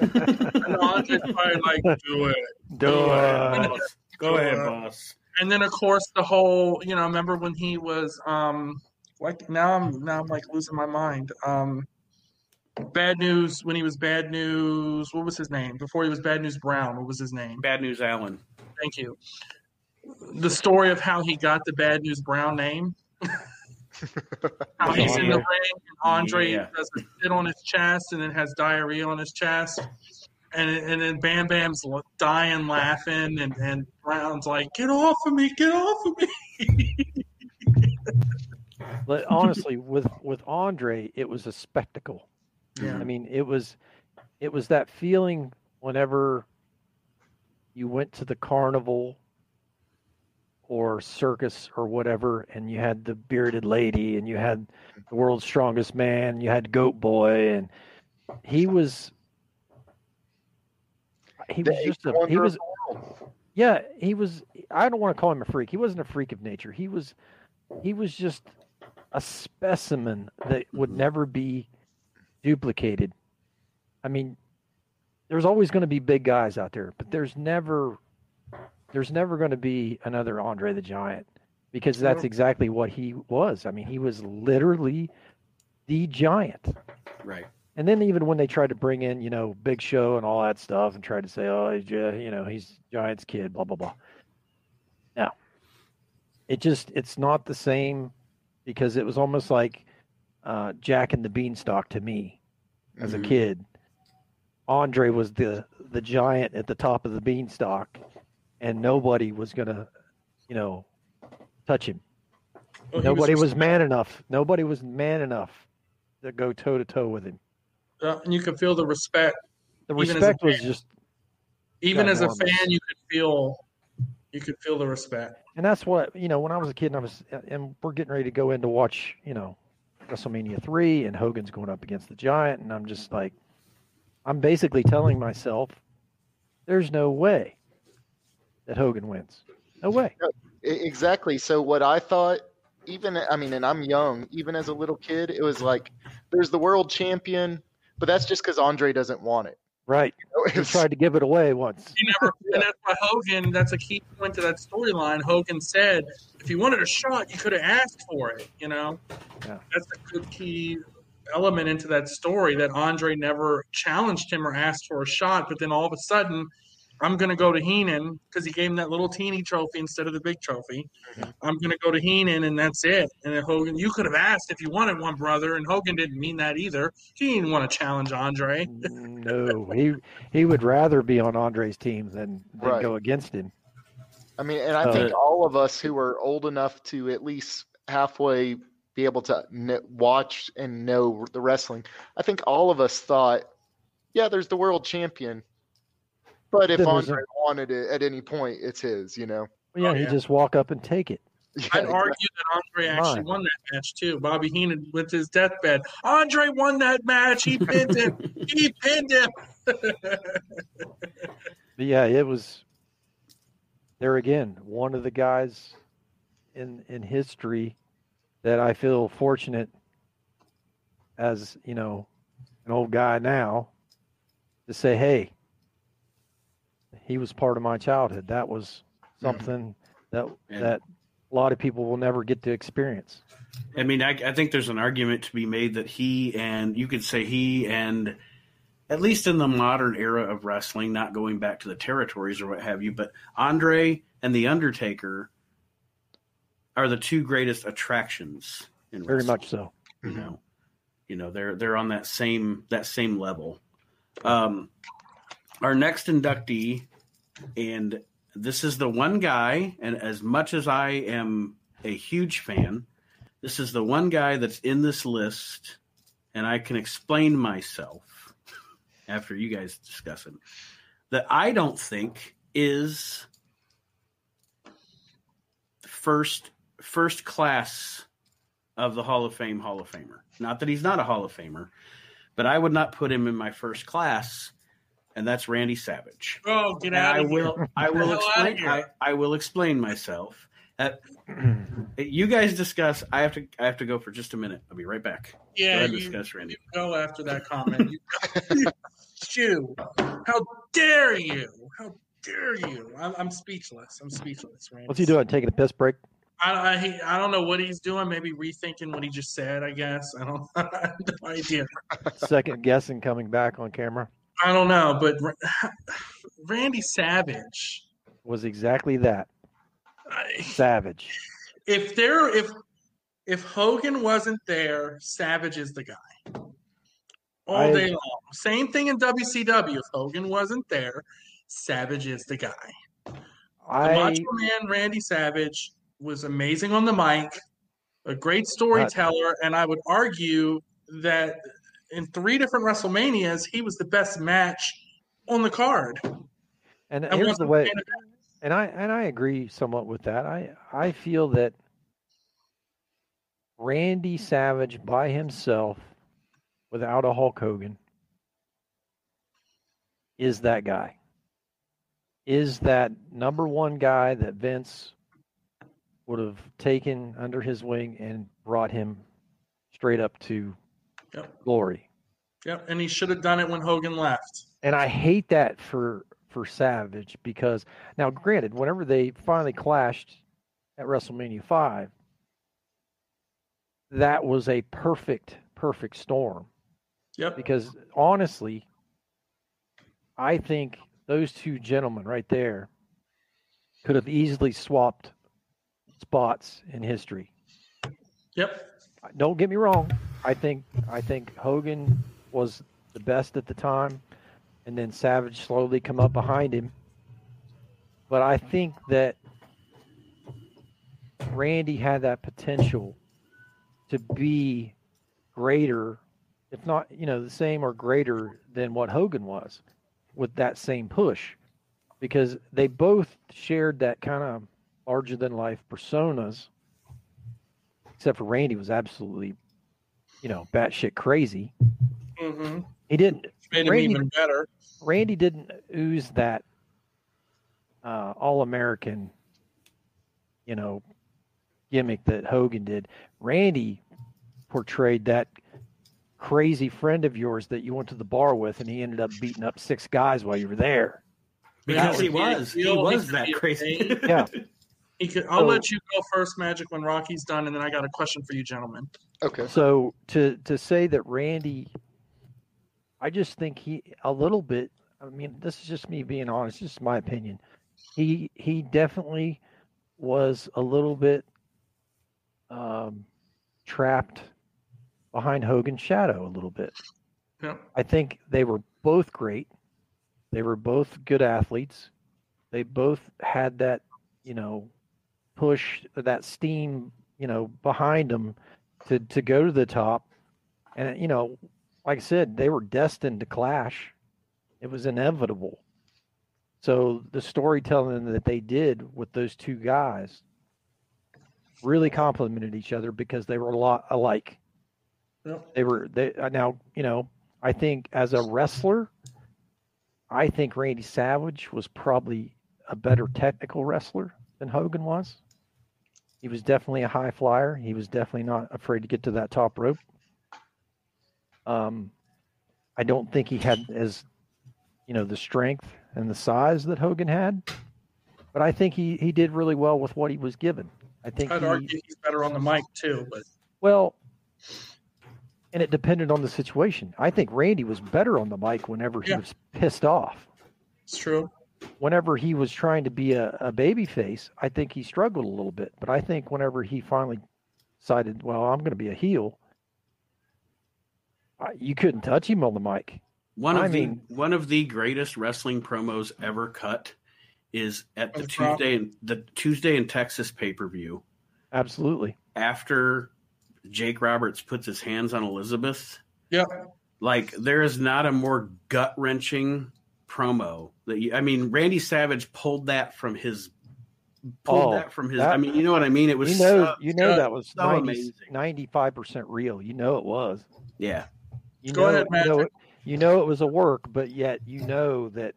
And Andre's probably like, do it. Do it. it. go ahead, boss. And then of course the whole, you know, remember when he was um like now I'm now I'm like losing my mind. Um Bad News when he was Bad News, what was his name? Before he was Bad News Brown, what was his name? Bad News Allen. Thank you. The story of how he got the Bad News Brown name. how he's in the ring and Andre Yeah. does a sit on his chest and then has diarrhea on his chest. And, and then Bam Bam's dying laughing and, and Brown's like, get off of me, get off of me. But honestly, with with Andre, it was a spectacle. Yeah. I mean, it was it was that feeling whenever you went to the carnival or circus or whatever, and you had the bearded lady, and you had the world's strongest man, you had Goat Boy, and he was he was just a he was of the world. yeah he was i don't want to call him a freak he wasn't a freak of nature he was he was just a specimen that would mm-hmm. never be duplicated i mean there's always going to be big guys out there but there's never there's never going to be another andre the giant because that's exactly what he was i mean he was literally the giant Right. and then even when they tried to bring in, you know, Big Show and all that stuff, and tried to say, oh, you know, he's Giants kid, blah blah blah. No, it just it's not the same because it was almost like uh, Jack and the Beanstalk to me as Mhm. a kid. Andre was the the giant at the top of the beanstalk, and nobody was gonna, you know, touch him. Well, nobody was, just- man enough. Nobody was man enough to go toe to toe with him. uh, and you could feel the respect. The Even as a respect was fan. just Even as a fan, you could feel you could feel the respect. and that's what you know when i was a kid and i was and we're getting ready to go in to watch you know wrestlemania 3 and hogan's going up against the giant and i'm just like i'm basically telling myself there's no way that hogan wins no way Exactly. So what I thought, even I mean, and I'm young, even as a little kid, it was like, there's the world champion, but that's just because Andre doesn't want it. right You know, he tried to give it away once He never, and that's why Hogan. That's a key point to that storyline. Hogan said, if you wanted a shot, you could have asked for it. You know, Yeah. that's a good key element into that story. That Andre never challenged him or asked for a shot, but then all of a sudden, I'm going to go to Heenan because he gave him that little teeny trophy instead of the big trophy. I'm going to go to Heenan, and that's it. And then Hogan, you could have asked if you wanted one, brother, and Hogan didn't mean that either. He didn't want to challenge Andre. no he he would rather be on andre's team than, than Right. go against him I mean, and I Uh, think all of us who are old enough to at least halfway be able to kn- watch and know the wrestling, I think all of us thought, yeah, there's the world champion. But if Then there's Andre wanted it at any point, it's his, you know? yeah Oh, he'd yeah. just walk up and take it Yeah, I'd exactly. argue that Andre actually Mine. won that match too. Bobby Heenan with his deathbed. Andre won that match. He pinned him. he pinned him. Yeah, it was there again. One of the guys in in history that I feel fortunate as, you know, an old guy now to say, hey, he was part of my childhood. That was something that And- that a lot of people will never get to experience. I mean, I, I think there's an argument to be made that he and you could say he and at least in the modern era of wrestling, not going back to the territories or what have you, but Andre and the Undertaker are the two greatest attractions in wrestling. Very wrestling. much so. You know, you know they're they're on that same that same level. Um, our next inductee, and this is the one guy, and as much as I am a huge fan, this is the one guy that's in this list, and I can explain myself after you guys discuss it. That I don't think is first first class of the Hall of Fame Hall of Famer. Not that he's not a Hall of Famer, but I would not put him in my first class, and that's Randy Savage. Oh, get And out I of here. will I will Get the hell outta explain I, here. I will explain myself. Uh, you guys discuss. I have to I have to go for just a minute. I'll be right back. Yeah, ahead you, discuss Randy. you go after that comment. You, you, how dare you? How dare you? I'm, I'm speechless. I'm speechless, Randy. What's he doing? Taking a piss break? I, I, he- I don't know what he's doing. Maybe rethinking what he just said. I guess I don't. I have no idea. Second guessing coming back on camera I don't know, but Randy Savage. was exactly that. I- Savage. If there, if if Hogan wasn't there, Savage is the guy. All I- day long. Same thing in WCW. If Hogan wasn't there, Savage is the guy. The I Macho Man Randy Savage was amazing on the mic, a great storyteller, and I would argue that in three different WrestleManias, he was the best match on the card. and And here's the way. and I and I agree somewhat with that. I I feel that Randy Savage by himself, without a Hulk Hogan, is that guy. Is that number one guy that Vince would have taken under his wing and brought him straight up to Yep. glory. Yep, and he should have done it when Hogan left. and I hate that for for Savage because now, granted, whenever they finally clashed at WrestleMania five, that was a perfect perfect storm Yep. because honestly, I think those two gentlemen right there could have easily swapped spots in history. Yep. Don't get me wrong. I think I think Hogan was the best at the time, and then Savage slowly come up behind him. But I think that Randy had that potential to be greater, if not you know the same or greater than what Hogan was, with that same push, because they both shared that kind of larger than life personas except for Randy was absolutely, you know, batshit crazy. hmm He didn't. Made him Randy- even better. Randy didn't ooze that uh, all-American, you know, gimmick that Hogan did. Randy portrayed that crazy friend of yours that you went to the bar with, and he ended up beating up six guys while you were there. Because he That would be was, a he was that crazy. Yeah. He could. I'll So- let you go first, Magic, when Rocky's done, and then I got a question for you, gentlemen. Okay. So to to say that Randy, I just think he a little bit. I mean, this is just me being honest. Just my opinion. He he definitely was a little bit um, trapped behind Hogan's shadow a little bit. Yeah. I think they were both great. They were both good athletes. They both had that, you know, push, that steam, you know, behind them to to go to the top. And you know, like I said, they were destined to clash. It was inevitable. So the storytelling that they did with those two guys really complemented each other because they were a lot alike. Yep. They were they uh, now, you know, I think as a wrestler, I think Randy Savage was probably a better technical wrestler than Hogan was. He was definitely a high flyer. He was definitely not afraid to get to that top rope. Um, I don't think he had as, you know, the strength and the size that Hogan had, but I think he he did really well with what he was given. I think I'd he, argue he's better on the mic too, but well, and it depended on the situation. I think Randy was better on the mic whenever he Yeah. was pissed off. it's true. Whenever he was trying to be a, a baby face, I think he struggled a little bit. But I think whenever he finally decided, well, I'm going to be a heel, I, you couldn't touch him on the mic. One of I the mean- one of the greatest wrestling promos ever cut is at the Of the Rock. Tuesday and the Tuesday in Texas pay per view Absolutely. after Jake Roberts puts his hands on Elizabeth. Yep. Like there is not a more gut wrenching promo that you, I mean Randy Savage pulled that from his pulled Oh, that from his that- I mean you know what I mean it was You know, so- you know good. that was so 90, amazing. 95% real. You know it was. yeah You Go know, ahead, you know, it, you know it was a work, but yet you know that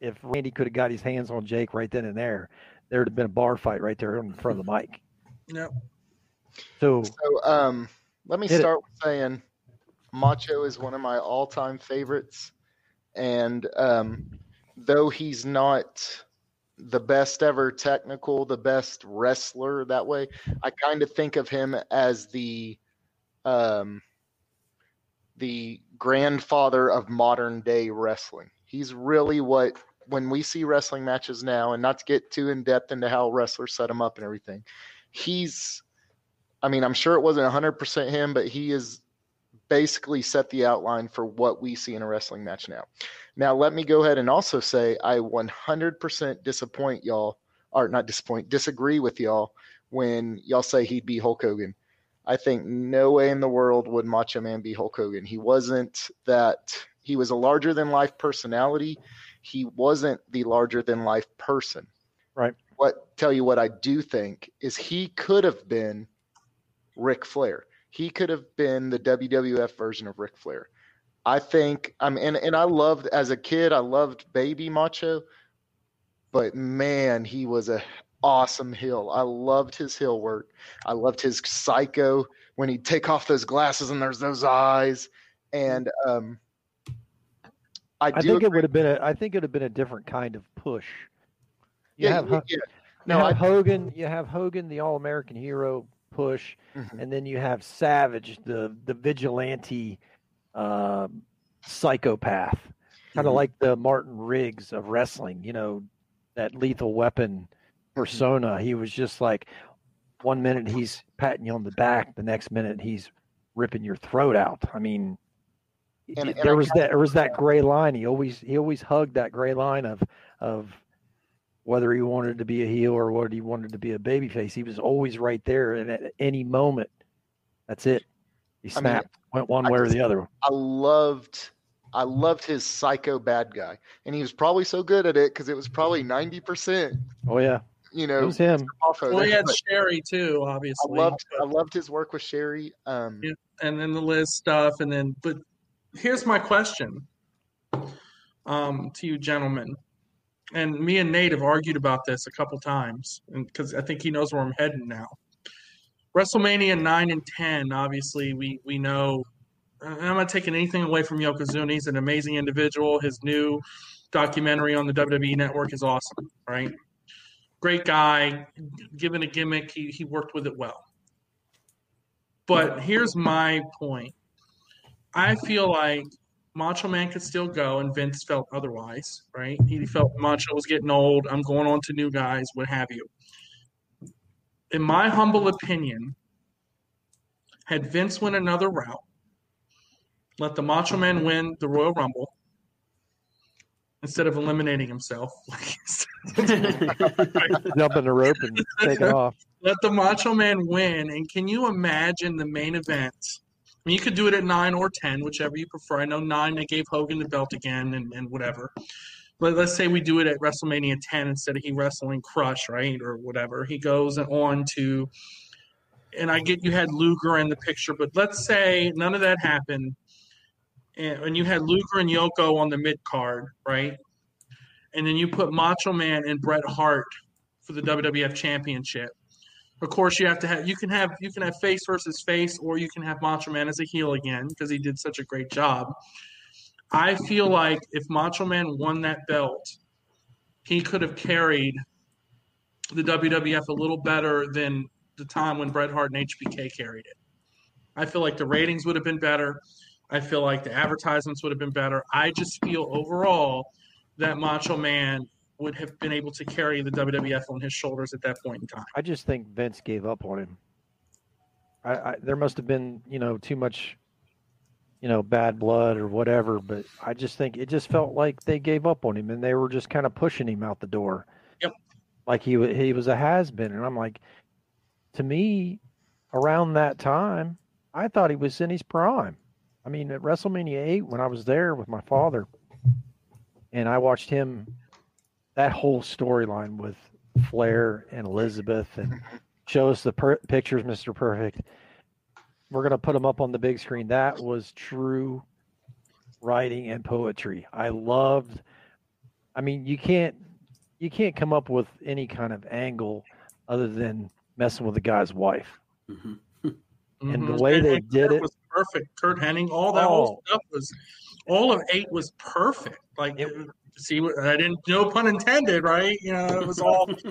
if Randy could have got his hands on Jake right then and there, there'd have been a bar fight right there in front of the mic. Yep. So So, um, let me Hit it. start with saying Macho is one of my all-time favorites, and um, though he's not the best ever technical, the best wrestler that way, I kind of think of him as the um, the grandfather of modern day wrestling. He's really what when we see wrestling matches now, and not to get too in depth into how wrestlers set him up and everything, he's I mean, I'm sure it wasn't 100% him, but he is basically set the outline for what we see in a wrestling match now. Now, let me go ahead and also say I 100% disappoint y'all, or not disappoint, disagree with y'all when y'all say he'd be Hulk Hogan. I think no way in the world would Macho Man be Hulk Hogan. He wasn't that, he was a larger than life personality. He wasn't the larger than life person. Right. What, tell you what I do think is he could have been Ric Flair. He could have been the WWF version of Ric Flair. I think I mean and, and I loved as a kid, I loved baby macho, but man, he was a awesome heel. I loved his heel work. I loved his psycho when he'd take off those glasses and there's those eyes. And um I, I think it would have been a I think it would have been a different kind of push. You yeah, have yeah, Ho- yeah. you No, have I, Hogan, you have Hogan, the All American hero push, Mhm. and then you have Savage, the the vigilante um psychopath, kind of Mhm. like the Martin Riggs of wrestling. You know, that Lethal Weapon persona. He was just like one minute he's patting you on the back, the next minute he's ripping your throat out. I mean, And- and there was that there was that gray line. He always he always hugged that gray line of of whether he wanted to be a heel or whether he wanted to be a babyface. He was always right there, and at any moment, that's it. He I mean, snapped, went one I way or the other. I loved I loved his psycho bad guy. And he was probably so good at it because it was probably ninety percent, Oh yeah, you know, it was him. off Well, he had But Sherry too, obviously. I obviously. loved I loved his work with Sherry. Um Yeah. and then the Liz stuff, and then. But here's my question, um, to you gentlemen, and me and Nate have argued about this a couple times, because I think he knows where I'm heading now. WrestleMania nine and ten, obviously we we know. I'm not taking anything away from Yokozuna. He's an amazing individual. His new documentary on the WWE Network is awesome. Right, great guy. Given a gimmick, he he worked with it well. But here's my point. I feel like Macho Man could still go, and Vince felt otherwise, right? He felt Macho was getting old. I'm going on to new guys, what have you. In my humble opinion, had Vince win another route, let the Macho Man win the Royal Rumble instead of eliminating himself, Jump in the rope and take it off. let the Macho Man win. And can you imagine the main event? Mean, you could do it at nine or ten, whichever you prefer. I know nine they gave Hogan the belt again, and, and whatever. But let's say we do it at WrestleMania 10 instead of he wrestling Crush, right, or whatever. He goes on to, and I get you had Luger in the picture, but let's say none of that happened, and, and you had Luger and Yoko on the mid card, right, and then you put Macho Man and Bret Hart for the WWF Championship. Of course, you have to have you can have you can have face versus face, or you can have Macho Man as a heel again because he did such a great job. I feel like if Macho Man won that belt, he could have carried the WWF a little better than the time when Bret Hart and HBK carried it. I feel like the ratings would have been better. I feel like the advertisements would have been better. I just feel overall that Macho Man would have been able to carry the WWF on his shoulders at that point in time. I just think Vince gave up on him. I, I there must have been you know too much, you know, bad blood or whatever. But I just think it just felt like they gave up on him and they were just kind of pushing him out the door. Yep. Like he he was a has been, and I'm like, to me, around that time, I thought he was in his prime. I mean, at WrestleMania eight, when I was there with my father, and I watched him, that whole storyline with Flair and Elizabeth, and show us the per- pictures, Mister Perfect. We're gonna put them up on the big screen. That was true writing and poetry. I loved. I mean, you can't you can't come up with any kind of angle other than messing with the guy's wife. Mhm. And the Mhm. way they and did Curt it- was perfect. Curt Hennig, all that whole Oh. stuff was, all of eight was perfect. Like, see, what I didn't, no pun intended, right? You know, it was all,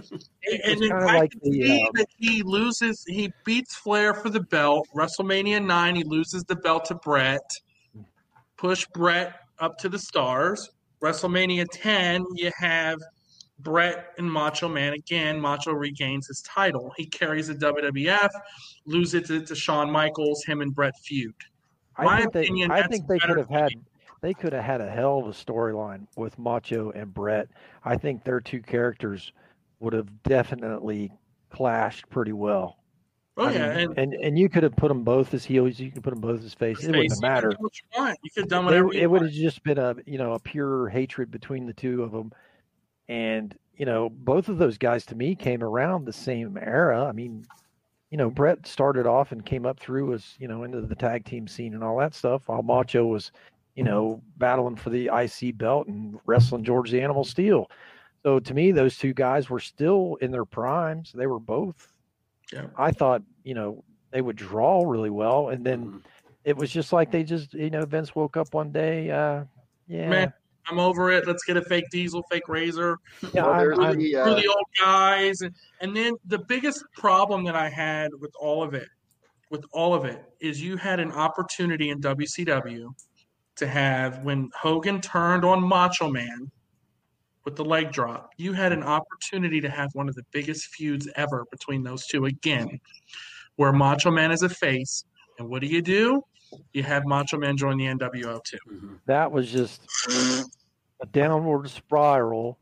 and, and I like can the, see uh, that he loses, he beats Flair for the belt. WrestleMania nine, he loses the belt to Bret. Push Bret up to the stars. WrestleMania ten, you have Bret and Macho Man again. Macho regains his title. He carries the WWF, loses it to Shawn Michaels. Him and Bret feud. I My think they, opinion, I think they could have than had they could have had a hell of a storyline with Macho and Bret. I think their two characters would have definitely clashed pretty well. Oh I yeah, mean, and and and you could have put them both as heels. You could put them both as face. It wouldn't have you can mattered. do what you want. You could have done whatever you it would have just been a you know a pure hatred between the two of them, and you know both of those guys to me came around the same era. I mean, you know Bret started off and came up through as you know into the tag team scene and all that stuff, while Macho was you know battling for the IC belt and wrestling George the Animal Steele. So to me, those two guys were still in their primes. They were both. Yeah. I thought you know they would draw really well, and then Mhm. it was just like they just you know Vince woke up one day. Uh, yeah, Man, I'm over it. Let's get a fake Diesel, fake Razor. yeah, Well, I'm- there's I'm- the, Through uh, the old guys, and, and then the biggest problem that I had with all of it, with all of it, is you had an opportunity in WCW to have when Hogan turned on Macho Man with the leg drop. You had an opportunity to have one of the biggest feuds ever between those two again, where Macho Man is a face, and what do you do? You have Macho Man join the NWO too. Mhm. that was just a downward spiral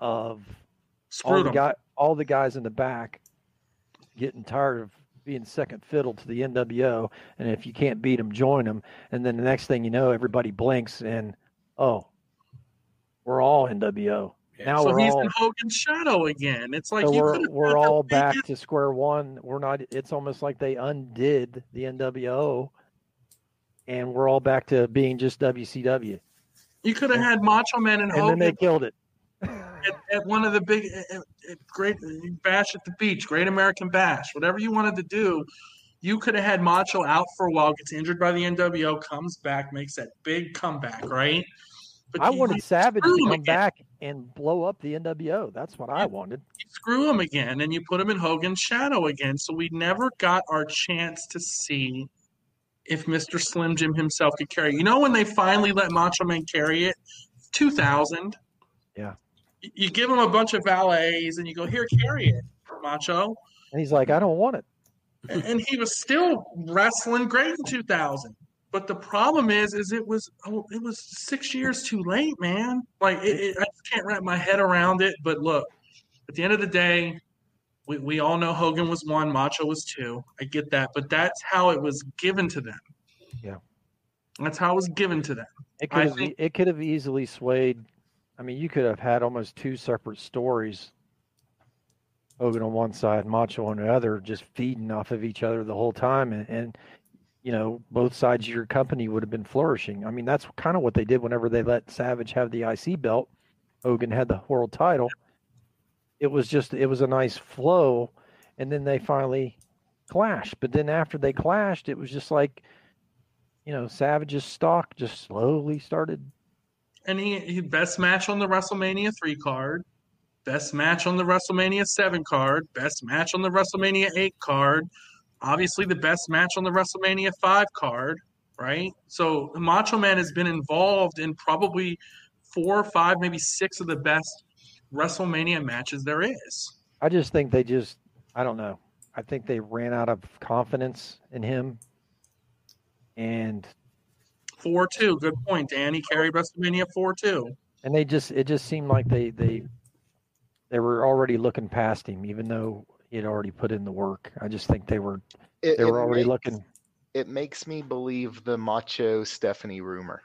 of all the guy, all the guys in the back getting tired of being second fiddle to the NWO, and if you can't beat them, join them, and then the next thing you know, everybody blinks and oh, we're all NWO. Yeah. Now so we're he's all in Hogan's shadow again. It's like so we're we're all back to square one. We're not. It's almost like they undid the NWO, and we're all back to being just WCW. You could have had Macho Man and, And then they killed it. At, at one of the big, at, at great bash at the beach, Great American Bash, whatever you wanted to do. You could have had Macho out for a while, gets injured by the NWO, comes back, makes that big comeback, right? But I wanted Savage to come again. back and blow up the NWO. That's what I wanted. You screw him again, and you put him in Hogan's shadow again. So we never got our chance to see if Mr. Slim Jim himself could carry. You know when they finally let Macho Man carry it, two thousand. Yeah. You- give him a bunch of valets, and you go here, carry it, Macho. And he's like, I don't want it. and he was still wrestling great in 2000 but the problem is is it was oh, it was six years too late man like it, it, i just can't wrap my head around it but look at the end of the day we, we all know hogan was one macho was two i get that but that's how it was given to them Yeah. that's how it was given to them It could have. think- It could have easily swayed. I mean, you could have had almost two separate stories. Hogan on one side, Macho on the other, just feeding off of each other the whole time, and, and you know both sides of your company would have been flourishing. I mean, that's kind of what they did whenever they let Savage have the IC belt. Hogan had the world title. It was just it was a nice flow, and then they finally clashed. But then after they clashed, it was just like, you know, Savage's stock just slowly started. And he, best match on the WrestleMania three card, best match on the WrestleMania seven card, best match on the WrestleMania eight card, obviously the best match on the WrestleMania five card, right? So Macho Man has been involved in probably four, or five, maybe six of the best WrestleMania matches there is. I just think they just, I don't know. I think they ran out of confidence in him. And Four two, good point, Dan. He carried WrestleMania four two. and they just it just seemed like they they they were already looking past him, even though he had already put in the work. I just think they were It, they were already makes- looking. It makes me believe the Macho Stephanie rumor.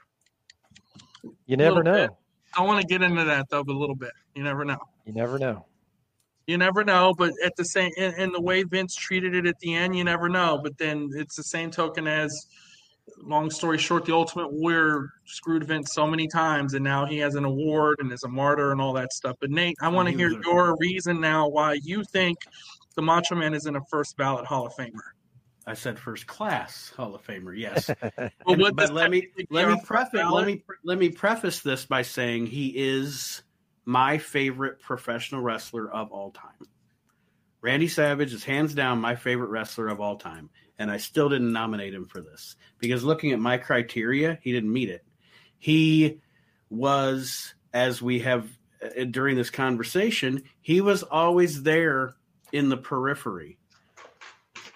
You never know. bit. I want to get into that though, but a little bit. You never know. You never know. You never know, but at the same in, in the way Vince treated it at the end, you never know. But then it's the same token as long story short, the Ultimate Warrior screwed Vince so many times, and now he has an award and is a martyr and all that stuff. But Nate, I want to hear your reason now why you think the Macho Man isn't a first ballot Hall of Famer. I said first class Hall of Famer. Yes. Well, And- what but let me let me on first preface let me let me preface this by saying he is my favorite professional wrestler of all time. Randy Savage is hands down my favorite wrestler of all time, and I still didn't nominate him for this because looking at my criteria, he didn't meet it. He was, as we have uh, during this conversation, he was always there in the periphery.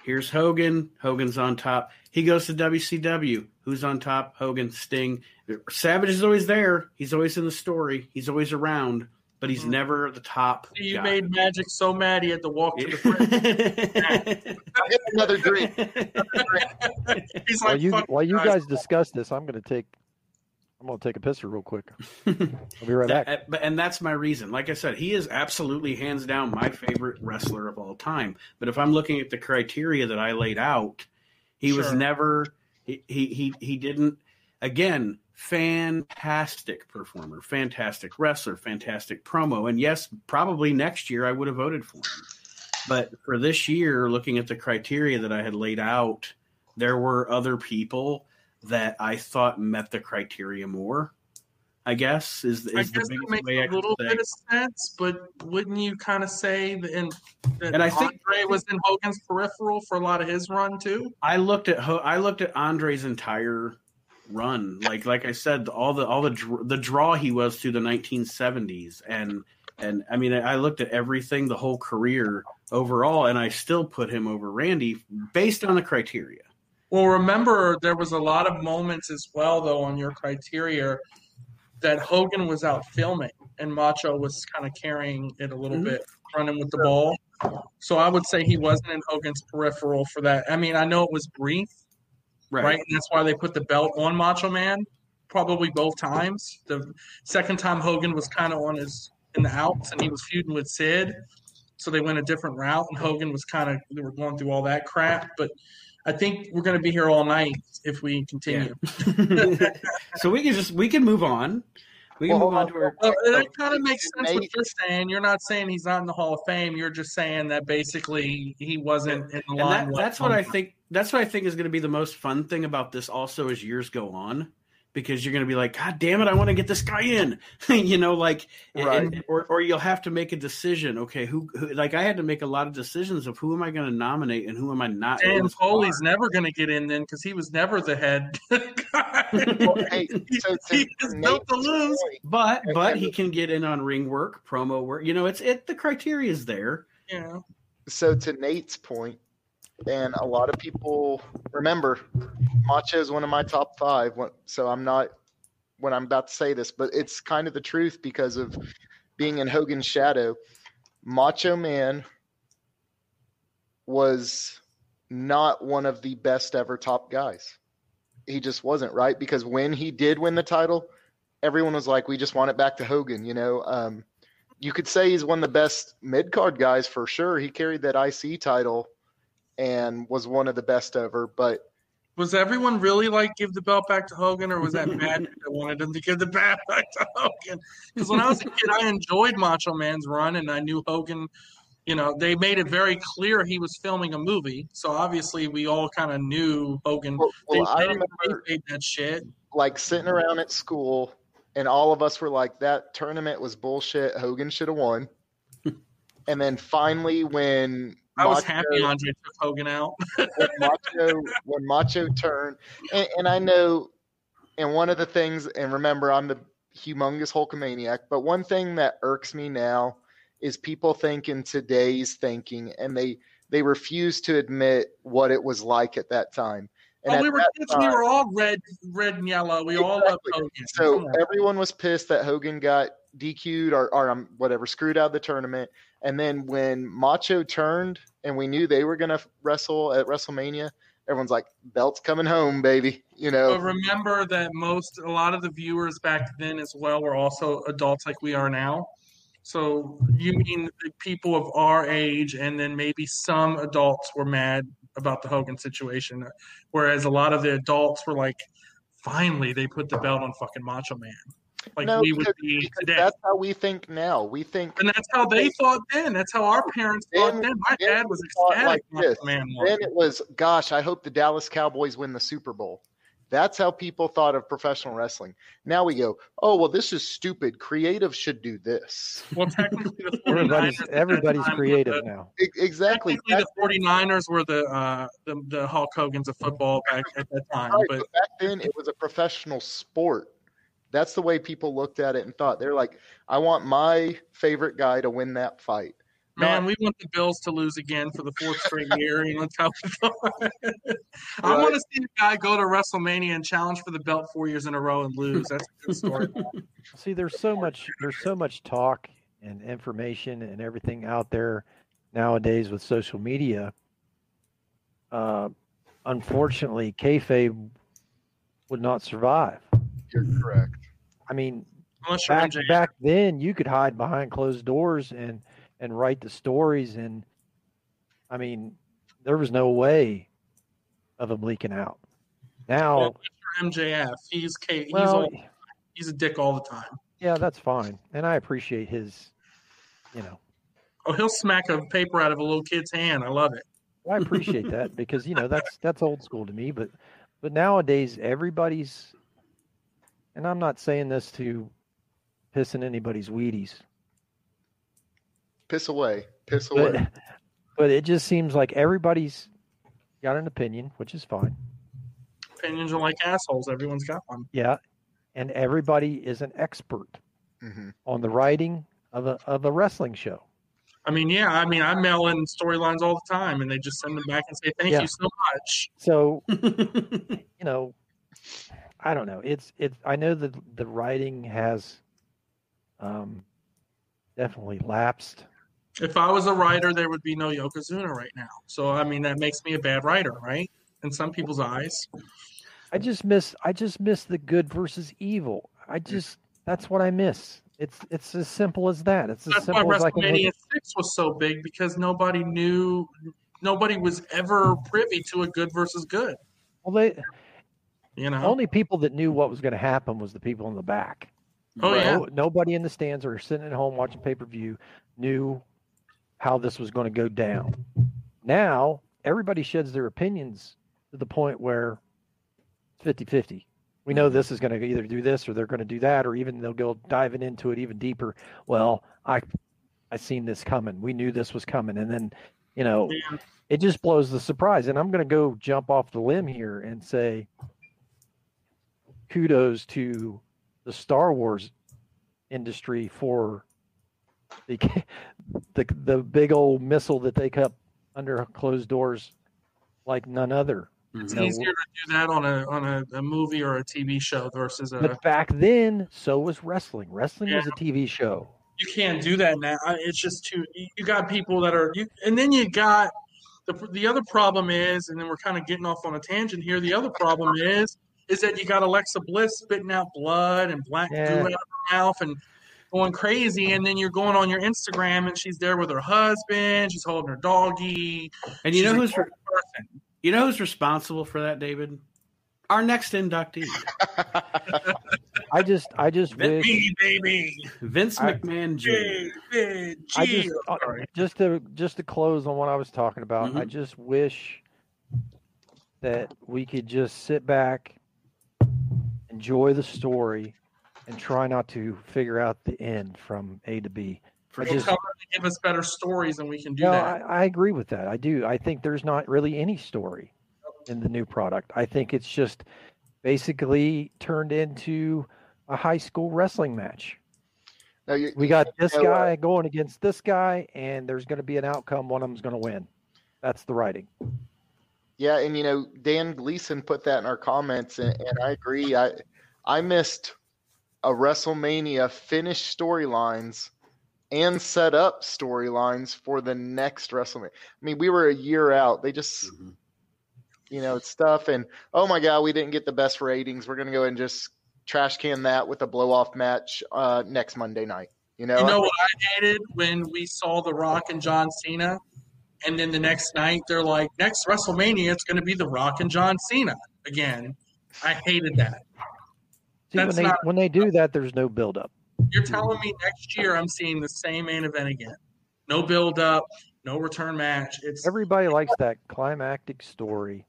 Here's Hogan. Hogan's on top. He goes to WCW. Who's on top? Hogan, Sting. Savage is always there. He's always in the story. He's always around, but he's Mhm. never the top. You guy. made Magic so mad he had to walk to the fridge. Hit another drink. He's While you while you guys." guys discuss this, I'm gonna take I'm gonna take a pisser real quick. I'll be right back. That- but- and that's my reason. Like I said, he is absolutely hands down my favorite wrestler of all time. But if I'm looking at the criteria that I laid out, he was never he, he he he didn't again fantastic performer, fantastic wrestler, fantastic promo. And yes, probably next year I would have voted for him. But for this year, looking at the criteria that I had laid out, there were other people that I thought met the criteria more. I guess is, is I the biggest makes way I a can little bit of sense, but wouldn't you kind of say that, in, that And I think- Andre was in Hogan's peripheral for a lot of his run too? I looked at I looked at Andre's entire run. Like like I said, all the all the dr- the draw he was through the 1970s, and and I mean I looked at everything, the whole career overall, and I still put him over Randy based on the criteria. Well, remember there was a lot of moments as well, though, on your criteria that Hogan was out filming and Macho was kind of carrying it a little Mhm. bit, running with the ball. So I would say he wasn't in Hogan's peripheral for that. I mean, I know it was brief, right? And that's why they put the belt on Macho Man, probably both times. The second time Hogan was kind of on his in the outs and he was feuding with Sid, so they went a different route. And Hogan was kind of they were going through all that crap. But I think we're going to be here all night if we continue. so we can just we can move on. We can Well, move on to our. Well, that kind of makes sense what you're saying. You're not saying he's not in the Hall of Fame. You're just saying that basically he wasn't in the And line. that, that's what I think. That's what I think is going to be the most fun thing about this. Also, as years go on, because you're going to be like, God damn it, I want to get this guy in. you know, like, Right. and- or or you'll have to make a decision. Okay, who, who? Like, I had to make a lot of decisions of who am I going to nominate and who am I not. in Dan Foley's bar. never going to get in then because he was never the head. Well, hey, so he to is built to lose. point, But but he can get in on ring work, promo work. You know, it's it. The criteria is there. Yeah. so to Nate's point, and a lot of people remember Macho is one of my top five. So I'm not when I'm about to say this, but it's kind of the truth because of being in Hogan's shadow. Macho Man was not one of the best ever top guys. He just wasn't right because when he did win the title, everyone was like, "We just want it back to Hogan." You know, um, you could say he's one of the best mid card guys for sure. He carried that IC title and was one of the best ever. But Was everyone really like give the belt back to Hogan, or was that Magic that wanted him to give the belt back to Hogan? Because when I was a kid, I enjoyed Macho Man's run, and I knew Hogan You know, they made it very clear he was filming a movie, so obviously we all kind of knew Hogan. Well, well, they, I they didn't remember kayfabe that shit. like sitting around at school, and all of us were like, "That tournament was bullshit. Hogan should have won." and then finally, when I was Macho- happy Andre took Hogan out. when Macho when Macho turned, and, and I know, and one of the things, and remember, I'm the humongous Hulkamaniac, but one thing that irks me now is people think in today's thinking, and they they refuse to admit what it was like at that time. And oh, we were kids. We were all red, red and yellow. We all loved Hogan. So everyone was pissed that Hogan got DQ'd or, or um, whatever, screwed out of the tournament. And then when Macho turned and we knew they were going to wrestle at WrestleMania, everyone's like, belt's coming home, baby. You know, But remember that most, a lot of the viewers back then as well were also adults like we are now. So you mean people of our age, and then maybe some adults were mad about the Hogan situation, whereas a lot of the adults were like, finally they put the belt on fucking Macho Man, like No, we would because- be because today. that's how we think now. We think And that's how they thought then. That's how our parents thought Then- then. My then dad was ecstatic. like this. Man won. then it was, gosh, I hope the Dallas Cowboys win the Super Bowl. That's how people thought of professional wrestling. Now we go, oh, well, this is stupid. Creative should do this. Well, technically, the 49ers Everybody's everybody's creative the- now. E- Exactly. Technically, the 49ers were the, uh, the the Hulk Hogan's of football back at that time. Right, But but back then it was a professional sport. That's the way people looked at it and thought. They're like, I want my favorite guy to win that fight. man, Not- we want the Bills to lose again for the fourth straight year. You know, that's how we thought. I want to see a guy go to WrestleMania and challenge for the belt four years in a row and lose. That's a good story. See, there's so much there's so much talk and information and everything out there nowadays with social media. Uh, unfortunately, kayfabe would not survive. You're correct. I mean, back back then, you could hide behind closed doors and and write the stories, and I mean, there was no way of them leaking out. Now, Well, MJF. He's he's well, all, he's a dick all the time. yeah, that's fine, and I appreciate his, you know, Oh, he'll smack a paper out of a little kid's hand. I love it. I appreciate that because you know that's that's old school to me. But but nowadays everybody's, and I'm not saying this to piss in anybody's Wheaties, Piss away. Piss away. but but it just seems like everybody's got an opinion, which is fine. Opinions are like assholes. Everyone's got one. Yeah, and everybody is an expert hmm on the writing of a of a wrestling show. I mean, yeah. I mean, I mail in storylines all the time, and they just send them back and say, "Thank Yeah. you so much." So you know, I don't know. It's it's. I know that the writing has um, definitely lapsed. If I was a writer, there would be no Yokozuna right now. So, I mean, that makes me a bad writer, right? In some people's eyes. I just miss. I just miss the good versus evil. I just. That's what I miss. It's it's as simple as that. It's as That's why simple as I WrestleMania. Six was so big because nobody knew, nobody was ever privy to a good versus good. Well, they You know, only people that knew what was going to happen was the people in the back. oh yeah, nobody in the stands or sitting at home watching pay per view knew how this was going to go down. Now everybody sheds their opinions to the point where 50 50. We know this is going to either do this or they're going to do that, or even they'll go diving into it even deeper. Well, I I seen this coming. We knew this was coming, and then you know Yeah. it just blows the surprise. And I'm going to go jump off the limb here and say kudos to the Star Wars industry for the the the big old missile that they kept under closed doors like none other. Mm-hmm. it's you know, easier to do that on a on a, a movie or a TV show versus a. But back then, so was wrestling. Wrestling was a TV show. you can't do that now. It's just too. you- You got people that are, you, and then you got the the other problem is, and then we're kind of getting off on a tangent here. The other problem is, is that you got Alexa Bliss spitting out blood and black Yeah. goo out of her mouth and going crazy, and then you're going on your Instagram and she's there with her husband, she's holding her doggy. And you She's know who's normal person. you know who's responsible for that, David? Our next inductee, I just I just wish Me, baby. Vince I- McMahon Jr. Big, big I just uh, just to just to close on what I was talking about. Mm-hmm. I just wish that we could just sit back, enjoy the story, and try not to figure out the end from A to B. For I just to give us better stories, and we can do no, that. I, I agree with that. I do. I think there's not really any story in the new product. I think it's just basically turned into a high school wrestling match. No, you, We got this know what? Uh, guy going against this guy, and there's going to be an outcome. One of them's going to win. That's the writing. Yeah, and you know, Dan Gleason put that in our comments, and, and I agree. I I missed a WrestleMania finish storylines and set up storylines for the next WrestleMania. I mean, we were a year out. They just Mhm. you know it's stuff, and oh my god, we didn't get the best ratings. We're gonna go and just trash can that with a blow off match uh, next Monday night. You know, You know what I hated when we saw The Rock and John Cena, and then the next night they're like, next WrestleMania it's going to be The Rock and John Cena again. I hated that. See, when they not- when they do that, there's no buildup. You're telling me next year I'm seeing the same main event again? No build up, no return match. It's Everybody likes that climactic story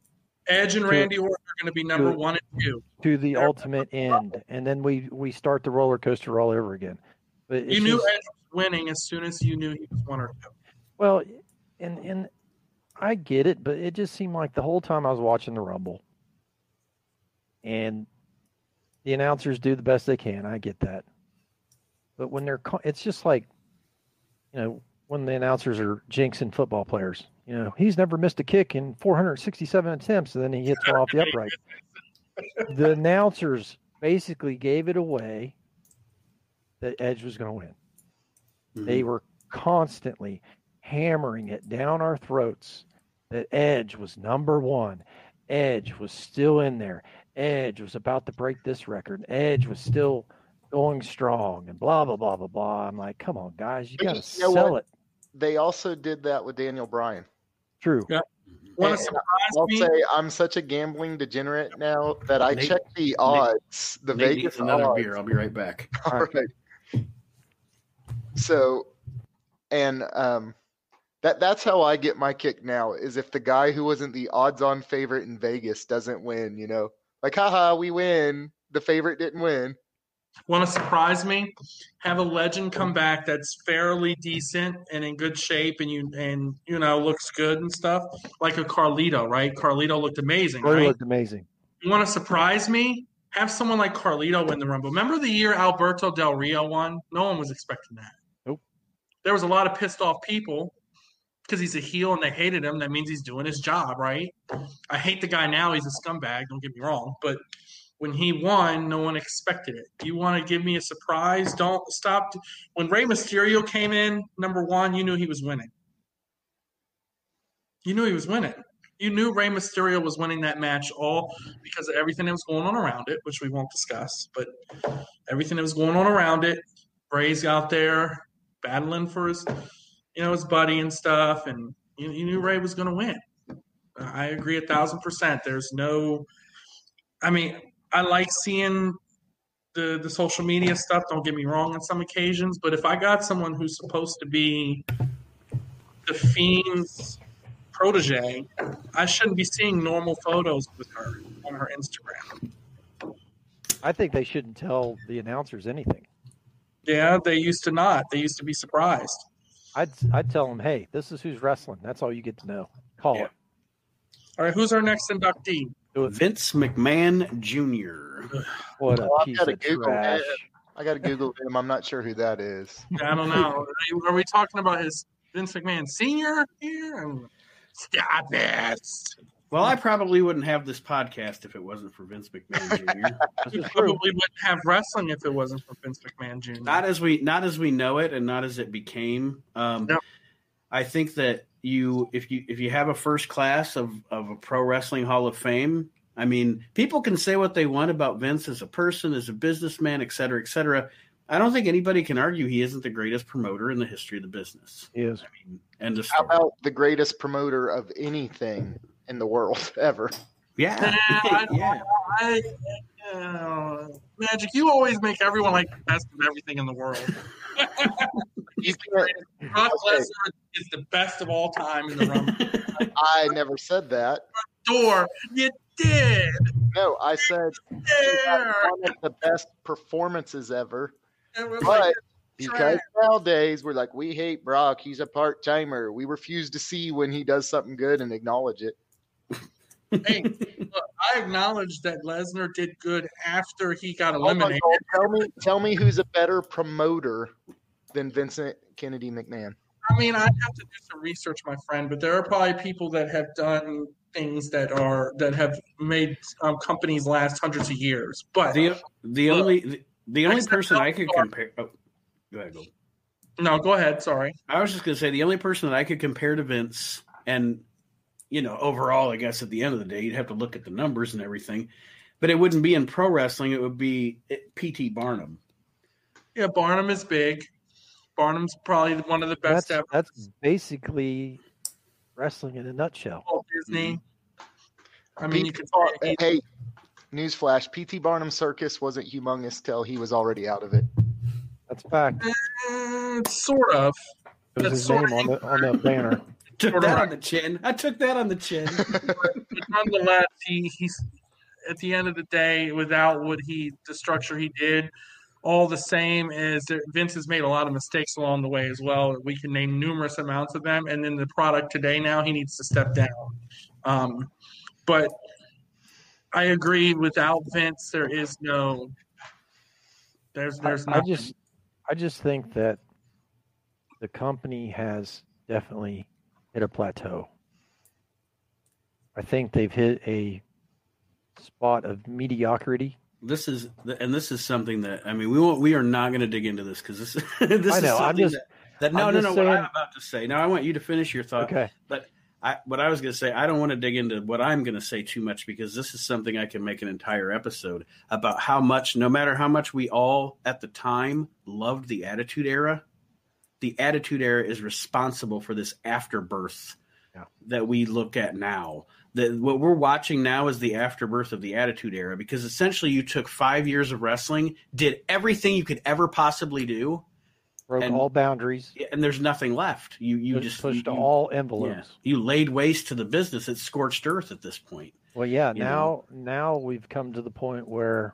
Edge and to- Randy Orton are going to be number to- one and two. to the ultimate end, and then we we start the roller coaster all over again. But You knew just- Edge was winning as soon as you knew he was one or two. Well, and and I get it, but it just seemed like the whole time I was watching the Rumble, and the announcers do the best they can. I get that, but when they're, it's just like, you know, when the announcers are jinxing football players. You know, he's never missed a kick in 467 attempts, and then he hits one off the upright. The announcers basically gave it away that Edge was going to win. They mm-hmm. were constantly hammering it down our throats that Edge was number one. Edge was still in there. Edge was about to break this record. Edge was still going strong and blah blah blah blah blah. I'm like, come on, guys, you gotta you know sell what? it. they also did that with Daniel Bryan. True. Want And- to surprise I'll me? say I'm such a gambling degenerate now that I Nate- check the odds, the Nate Vegas another odds. beer. I'll be right back. All right. So, and um, that that's how I get my kick now. Is if the guy who wasn't the odds-on favorite in Vegas doesn't win, you know, like haha, we win. The favorite didn't win. Want to surprise me? Have a legend come mm-hmm. back that's fairly decent and in good shape, and you and you know looks good and stuff, like a Carlito, right? Carlito looked amazing, Really right? looked amazing. You want to surprise me? Have someone like Carlito win the Rumble. Remember the year Alberto Del Rio won? No one was expecting that. Nope. There was a lot of pissed off people because he's a heel and they hated him. That means he's doing his job, right? I hate the guy now. He's a scumbag. Don't get me wrong, but when he won, no one expected it. You want to give me a surprise? Don't stop. When Rey Mysterio came in, number one, you knew he was winning. You knew he was winning. You knew Rey Mysterio was winning that match all because of everything that was going on around it, which we won't discuss, but everything that was going on around it. Rey's out there battling for his, you know, his buddy and stuff, and you, you knew Rey was going to win. I agree a thousand percent. There's no, I mean, I like seeing the the social media stuff. Don't get me wrong on some occasions, but if I got someone who's supposed to be the fiend's protege, I shouldn't be seeing normal photos with her on her Instagram. I think they shouldn't tell the announcers anything. Yeah, they used to not. They used to be surprised. I'd I'd tell them, hey, this is who's wrestling. That's all you get to know. Call Yeah. it. All right, who's our next inductee? Vince McMahon Jr. What a Well, I've piece gotta of Google trash. that. I got to Google him. I'm not sure who that is. I don't know. Are we talking about his Vince McMahon Senior here? Stop this. Well, I probably wouldn't have this podcast if it wasn't for Vince McMahon Jr. This You is true. probably wouldn't have wrestling if it wasn't for Vince McMahon Jr. not as we not as we know it and not as it became. Um, Yep. I think that you if you if you have a first class of of a pro wrestling Hall of Fame, I mean, people can say what they want about Vince as a person, as a businessman, et cetera, et cetera. I don't think anybody can argue he isn't the greatest promoter in the history of the business. He is. I mean, end of How about the greatest promoter of anything in the world ever? Yeah, I don't yeah. I, uh, Magic, you always make everyone like the best of everything in the world. You can't- Brock Okay. Lesnar is the best of all time in the Rumble. I never said that. Door, you did. No, I said he had There. one of the best performances ever. But like, because nowadays we're like, we hate Brock. He's a part timer. We refuse to see when he does something good and acknowledge it. Hey, look, I acknowledge that Lesnar did good after he got Oh my eliminated. God, tell me, tell me who's a better promoter than Vincent Kennedy McMahon? I mean, I'd have to do some research, my friend, but there are probably people that have done things that are that have made um, companies last hundreds of years. But The the Look, only the, the only except person I could compare. Oh, go ahead, go. no, go ahead. Sorry. I was just gonna say the only person that I could compare to Vince, and you know, overall, I guess at the end of the day, you'd have to look at the numbers and everything, but it wouldn't be in pro wrestling. It would be P.T. Barnum. Yeah, Barnum is big. Barnum's probably one of the best That's ever. that's basically wrestling in a nutshell. Walt Disney. I mean, you PT could Bar- say hey, newsflash: PT Barnum Circus wasn't humongous till he was already out of it. That's a fact. eh, sort of. It was That's his sort name on the on the banner. Took Sort that on the chin. I took that on the chin. But nonetheless, he, he's at the end of the day, without what he the structure he did, all the same is that Vince has made a lot of mistakes along the way as well. We can name numerous amounts of them, and then the product today now he needs to step down. Um, but I agree. Without Vince, there is no. There's there's I nothing. just I just think that the company has definitely hit a plateau. I think they've hit a spot of mediocrity. this is and this is something that I mean we won't we are not going to dig into this because this is this I is know, I'm something just- that, that no I'm no no what I'm about to say. Now I want you to finish your thought. Okay. But I, what I was going to say, I don't want to dig into what I'm going to say too much because this is something I can make an entire episode about how much, no matter how much we all at the time loved the Attitude Era, the Attitude Era is responsible for this afterbirth Yeah. that we look at now. That what we're watching now is the afterbirth of the Attitude Era because essentially you took five years of wrestling, did everything you could ever possibly do, Broke And- all boundaries. and there's nothing left. You you pushed, just pushed you, all yeah. envelopes. You laid waste to the business. It's scorched earth at this point. Well, yeah. you Now, now we've come to the point where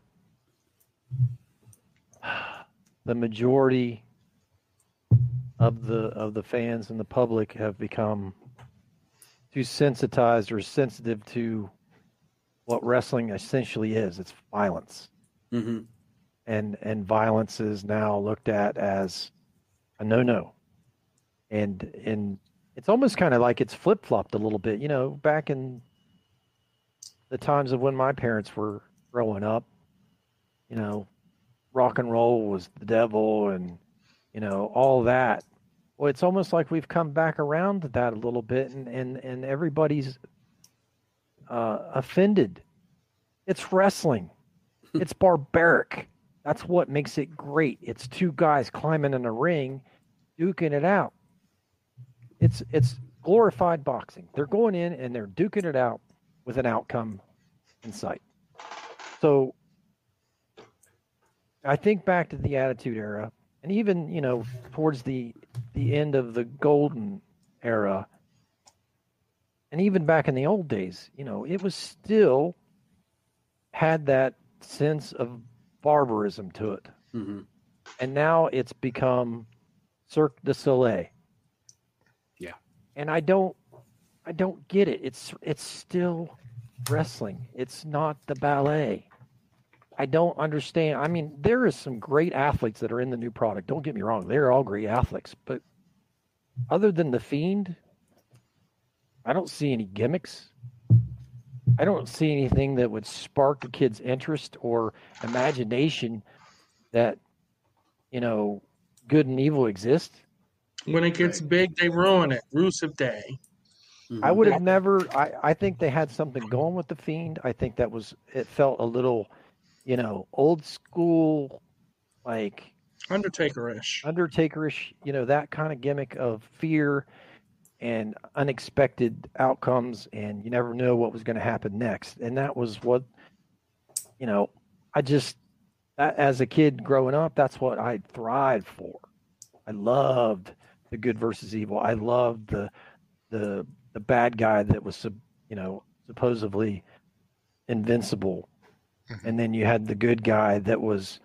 the majority of the of the fans and the public have become too sensitized or sensitive to what wrestling essentially is. It's violence, Mm-hmm. and and violence is now looked at as a no-no, and and it's almost kind of like it's flip-flopped a little bit. You know, back in the times of when my parents were growing up, you know, rock and roll was the devil and, you know, all that. Well, it's almost like we've come back around to that a little bit and, and, and everybody's uh, offended. It's wrestling. it's barbaric. That's what makes it great. It's two guys climbing in a ring, duking it out. It's it's glorified boxing. They're going in and they're duking it out with an outcome in sight. So I think back to the Attitude Era, and even you know towards the the end of the Golden Era, and even back in the old days, you know, it was still had that sense of barbarism to it, Mm-hmm. and now it's become Cirque du Soleil. Yeah. and I don't, I don't get it. It's it's still wrestling. It's not the ballet. I don't understand. I mean, there is some great athletes that are in the new product. Don't get me wrong; they're all great athletes. But other than the Fiend, I don't see any gimmicks. I don't see anything that would spark a kid's interest or imagination that you know good and evil exist. when it gets big, they ruin it. Rusev Day. Mm-hmm. I would have never. I, I think they had something going with the fiend. I think that was. It felt a little, you know, old school, like Undertaker ish. Undertakerish. You know that kind of gimmick of fear, and unexpected outcomes, and you never know what was going to happen next. And that was what, you know, I just, as a kid growing up, that's what I thrived for. I loved the good versus evil. I loved the the the bad guy that was, you know, supposedly invincible, Mm-hmm. and then you had the good guy that was,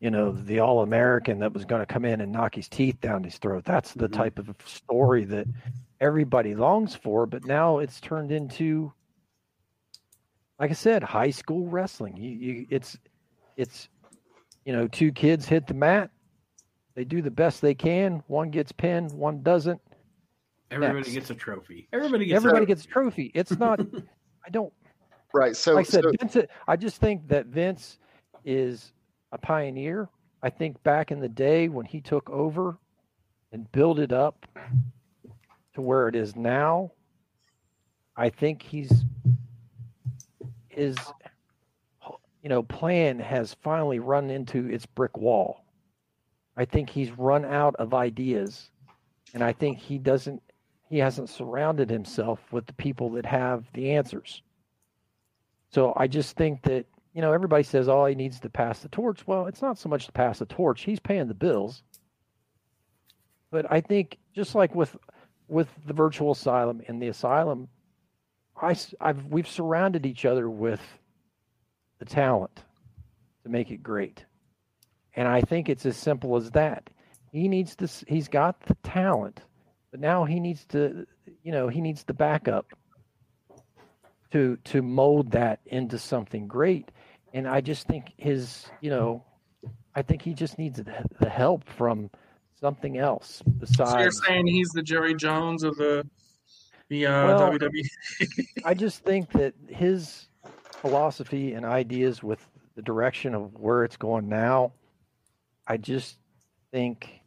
you know, the all American that was going to come in and knock his teeth down his throat. That's the Mm-hmm. type of story that everybody longs for. But now it's turned into, like I said, high school wrestling. You, you it's it's you know, two kids hit the mat. They do the best they can. One gets pinned, one doesn't. Everybody Next. gets a trophy. Everybody gets. Everybody a, gets a trophy. It's not. I don't. Right. So, Like I said, so Vince. I just think that Vince is a pioneer. I think back in the day when he took over and built it up to where it is now, I think he's his you know plan has finally run into its brick wall. I think he's run out of ideas, and I think he doesn't he hasn't surrounded himself with the people that have the answers. So I just think that you know everybody says all he needs to pass the torch. Well, it's not so much to pass the torch; he's paying the bills. But I think just like with with the virtual asylum and the asylum, I have we've surrounded each other with the talent to make it great, and I think it's as simple as that. He needs to. He's got the talent, but now he needs to. You know, he needs the backup to to mold that into something great. And I just think his, you know, I think he just needs the, help from something else besides. So you're saying he's the Jerry Jones of the the uh, Well, WWE? I just think that his philosophy and ideas with the direction of where it's going now, I just think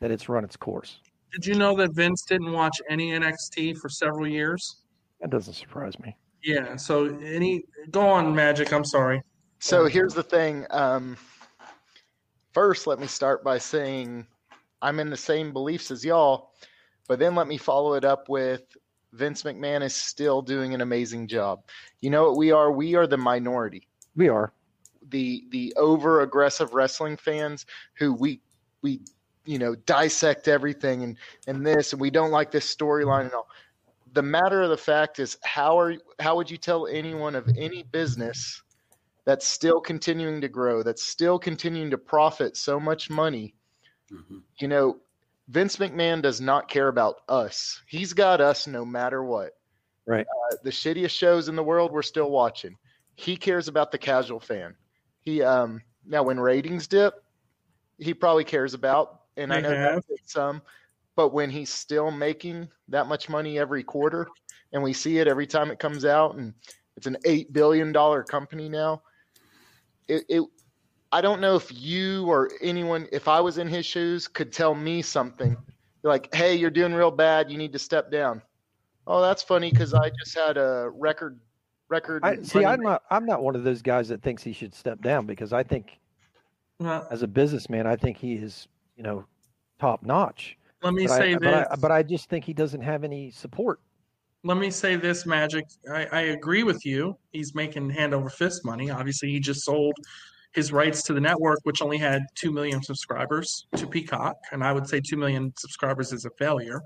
that it's run its course. Did you know that Vince didn't watch any NXT for several years? That doesn't surprise me. Yeah. So any go on, Magic. I'm sorry. So here's the thing. Um, first, let me start by saying I'm in the same beliefs as y'all, but then let me follow it up with Vince McMahon is still doing an amazing job. You know what we are? We are the minority, We are. the the over aggressive wrestling fans who we we you know dissect everything and and this and we don't like this storyline and all. The matter of the fact is, how are how would you tell anyone of any business that's still continuing to grow, that's still continuing to profit so much money. Mhm. You know, Vince McMahon does not care about us. He's got us no matter what. Right. Uh, the shittiest shows in the world, we're still watching. He cares about the casual fan. He um now when ratings dip, he probably cares about, and I They know have. that's some. But when he's still making that much money every quarter, and we see it every time it comes out, and it's an eight billion dollar company now. It, it, I don't know if you or anyone, if I was in his shoes, could tell me something like, "Hey, you're doing real bad. You need to step down." Oh, that's funny because I just had a record, record. I see. I'm not. I'm not one of those guys that thinks he should step down because I think, Well, as a businessman, I think he is, you know, top notch. Let me But say I, this. but I, but I just think he doesn't have any support. let me say this, Magic. I, I agree with you. He's making hand over fist money. Obviously, he just sold his rights to the network, which only had 2 million subscribers, to Peacock. And I would say 2 million subscribers is a failure.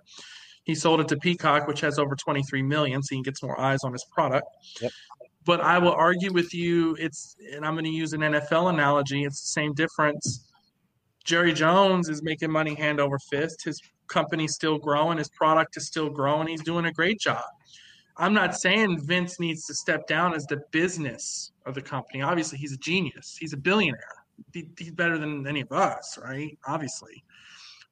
He sold it to Peacock, which has over 23 million, so he gets more eyes on his product. Yep. But I will argue with you, it's, and I'm going to use an NFL analogy, it's the same difference. Jerry Jones is making money hand over fist. His company's still growing, his product is still growing. He's doing a great job. I'm not saying Vince needs to step down as the business of the company. Obviously, he's a genius. He's a billionaire. He- He's better than any of us, right? Obviously.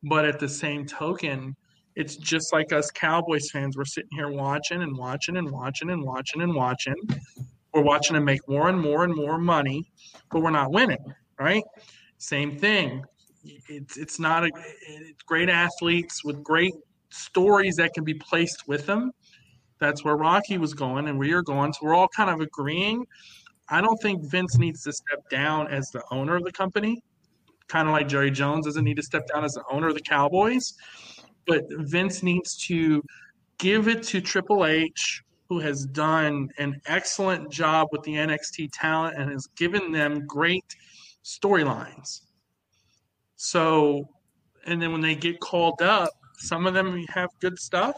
But at the same token, it's just like us Cowboys fans. We're sitting here watching and watching and watching and watching and watching. We're watching them make more and more and more money, but we're not winning, right? Same thing. It's it's not a it's great athletes with great stories that can be placed with them. That's where Rocky was going and where you're going. So we're all kind of agreeing. I don't think Vince needs to step down as the owner of the company, kind of like Jerry Jones doesn't need to step down as the owner of the Cowboys. but Vince needs to give it to Triple H, who has done an excellent job with the NXT talent and has given them great storylines. So, and then when they get called up, some of them have good stuff.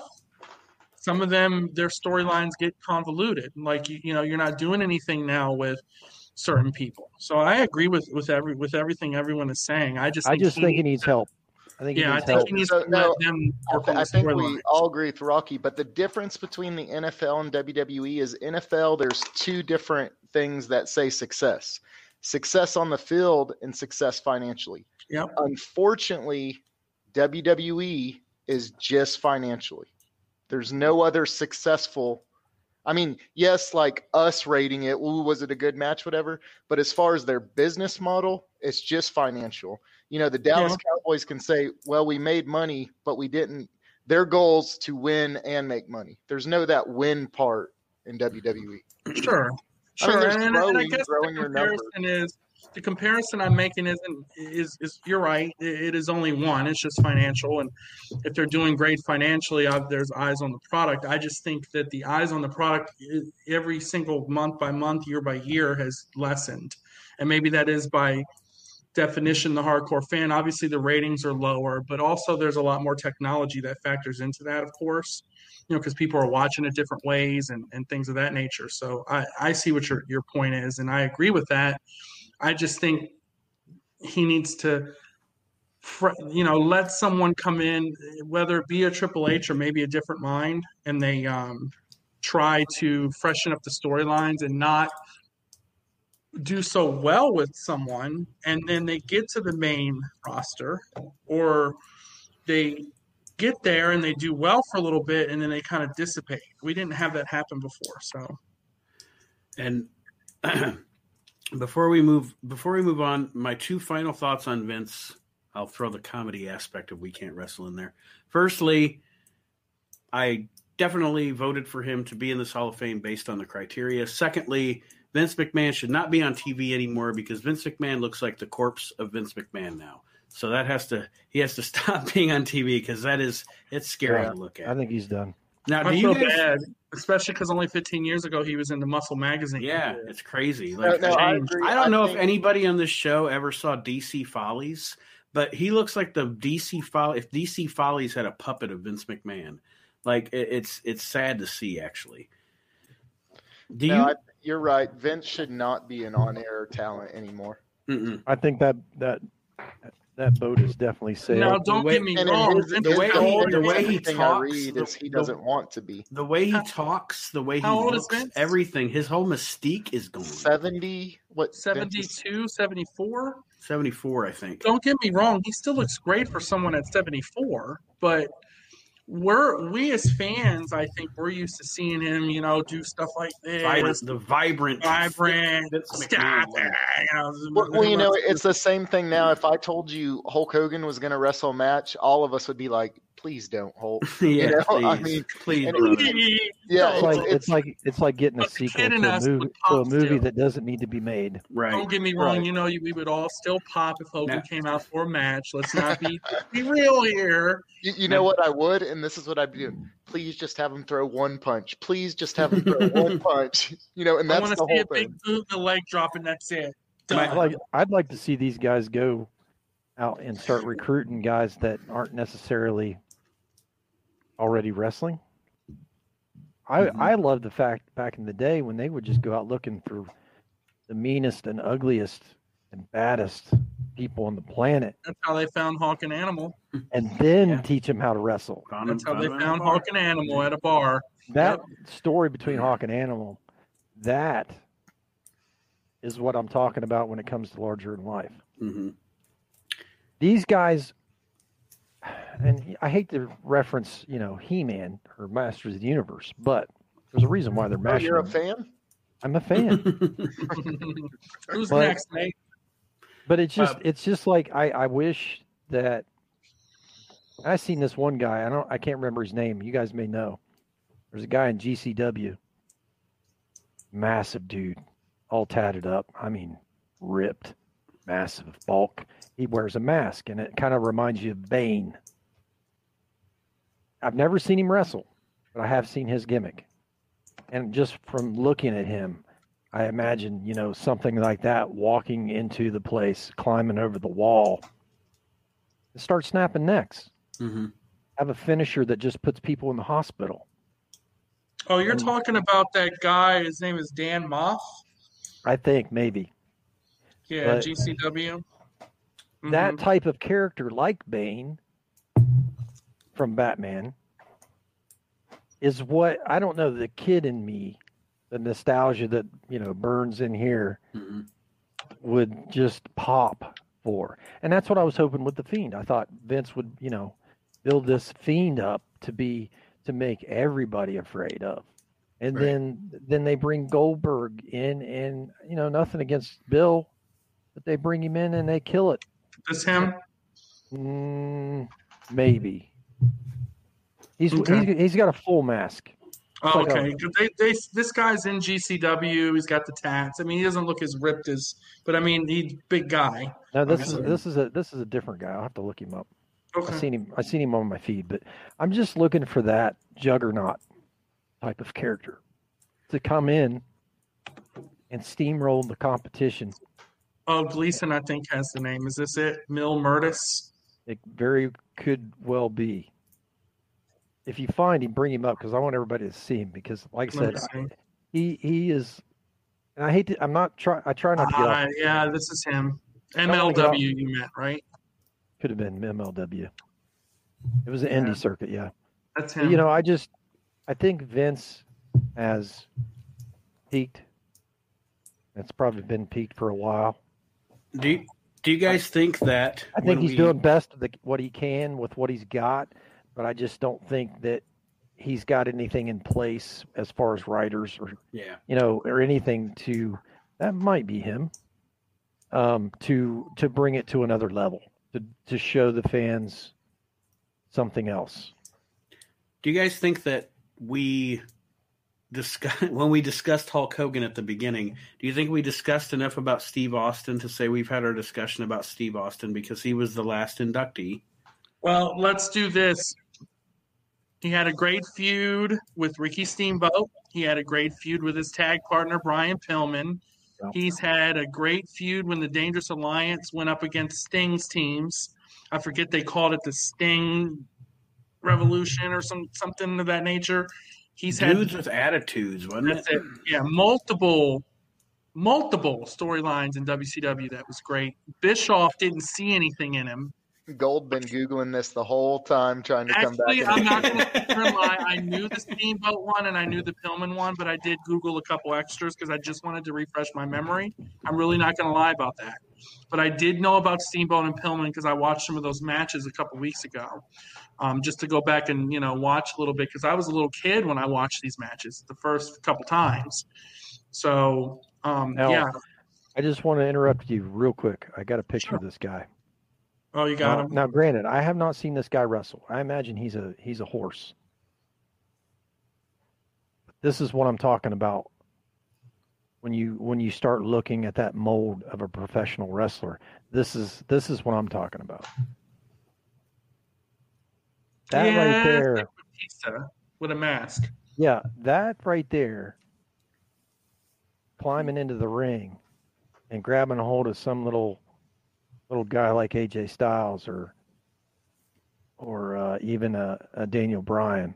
Some of them, their storylines get convoluted. Like you, you know, you're not doing anything now with certain people. So I agree with with every with everything everyone is saying. I just I think just he think he needs needs to- help. I think he Yeah, I needs think help. he needs So, to no, let them I, work th- on I think we storyline. all agree with Rocky, but the difference between the NFL and WWE is NFL, there's two different things that say success success on the field and success financially. Yep. Unfortunately, WWE is just financially. There's no other successful. I mean, yes, like us rating it, ooh, was it a good match, whatever. But as far as their business model, it's just financial. You know, the Dallas Cowboys can say, well, we made money, but we didn't. Their goals to win and make money. There's no that win part in. WWE. Sure, I mean, sure. there's and, and I growing- guess the comparison is the comparison I'm making isn't is is you're right. It, is only one. It's just financial, and if they're doing great financially, uh, there's eyes on the product. I just think that the eyes on the product every single month by month, year by year, has lessened, and maybe that is by definition the hardcore fan. Obviously, the ratings are lower, but also there's a lot more technology that factors into that, of course. You know, because people are watching it different ways and, and things of that nature. So I, I see what your, your point is, and I agree with that. I just think he needs to, you know, let someone come in, whether it be a Triple H or maybe a different mind, and they um, try to freshen up the storylines and not do so well with someone, and then they get to the main roster, or they get there and they do well for a little bit, and then they kind of dissipate. We didn't have that happen before, so And before we move before we move on, my two final thoughts on Vince. I'll throw the comedy aspect of We Can't Wrestle in there. Firstly, I definitely voted for him to be in this Hall of Fame based on the criteria. Secondly, Vince McMahon should not be on TV anymore because Vince McMahon looks like the corpse of Vince McMahon now. So that has to he has to stop being on TV because that is it's scary Yeah, to look at. I think he's done. Now, do I you feel guys? bad, especially because only 15 years ago he was in the Muscle magazine. Yeah, it's crazy. Like, no, I I don't know if anybody on this show ever saw DC Follies, but he looks like the DC Follies. If DC Follies had a puppet of Vince McMahon, like it, it's it's sad to see actually. Do No, you? I, you're right. Vince should not be an on-air talent anymore. Mm-mm. I think that that that boat is definitely sailed. Now, don't way- get me wrong. his, the way is he- old. the way he talks, the- is he doesn't want to be. The way he talks, the way he How old is looks, everything, his whole mystique is gone. Seventy, what? Vince 72, 74. Seventy four, I think. Don't get me wrong. He still looks great for someone at 74, but we're we as fans, I think we're used to seeing him, you know, do stuff like this, Vibrant, the vibrant, vibrant, stop it, you know, Well, well, you know, it's the same thing now. If I told you Hulk Hogan was going to wrestle a match, all of us would be like, "Please don't, Hulk." yeah, You know, please, I mean, please, and- brother. Yeah, It's No, like it's, it's, like it's like getting a But sequel to a movie to a movie still. that doesn't need to be made. right. Don't get me wrong. Right. You know, we would all still pop if Hogan Now- came out for a match. Let's not be be real here. you, you know what I would, and this is what I'd be doing. Please just have him throw one punch. Please just have him throw one punch. You know, and I that's want the to see whole a big thing. boot and a leg drop, and that's it. I'd Done. like I'd like to see these guys go out and start recruiting guys that aren't necessarily already wrestling. I Mhm. I love the fact back in the day when they would just go out looking for the meanest and ugliest and baddest people on the planet, That's how they found Hawk and Animal. and then Yeah. teach them how to wrestle. Found That's him- how they found him found at a bar. Hawk and Animal at a bar. That story between Hawk and Animal, that is what I'm talking about when it comes to larger in life. Mhm. these guys and I hate to reference, you know, He-Man or Masters of the Universe, but there's a reason why they're Oh, you're a them. fan? I'm a fan, Who's But- next, mate? but it's just Uh, it's just like I I wish that I seen this one guy. I don't I can't remember his name. You guys may know. There's a guy in GCW, massive dude, all tatted up. I mean, ripped, massive bulk. He wears a mask, and it kind of reminds you of Bane. I've never seen him wrestle, but I have seen his gimmick. And just from looking at him, I imagine, you know, something like that walking into the place, climbing over the wall, and start snapping necks. hmm Have a finisher that just puts people in the hospital. Oh, you're Um, talking about that guy. His name is Dan Moff. I think maybe Yeah, But- GCW. that Mhm. type of character, like Bane from Batman, is what I don't know. The kid in me, the nostalgia that you know burns in here, hmm would just pop for, and that's what I was hoping with the Fiend. I thought Vince would, you know, build this Fiend up to be to make everybody afraid of, and Right. then then they bring Goldberg in, and you know nothing against Bill, but they bring him in and they kill it. This him? Mm, maybe. He's, Okay. he's he's got a full mask. Oh, like a- They, they, this guy's in GCW. He's got the tats. I mean, he doesn't look as ripped as, but I mean, he's big guy. No, this is this is a this is a different guy. I'll have to look him up. Okay. I Okay. seen him I seen him on my feed, but I'm just looking for that juggernaut type of character to come in and steamroll the competition. Oh, Gleason, I think has the name. Is this it? Mil Muertes. It very could well be. If you find him, bring him up because I want everybody to see him. Because, like I said, see. he he is. And I hate to. I'm not try. I try not to get off. Uh, yeah, this is him. don't wanna get off- MLW, you meant right? Could have been MLW. It was an Yeah. indie circuit, yeah. That's But, him. you know, I just I think Vince has peaked. It's probably been peaked for a while. Do you, do you guys think that? I think he's we- doing best of the, what he can with what he's got, but I just don't think that he's got anything in place as far as writers or Yeah. you know or anything to that might be him um to to bring it to another level to to show the fans something else. Do you guys think that we discuss when we discussed Hulk Hogan at the beginning? Do you think we discussed enough about Steve Austin to say we've had our discussion about Steve Austin because he was the last inductee? Well, let's do this. He had a great feud with Ricky Steamboat. He had a great feud with his tag partner Brian Pillman. He's had a great feud when the Dangerous Alliance went up against Sting's teams. I forget they called it the Sting Revolution or some something of that nature. He's had Dudes with attitudes, wasn't that's it? it. Yeah, multiple, multiple storylines in WCW. That was great. Bischoff didn't see anything in him. Gold been googling this the whole time, trying to come back. Actually, back. I'm not going to lie. I knew the Steamboat one and I knew the Pillman one, but I did Google a couple extras because I just wanted to refresh my memory. I'm really not going to lie about that. But I did know about Steamboat and Pillman because I watched some of those matches a couple weeks ago, um, just to go back and you know watch a little bit because I was a little kid when I watched these matches the first couple times. So um, Now, yeah. I just want to interrupt you real quick. I got a picture of this guy. Oh, you got now, him. now, granted, I have not seen this guy wrestle. I imagine he's a he's a horse. This is what I'm talking about. When you when you start looking at that mold of a professional wrestler, this is this is what I'm talking about. That Yeah, right there, like Batista with a mask. yeah, that right there, climbing into the ring and grabbing a hold of some little little guy like AJ Styles or or uh, even a, a Daniel Bryan.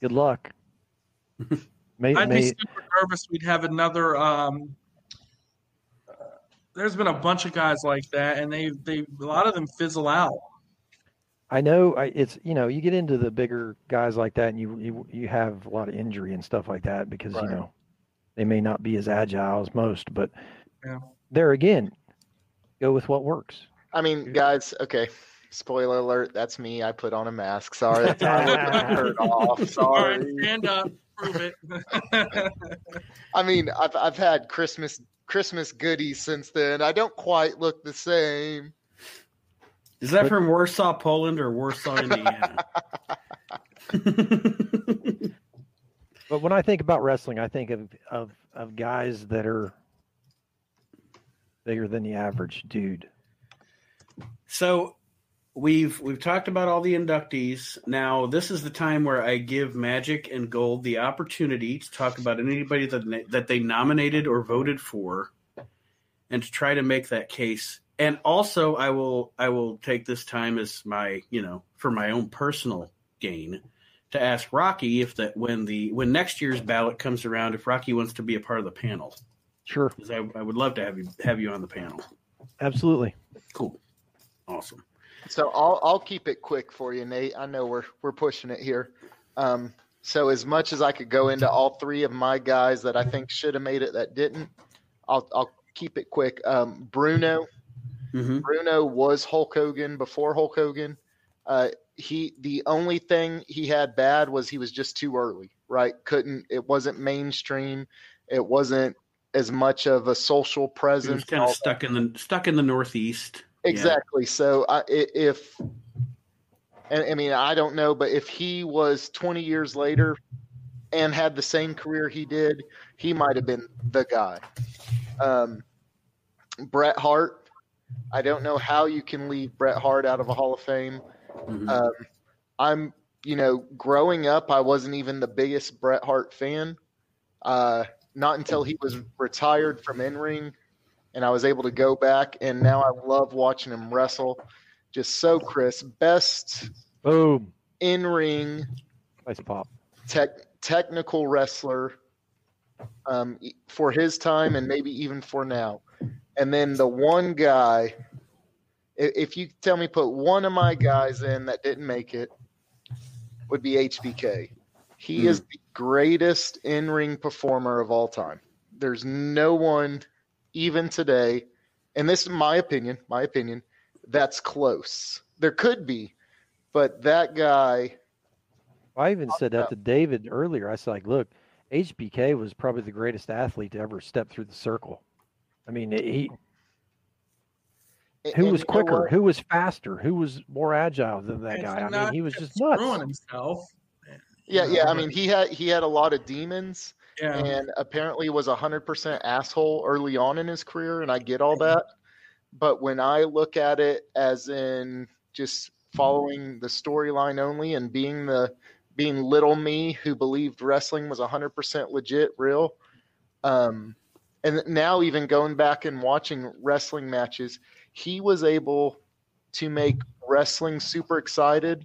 Good luck. may, I'd may, be super nervous. We'd have another. Um, uh, there's been a bunch of guys like that, and they they a lot of them fizzle out. I know I, it's you know you get into the bigger guys like that and you you, you have a lot of injury and stuff like that because you know they may not be as agile as most, but Yeah. there again, go with what works. I mean, guys, okay. Spoiler alert, that's me. I put on a mask. Sorry, that's how I look with my shirt off. All right, Sorry. stand up, prove it. I mean, I've I've had Christmas Christmas goodies since then. I don't quite look the same. Is that from Warsaw, Poland, or Warsaw, Indiana? But when I think about wrestling, I think of of of guys that are bigger than the average dude. so, we've we've talked about all the inductees. Now this is the time where I give Magic and Gold the opportunity to talk about anybody that that they nominated or voted for, and to try to make that case. And also, I will I will take this time as my you know for my own personal gain to ask Rocky if that when the when next year's ballot comes around, if Rocky wants to be a part of the panel, Sure, because I, I would love to have you have you on the panel. absolutely. Cool, awesome. So I'll I'll keep it quick for you, Nate. I know we're we're pushing it here. Um, so as much as I could go into all three of my guys that I think should have made it that didn't, I'll I'll keep it quick. Um, Bruno, hmm Bruno was Hulk Hogan before Hulk Hogan. Uh, he the only thing he had bad was he was just too early, right? Couldn't it wasn't mainstream. It wasn't as much of a social He was presence. kind of stuck in the stuck in the Northeast. Exactly. So I, i- if, and I mean, I don't know, but if he was 20 years later and had the same career he did, he might have been the guy. Um, Bret Hart. I don't know how you can leave Bret Hart out of a Hall of Fame. Mhm. Um, I'm, you know, growing up, I wasn't even the biggest Bret Hart fan. Uh, not until he was retired from in ring, and I was able to go back, and now I love watching him wrestle. Just so crisp, best Boom. in ring Nice pop. tech, technical wrestler um, for his time, and maybe even for now. And then the one guy. If you tell me put one of my guys in that didn't make it, would be HBK. He hmm. is the greatest in ring performer of all time. There's no one, even today, and this is my opinion, my opinion, that's close. There could be, but that guy, I even said that to David earlier. I said, like, look, HBK was probably the greatest athlete to ever step through the circle. I mean, he who and was quicker, who was faster, who was more agile than that guy. I mean, he was just screwing nuts. himself. Yeah, yeah. I mean, he had he had a lot of demons, yeah. and apparently was a hundred percent asshole early on in his career, and I get all that. But when I look at it as in just following the storyline only and being the being little me who believed wrestling was hundred percent legit, real, um, and now even going back and watching wrestling matches, he was able to make wrestling super excited.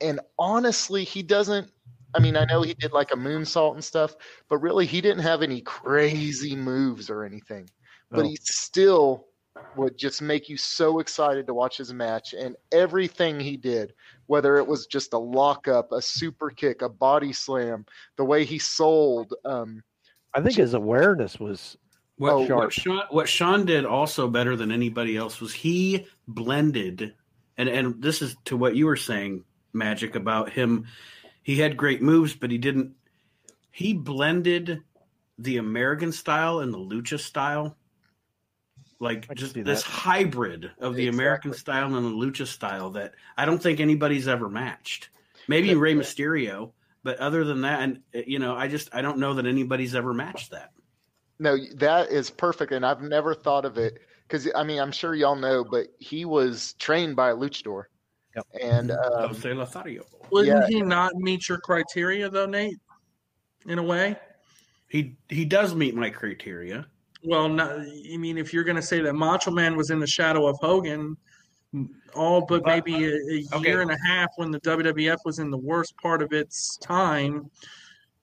And honestly, he doesn't I mean, I know he did like a moonsault and stuff, but really he didn't have any crazy moves or anything. But he still would just make you so excited to watch his match and everything he did, whether it was just a lockup, a super kick, a body slam, the way he sold. Um, I think his awareness was What, what, sharp. Shawn, what Shawn did also better than anybody else was he blended, and and this is to what you were saying, Magic, about him. He had great moves, but he didn't. He blended the American style and the lucha style, like just this that. hybrid of the American style and the lucha style that I don't think anybody's ever matched. Maybe Rey Mysterio, but other than that, and uh, you know, I just I don't know that anybody's ever matched that. no, that is perfect. And I've never thought of it because, I mean, I'm sure y'all know, but he was trained by a luchador. Yep. And um, Jose Lothario. Wouldn't yeah. he not meet your criteria though, Nate? In a way. He he does meet my criteria. Well, not, I mean, if you're going to say that Macho Man was in the shadow of Hogan, all but But- maybe a, a uh, okay. year and a half when the WWF was in the worst part of its time,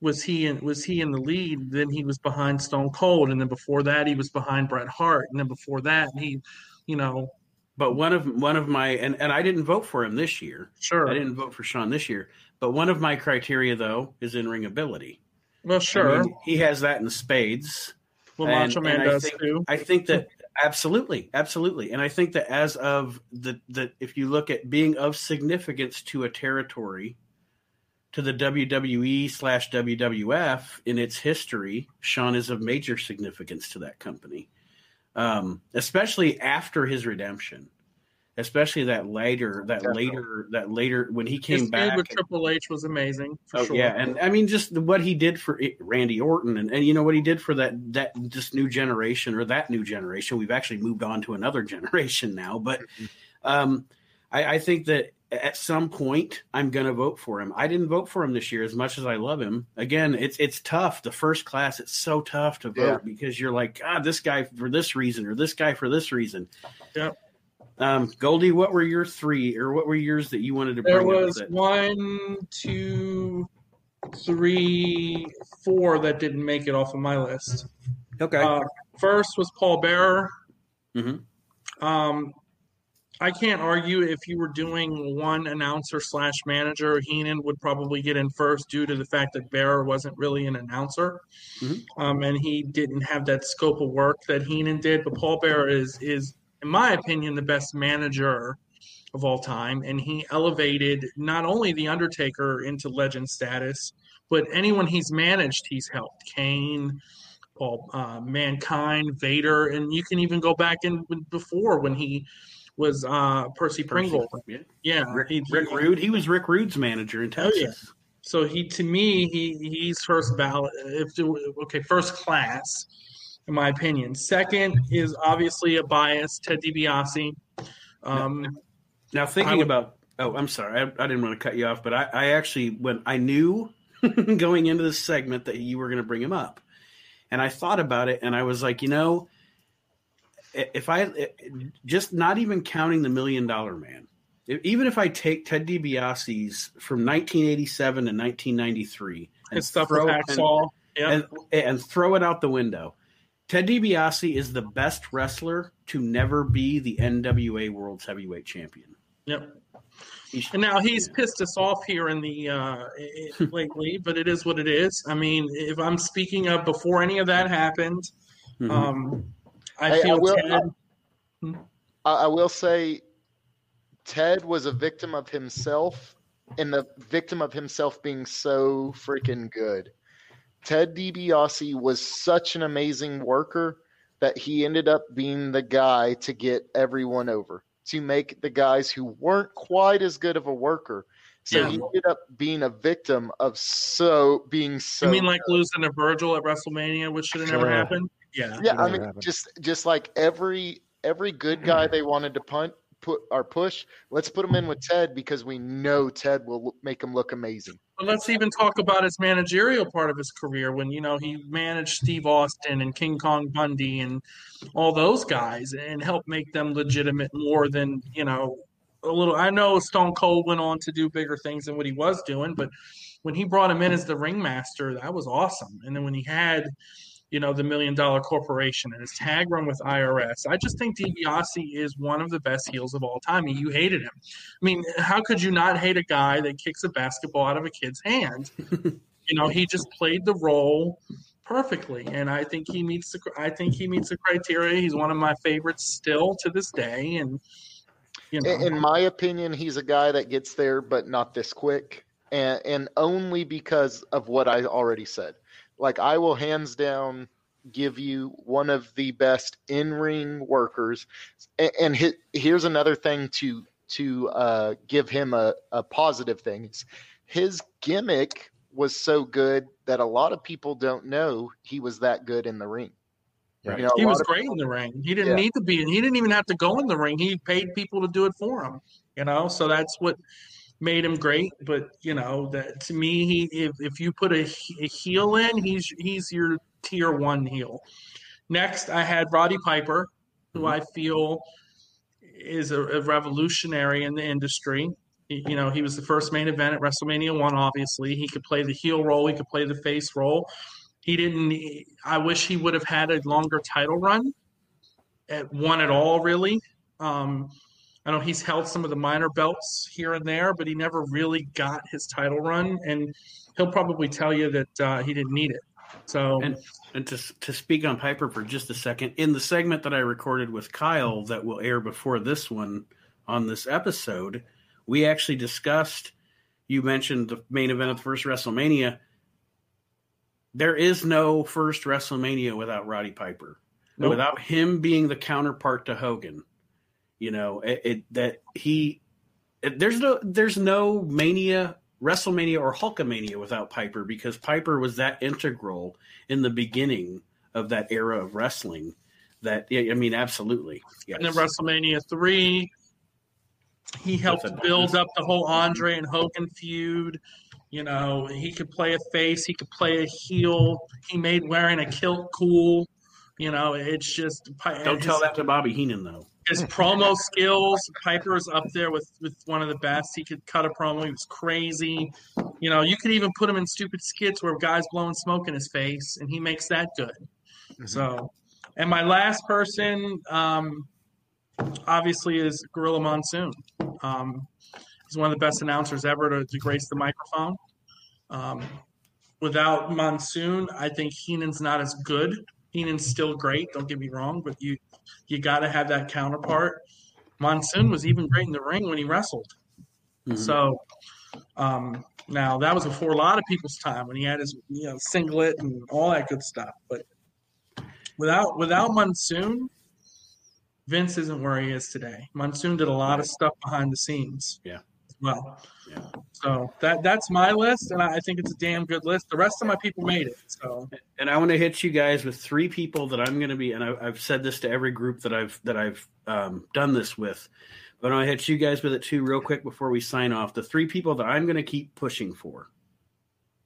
was he in, was he in the lead? Then he was behind Stone Cold, and then before that he was behind Bret Hart, and then before that he, you know, But one of one of my and, and I didn't vote for him this year. sure, I didn't vote for Shawn this year. But one of my criteria though is in ring ability. well, sure, I mean, he has that in spades. well, and- Macho Man and I does think- too. I think that absolutely, absolutely, and I think that as of the that if you look at being of significance to a territory, to the WWE slash WWF in its history, Shawn is of major significance to that company, um, especially after his redemption, especially that later, that Definitely. later, that later when he came feud back. with Triple H was amazing. For Oh sure. yeah, and I mean just the- what he did for it- Randy Orton, and, and you know what he did for that that this new generation or that new generation. We've actually moved on to another generation now, but um, I, I think that at some point I'm going to vote for him. I didn't vote for him this year as much as I love him. Again, it's it's tough. The first class, it's so tough to vote Yeah. because you're like, God, this guy for this reason or this guy for this reason. Yep. Um, Goldie, what were your three or what were yours that you wanted to bring There was that- one, two, three, four that didn't make it off of my list. Okay. Uh, first was Paul Bearer. Mhm. Um, I can't argue if you were doing one announcer slash manager, Heenan would probably get in first due to the fact that Bearer wasn't really an announcer, Mhm. um, and he didn't have that scope of work that Heenan did. But Paul Bearer is is, in my opinion, the best manager of all time, and he elevated not only the Undertaker into legend status, but anyone he's managed, he's helped. Kane, Paul, uh, Mankind, Vader, and you can even go back in before when he was uh, Percy Pringle. Yeah. Yeah, Rick, he- Rick Rude. He was Rick Rude's manager in Oh, yeah. Texas. So he, to me, he he's first ballot. If okay, first class, in my opinion. Second is obviously a bias, Ted DiBiase. Um, Now thinking would- about oh, I'm sorry, I, I didn't want to cut you off, but I, I actually when I knew going into this segment that you were going to bring him up, and I thought about it, and I was like, you know, if I just not even counting the Million Dollar Man, even if I take Ted DiBiase's from 1987 to 1993 and his stuff with throw- and-. Yeah, and, and throw it out the window. Ted DiBiase is the best wrestler to never be the NWA World's Heavyweight Champion. yep. And now he's pissed us off here in the uh, i- i- lately, but it is what it is. I mean, if I'm speaking of before any of that happened, Mhm. um, I Hey, I feel will- Ted. I, I will say, Ted was a victim of himself, and the victim of himself being so freaking good. Ted DiBiase was such an amazing worker that he ended up being the guy to get everyone over, to make the guys who weren't quite as good of a worker. So Yeah. he ended up being a victim of so being so. you mean like losing to Virgil at WrestleMania, which should have never Sure. happened? Yeah. yeah, I mean, happened. just just like every every good guy they wanted to punt put our push, let's put him in with Ted because we know Ted will make him look amazing. Let's even talk about his managerial part of his career when you know he managed Steve Austin and King Kong Bundy and all those guys and helped make them legitimate more than you know a little. I know Stone Cold went on to do bigger things than what he was doing, but when he brought him in as the ringmaster, that was awesome. And then when he had you know the Million Dollar Corporation and his tag run with IRS, I just think DiBiase is one of the best heels of all time. You hated him. I mean, how could you not hate a guy that kicks a basketball out of a kid's hand? you know, he just played the role perfectly, and I think he meets the. I think he meets the criteria. He's one of my favorites still to this day, and you know, In, in my opinion, he's a guy that gets there, but not this quick, and and only because of what I already said. Like I will hands down give you one of the best in ring workers, and, and he, here's another thing to to uh, give him a, a positive thing is his gimmick was so good that a lot of people don't know he was that good in the ring. Right. You know, he was of great in the ring. He didn't Yeah. need to be. and He didn't even have to go in the ring. He paid people to do it for him. You know, so that's what made him great. But you know, that to me, he if, if you put a, a heel in, he's he's your tier one heel. Next, I had Roddy Piper, who I feel is a, a revolutionary in the industry. He- You know, he was the first main event at WrestleMania one. Obviously, he could play the heel role. He could play the face role. He didn't. I wish he would have had a longer title run, at one at all, really. Um, I know he's held some of the minor belts here and there, but he never really got his title run, and he'll probably tell you that uh, he didn't need it. So, And and to to speak on Piper for just a second, in the segment that I recorded with Kyle that will air before this one on this episode, we actually discussed. You mentioned the main event of the first WrestleMania. There is no first WrestleMania without Roddy Piper, Nope. without him being the counterpart to Hogan. You know, it, it that he it, there's no there's no Mania, WrestleMania, or Hulkamania without Piper because Piper was that integral in the beginning of that era of wrestling. That yeah, I mean, absolutely, yes. and then WrestleMania three, He helped build up the whole Andre and Hogan feud. You know, he could play a face, he could play a heel. He made wearing a kilt cool. You know, it's just Don't tell that to Bobby Heenan though. His promo skills. Piper's up there with with one of the best. He could cut a promo. He was crazy. You know, you could even put him in stupid skits where guys blowing smoke in his face, and he makes that good. So, and my last person, um, obviously, is Gorilla Monsoon. Um, he's one of the best announcers ever to, to grace the microphone. Um, without Monsoon, I think Heenan's not as good. Heenan's still great. Don't get me wrong, but you you got to have that counterpart. Monsoon was even great in the ring when he wrestled. Mhm. So um, now that was before a lot of people's time when he had his you know singlet and all that good stuff. But without without Monsoon, Vince isn't where he is today. Monsoon did a lot of stuff behind the scenes. Yeah. Well. Yeah. So that that's my list, and I think it's a damn good list. The rest of my people made it. So and I want to hit you guys with three people that I'm going to be, and I, I've said this to every group that I've that I've um, done this with, but I want to hit you guys with it too, real quick before we sign off. The three people that I'm going to keep pushing for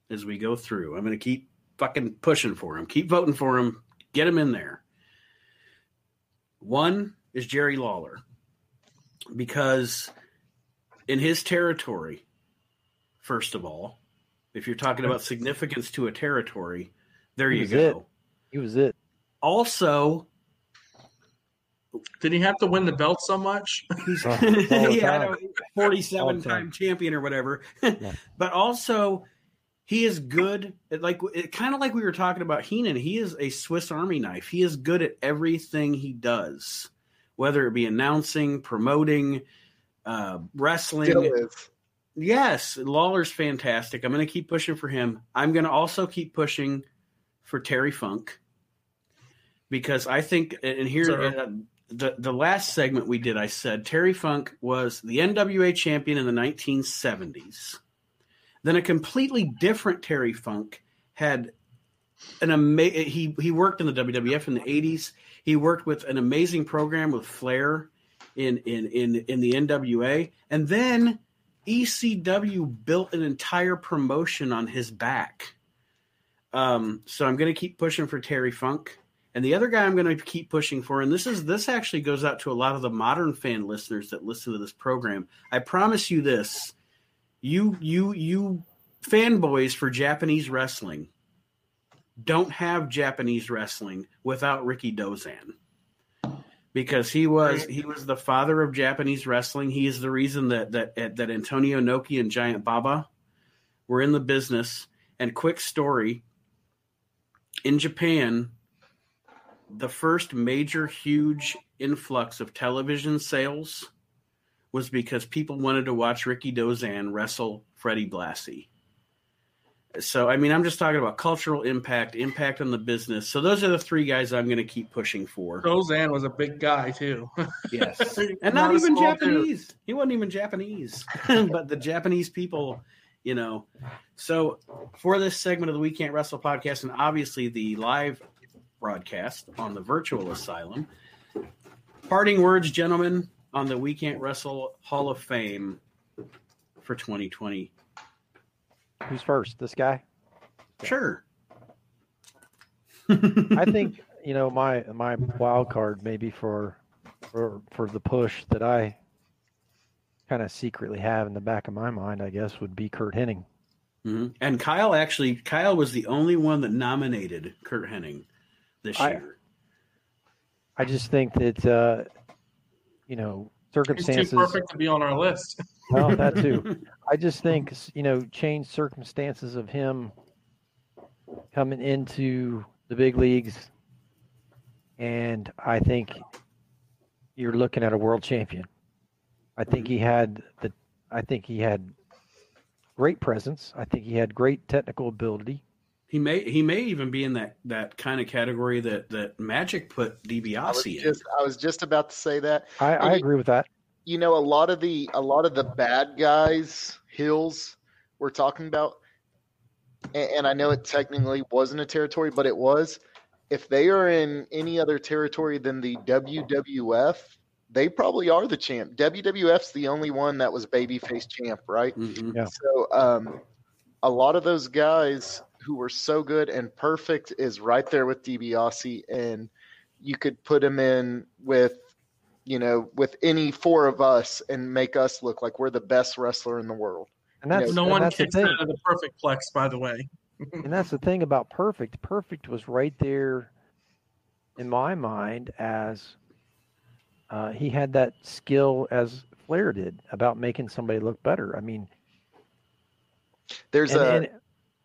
as we go through. I'm going to keep fucking pushing for them, keep voting for them, get them in there. One is Jerry Lawler because in his territory, first of all, if you're talking about significance to a territory, there He you go. it. He was it. Also, did he have to win the belt so much? he's all the yeah, I time. know, All 47 time time. champion or whatever. Yeah. but also, he is good. At, like it, kind of like we were talking about Heenan. He is a Swiss Army knife. He is good at everything he does, whether it be announcing, promoting, uh, wrestling. Yes, Lawler's fantastic. I'm going to keep pushing for him. I'm going to also keep pushing for Terry Funk because I think, and here, uh, the the last segment we did, I said Terry Funk was the NWA champion in the 1970s. Then a completely different Terry Funk had an amazing. He he worked in the WWF in the 80s. He worked with an amazing program with Flair in in in in the NWA, and then ECW built an entire promotion on his back. Um, so I'm going to keep pushing for Terry Funk, and the other guy I'm going to keep pushing for, and this is this actually goes out to a lot of the modern fan listeners that listen to this program. I promise you this: you you you fanboys for Japanese wrestling don't have Japanese wrestling without Rikidozan because he was he was the father of Japanese wrestling. He is the reason that that eh, that Antonio Inoki and Giant Baba were in the business. And quick story: in Japan, the first major huge influx of television sales was because people wanted to watch Rikidozan wrestle Freddie Blassie. So, I mean, I'm just talking about cultural impact, impact on the business. So, those are the three guys I'm going to keep pushing for. Roseanne was a big guy too. Yes. And Not not, even small dude. Japanese. He wasn't even Japanese. but the Japanese people, you know. So for this segment of the We Can't Wrestle podcast, and obviously the live broadcast on the virtual asylum, parting words, gentlemen, on the We Can't Wrestle Hall of Fame for 2020. Who's first? This guy? Sure. I think you know my my wild card maybe for for for the push that I kind of secretly have in the back of my mind, I guess, would be Curt Hennig. Mhm. And Kyle actually, Kyle was the only one that nominated Curt Hennig this I- year. I just think that uh, you know He's too circumstances. perfect to be on our list. Well, that too. I just think you know changed circumstances of him coming into the big leagues, and I think you're looking at a world champion. I think he had the. I think he had great presence. I think he had great technical ability. He may he may even be in that that kind of category that that Magic put I was DiBiase in. just I was just about to say that. I, I agree with that. you know a lot of the a lot of the bad guys hills we're talking about and, and i know it technically wasn't a territory but it was if they are in any other territory than the wwf they probably are the champ. WWF's the only one that was babyface champ, right? Mhm. Yeah. So um, a lot of those guys who were so good and perfect is right there with DiBiase, and you could put him in with, you know, with any four of us and make us look like we're the best wrestler in the world. And that's No and one that's the kicks thing. out of the perfect plex, by the way. And that's the thing about Perfect. Perfect was right there in my mind as uh, he had that skill as Flair did about making somebody look better. I mean, There's and, a and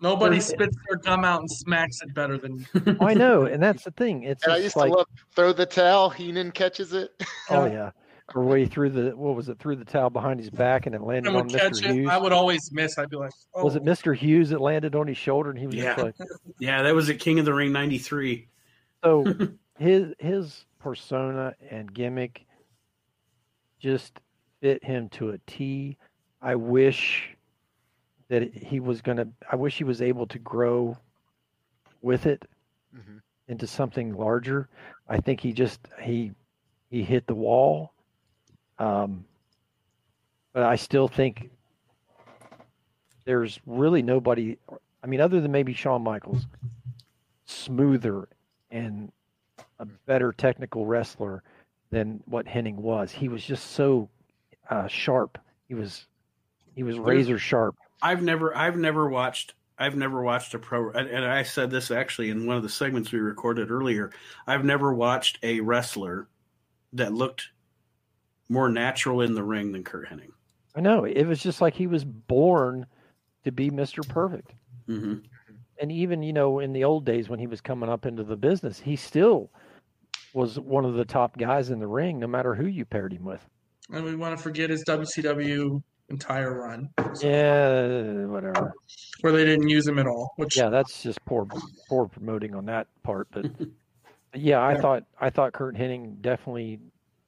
Nobody There's- spits their gum out and smacks it better than I know, and that's the thing. It's and I used like, to love throw the towel. Heenan catches it. oh yeah, or where he threw the what was it? Threw the towel behind his back and it landed on would catch Mr. it. Hughes. I would always miss. I'd be like, oh, Was it Mr. Hughes that landed on his shoulder and he was Yeah. just like, Yeah, that was at King of the Ring '93. So his his persona and gimmick just fit him to a T. I wish that he was gonna. I wish he was able to grow with it Mhm. into something larger. I think he just he he hit the wall. Um, but I still think there's really nobody. I mean, other than maybe Shawn Michaels, smoother and a better technical wrestler than what Hennig was. He was just so uh, sharp. He was he was razor sharp. I've never I've never watched I've never watched a pro and and I said this actually in one of the segments we recorded earlier. I've never watched a wrestler that looked more natural in the ring than Curt Hennig. I know it was just like he was born to be Mister Perfect. hmm And even you know in the old days when he was coming up into the business, he still was one of the top guys in the ring, no matter who you paired him with. and we want to forget his WCW entire run Yeah, whatever. where they didn't use him at all. Which Yeah, that's just poor poor promoting on that part. But yeah, I thought I thought Curt Hennig definitely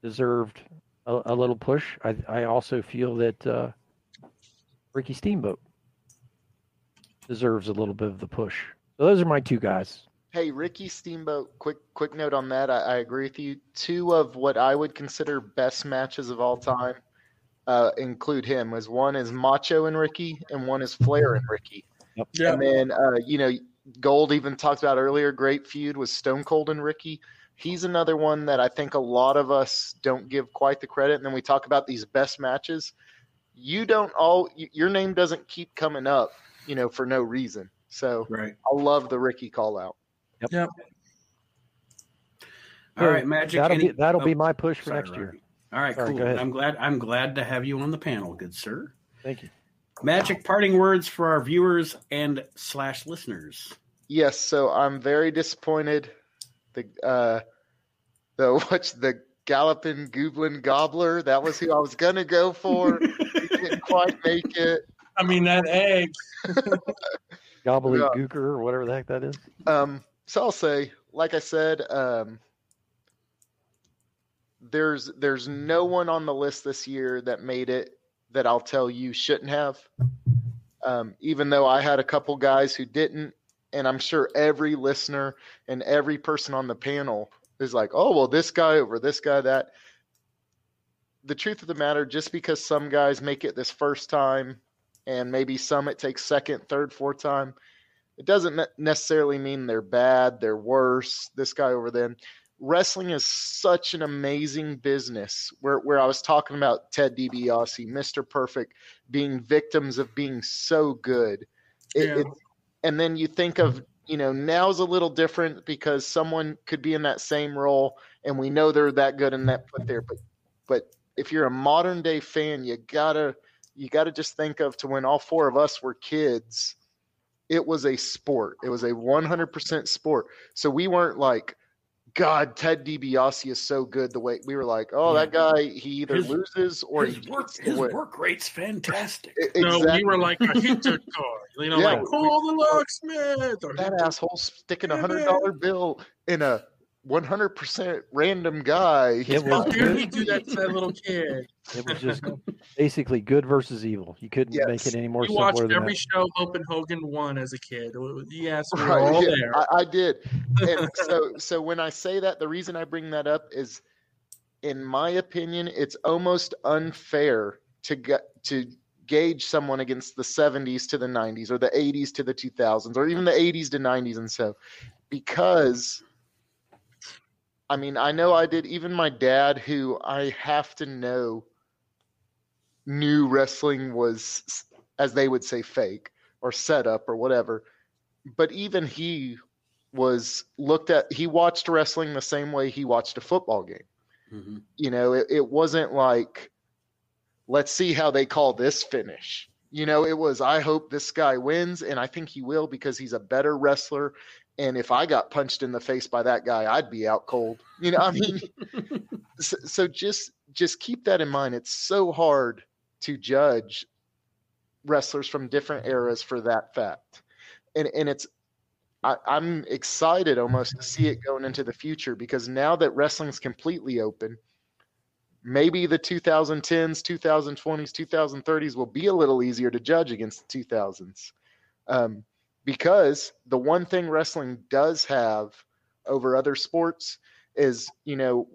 deserved a, a little push. I I also feel that uh, Ricky Steamboat deserves a little bit of the push. So those are my two guys. Hey, Ricky Steamboat. Quick, quick note on that. I, I agree with you. Two of what I would consider best matches of all time uh, include him. Was one is Macho and Ricky, and one is Flair and Ricky. yeah, And then, uh, you know, Gold even talked about earlier. Great feud was Stone Cold and Ricky. He's another one that I think a lot of us don't give quite the credit. And then we talk about these best matches. You don't all your name doesn't keep coming up, you know, for no reason. So Right. I love the Ricky call out. Yep. All right, Magic. That'll any- be that'll oh, be my push for sorry, next year. Robbie. All right, Sorry, cool. I'm glad I'm glad to have you on the panel, good sir. Thank you. Magic parting words for our viewers and slash listeners. Yes, so I'm very disappointed. The uh, the what's the Galloping Goblin Gobbler? That was who I was gonna go for. He didn't quite make it. I mean that egg. Gobbledygooker or whatever the heck that is. Um, so I'll say, like I said, um, there's there's no one on the list this year that made it that I'll tell you shouldn't have. Um, even though I had a couple guys who didn't, and I'm sure every listener and every person on the panel is like, oh well, this guy over this guy that. The truth of the matter, just because some guys make it this first time, and maybe some it takes second, third, fourth time, it doesn't necessarily mean they're bad, they're worse, this guy over them. Wrestling is such an amazing business where, where I was talking about Ted DiBiase, Mr. Perfect, being victims of being so good. It, Yeah. it, and then you think of, you know, now's a little different because someone could be in that same role and we know they're that good and that put there. But, but if you're a modern day fan, you gotta, you gotta just think of to when all four of us were kids, it was a sport. It was a 100% sport. So we weren't like, God, Ted DiBiase is so good. The way we were like, oh, that guy, he either His- loses or his he work gets the his win. work rate's fantastic. E- No, we were like a hit the car. You know, Yeah, like we- call the locksmith. Or that asshole sticking a hundred dollar bill in a 100% random guy. It was How dare he do that to that little kid? It was just basically good versus evil. You couldn't Yes. make it any more We simpler watched than every that. show Open Hogan won as a kid. Yes, we were Right, all yeah, there. I, I did. And so, so when I say that, the reason I bring that up is in my opinion, it's almost unfair to get to gauge someone against the 70s to the 90s or the 80s to the 2000s or even the 80s to 90s and so because I mean, I know I did even my dad who I have to know knew wrestling was as they would say fake or set up or whatever. But even he was looked at he watched wrestling the same way he watched a football game. Mm-hmm. You know, it, it wasn't like let's see how they call this finish. You know, it was I hope this guy wins and I think he will because he's a better wrestler and if I got punched in the face by that guy, I'd be out cold. You know, I mean so, so just just keep that in mind. It's so hard to judge wrestlers from different eras for that fact. And and it's I, I'm excited almost to see it going into the future because now that wrestling's completely open, maybe the 2010s, 2020s, 2030s will be a little easier to judge against the 2000s. Um, because the one thing wrestling does have over other sports is, you know,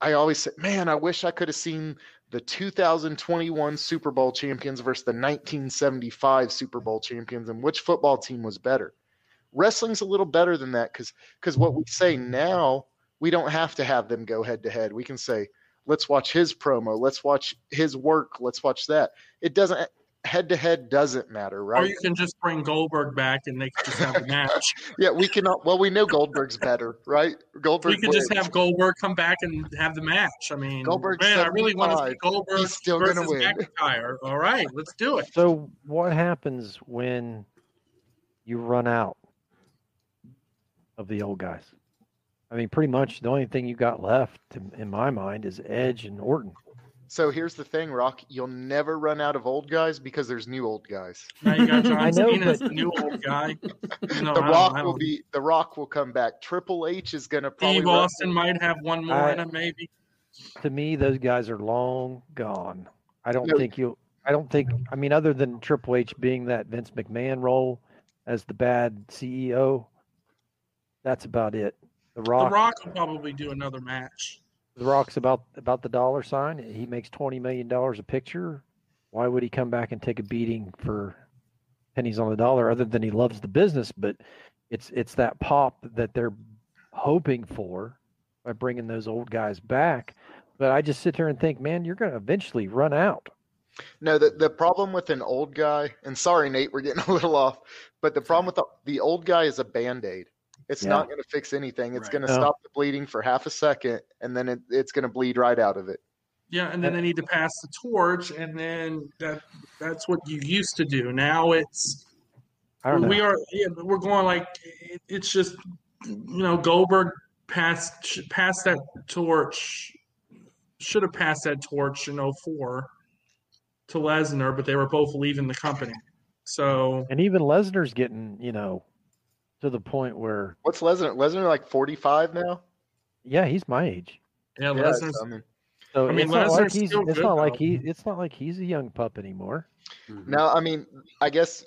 I always say, man, I wish I could have seen the 2021 Super Bowl champions versus the 1975 Super Bowl champions and which football team was better. Wrestling's a little better than that because because what we say now, we don't have to have them go head to head. We can say, let's watch his promo, let's watch his work, let's watch that. It doesn't head to head doesn't matter, right? Or you can just bring Goldberg back and they can just have a match. yeah, we cannot. Well, we know Goldberg's better, right? Goldberg. We can just have Goldberg come back and have the match. I mean, Goldberg. man, I really want to 75. see Goldberg He's still versus gonna win. McIntyre. All right, let's do it. So what happens when you run out of the old guys? I mean, pretty much the only thing you got left, to, in my mind, is Edge and Orton. So here's the thing, Rock. You'll never run out of old guys because there's new old guys. Now you got I John know, Cena as but- the new old guy. No, the I Rock will be. The Rock will come back. Triple H is gonna probably. Steve Austin might have one more I- in him, maybe. To me, those guys are long gone. I don't No. think you. I don't think. I mean, other than Triple H being that Vince McMahon role as the bad CEO, that's about it. The Rock. The Rock will probably do another match. The Rock's about about the dollar sign. He makes twenty million dollars a picture. Why would he come back and take a beating for pennies on the dollar? Other than he loves the business, but it's it's that pop that they're hoping for by bringing those old guys back. But I just sit there and think, man, you're going to eventually run out. No, the the problem with an old guy, and sorry, Nate, we're getting a little off, but the problem with the, the old guy is a band aid. It's Yeah. not going to fix anything. It's Right. going to No. stop the bleeding for half a second, and then it, it's going to bleed right out of it. Yeah, and then they need to pass the torch, and then that that's what you used to do. Now it's I don't know. we are yeah, we're going like it, it's just you know Goldberg passed sh- passed that torch should have passed that torch in 04 to Lesnar, but they were both leaving the company. So and even Lesnar's getting, you know, to the point where, What's Lesnar? Lesnar like forty five now. yeah, he's my age. yeah, Yeah, Lesnar's so, I mean, so I mean, it's Lesnar's not like he's, it's good, not like he. It's not like he's a young pup anymore. Mhm. no, I mean, I guess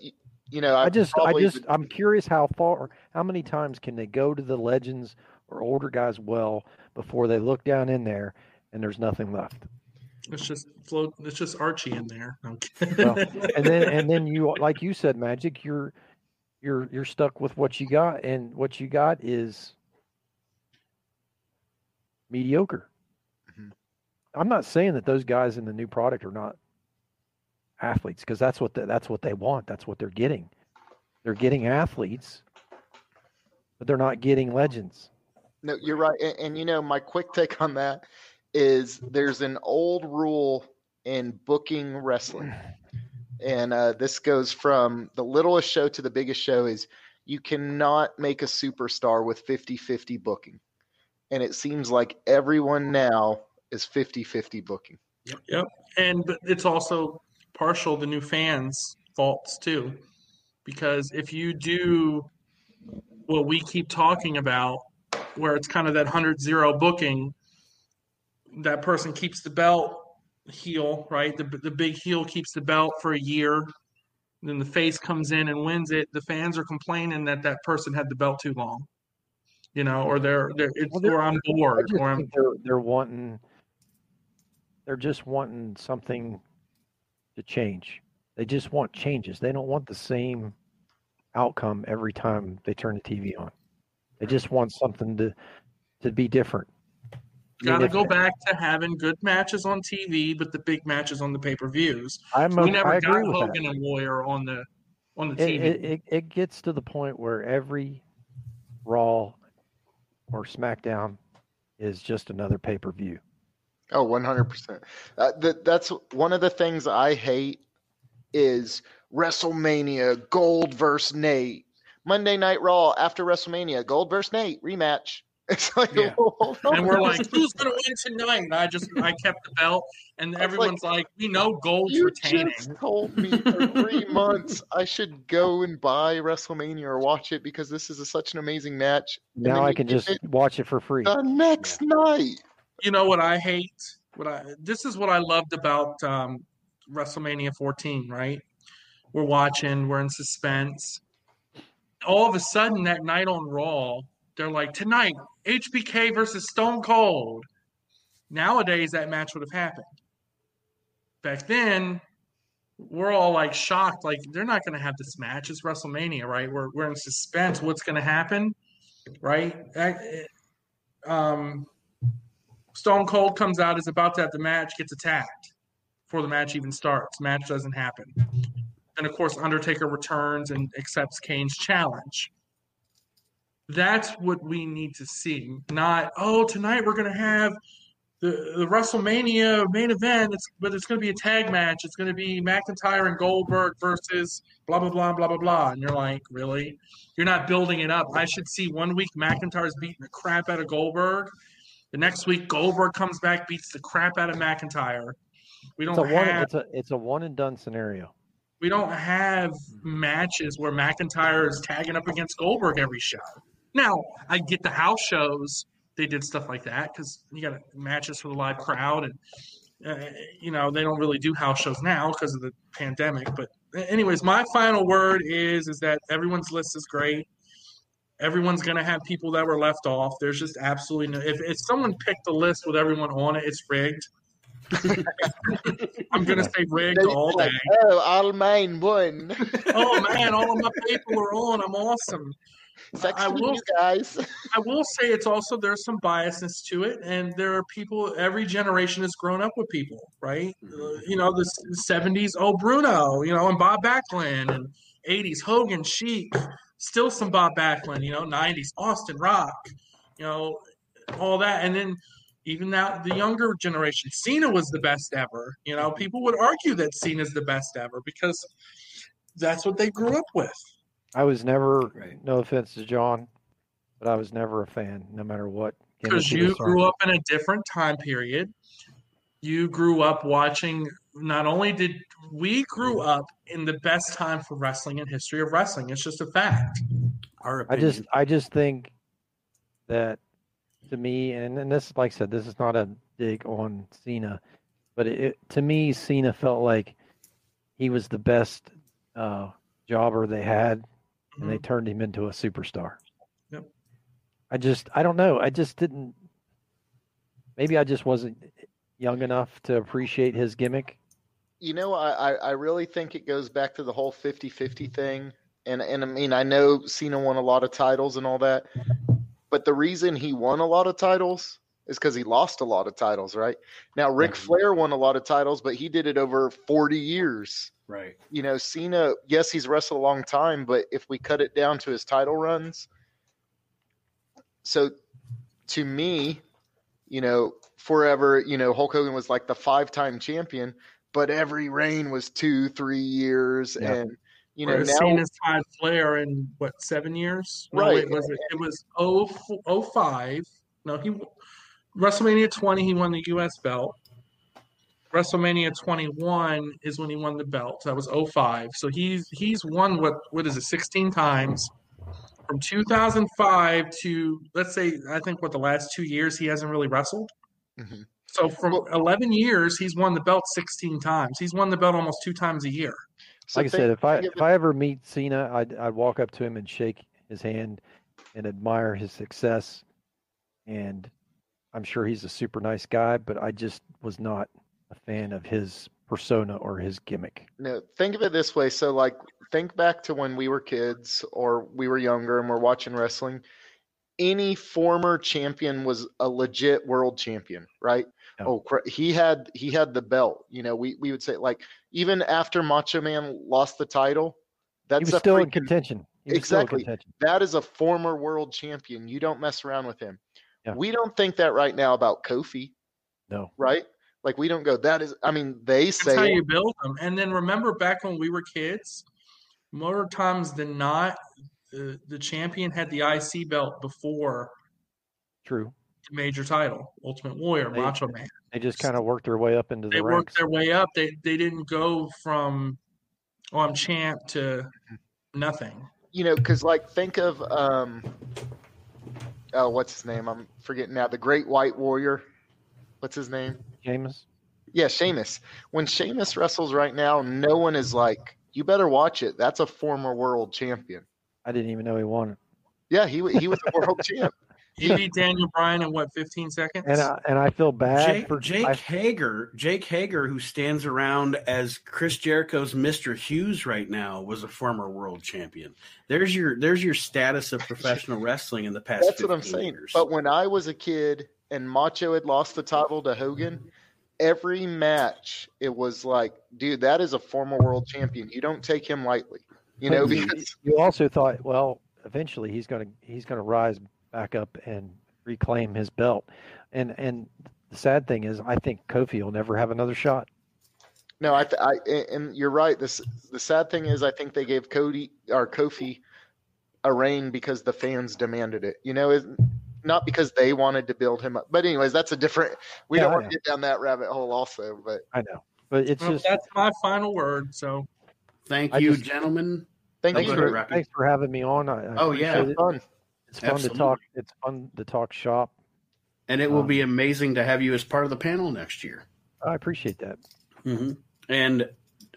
you know. I just, I just, would- I'm curious how far, how many times can they go to the legends or older guys well before they look down in there and there's nothing left. it's just float. It's just Archie in there. I'm Well, and then, and then you, like you said, Magic, you're, you're, you're stuck with what you got, and what you got is mediocre. Mhm. I'm not saying that those guys in the new product are not athletes because that's what the, that's what they want. That's what they're getting. They're getting athletes, but they're not getting legends. No, you're right. And, and you know, my quick take on that is there's an old rule in booking wrestling. And uh, this goes from the littlest show to the biggest show is you cannot make a superstar with 50-50 booking. And it seems like everyone now is 50-50 booking. Yep. yep And it's also partial the new fans' faults too. Because if you do what we keep talking about, where it's kind of that 100 0 booking, that person keeps the belt heel, right? The, the big heel keeps the belt for a year. Then the face comes in and wins it. The fans are complaining that that person had the belt too long. you know, or they're they're it's, Well, they're- or I'm bored, or I'm they're they're wanting they're just wanting something to change. They just want changes. They don't want the same outcome every time they turn the TV on. They just want something to to be different. I mean, got to go back to having good matches on TV, but the big matches on the pay per views. I'm We never I got agree with that. Hogan and Warrior on the on the it, TV. it, it, it gets to the point where every Raw or SmackDown is just another pay per view. Oh, 100%. Uh, that, that's one of the things I hate is WrestleMania, Gold versus Nate. Monday Night Raw after WrestleMania, Gold versus Nate rematch. It's like, Yeah. hold on. and we're like, who's going to win tonight? And I just I kept the belt, and like, everyone's like, we know Gold's you retaining. just told me for three months I should go and buy WrestleMania or watch it because this is a, such an amazing match. And Now I can just it watch it for free. the next night. You know what I hate? What I this is what I loved about um, WrestleMania 14. Right? We're watching. We're in suspense. All of a sudden, that night on Raw, they're like, tonight, HBK versus Stone Cold. Nowadays, that match would have happened. Back then, we're all like shocked, like they're not going to have this match. It's WrestleMania, right? We're we're in suspense. What's going to happen, right? I- Um, Stone Cold comes out, is about to have the match, gets attacked before the match even starts. Match doesn't happen. And of course, Undertaker returns and accepts Kane's challenge. That's what we need to see. Not, oh, tonight we're going to have the, the WrestleMania main event, it's, but it's going to be a tag match. It's going to be McIntyre and Goldberg versus blah, blah, blah, blah, blah, blah. And you're like, really? You're not building it up. I should see one week McIntyre's beating the crap out of Goldberg. The next week, Goldberg comes back, beats the crap out of McIntyre. We don't a one. have It's a it's a one and done scenario. we don't have matches where McIntyre is tagging up against Goldberg every show. Now, I get the house shows; they did stuff like that because you got matches for the live crowd, and uh, you know they don't really do house shows now because of the pandemic. But anyways, my final word is is that everyone's list is great. Everyone's gonna have people that were left off. There's just absolutely no. If, if someone picked a list with everyone on it, it's rigged. I'm gonna say rigged all day. like, oh, I'll main one. oh man, all of my people are on. I'm awesome. Sex I will- guys. I will say it's also there's some biasness to it, and there are people. Every generation has grown up with people, right? Uh, you know, the '70s, oh Bruno, you know, and Bob Backlund, and '80s Hogan, Sheik, still some Bob Backlund. You know, '90s Austin Rock, you know, all that, and then even now the younger generation, Cena was the best ever. You know, people would argue that Cena's the best ever because that's what they grew up with. I was never. Right. No offense to John, but I was never a fan, no matter what. because you grew up in a different time period. You grew up watching. Not only did we grew up in the best time for wrestling in history of wrestling, it's just a fact. Our I just I just think that to me, and, and this, like I said, this is not a dig on Cena, but it, it to me, Cena felt like he was the best uh, jobber they had, and they mm-hmm. turned him into a superstar. Yep. I just I don't know. I just didn't. Maybe I just wasn't young enough to appreciate his gimmick. You know, I, I, I really think it goes back to the whole 50 50 mm-hmm. thing. And, and I mean, I know Cena won a lot of titles and all that, but the reason he won a lot of titles is because he lost a lot of titles, right? Now, Ric mm-hmm. Flair won a lot of titles, but he did it over 40 years. Right. You know, Cena, yes, he's wrestled a long time, but if we cut it down to his title runs, so to me, you know, forever, you know, Hulk Hogan was like the five time champion, but every reign was two, three years. Yeah. And, you know, Whereas now, Cena's tied Flair in what seven years? No, Right. wait, was it? It was 0, 05. No, he WrestleMania 20. He won the U.S. belt. WrestleMania 21 is when he won the belt. That was 05. So he's he's won what what is it 16 times from 2005 to let's say I think what the last two years he hasn't really wrestled. Mhm. So from 11 years he's won the belt 16 times. He's won the belt almost two times a year. so like I said, if I if I ever meet Cena, I'd I'd walk up to him and shake his hand and admire his success. And I'm sure he's a super nice guy, but I just was not a fan of his persona or his gimmick. No, think of it this way. So, like, think back to when we were kids or we were younger and we're watching wrestling. Any former champion was a legit world champion, right? Yeah. Oh, he had he had the belt. You know, we we would say like even after Macho Man lost the title, that's he was still in contention. He was still in Exactly. contention. that is a former world champion. You don't mess around with him. Yeah. We don't think that right now about Kofi, No. right? Like we don't go. That is. I mean, they That's say how you build them. And then remember back when we were kids, more times than not, the, the champion had the IC belt before True. the major title, Ultimate Warrior, They- Macho Man. They just kind of worked their way up into the They ranks. worked their way up. They they didn't go from oh I'm champ to nothing. you know, because like think of um, oh, what's his name? I'm forgetting now. The Great White Warrior. What's his name? Sheamus. Yeah, Sheamus. When Sheamus wrestles right now, no one is like, "You better watch it." That's a former world champion. I didn't even know he won. Yeah, he he was a world champ. He beat Daniel Bryan in what 15 seconds? And I, and I feel bad Jake, for Jake I, Hager, Jake Hager, who stands around as Chris Jericho's Mr. Hughes right now, was a former world champion. There's your there's your status of professional wrestling in the past. That's what I'm saying. years. But when I was a kid and Macho had lost the title to Hogan, every match it was like, dude, that is a former world champion. You don't take him lightly. You know, you- because you also thought, well, eventually he's going to he's going to rise back up and reclaim his belt. And and the sad thing is, I think Kofi will never have another shot. no, I, th- I and you're right. This the sad thing is, I think they gave Cody or Kofi a reign because the fans demanded it. You know, not because they wanted to build him up. But anyways, that's a different. We Yeah, don't want to get down that rabbit hole, also. But I know, but it's Well, just that's my final word. So Thank I you, just- gentlemen. thank Thank you you, for thanks for having me on. I, I Oh, yeah. appreciate it. fun. It's fun to talk. It's fun to talk shop. And it will Um, be amazing to have you as part of the panel next year. I appreciate that. hmm And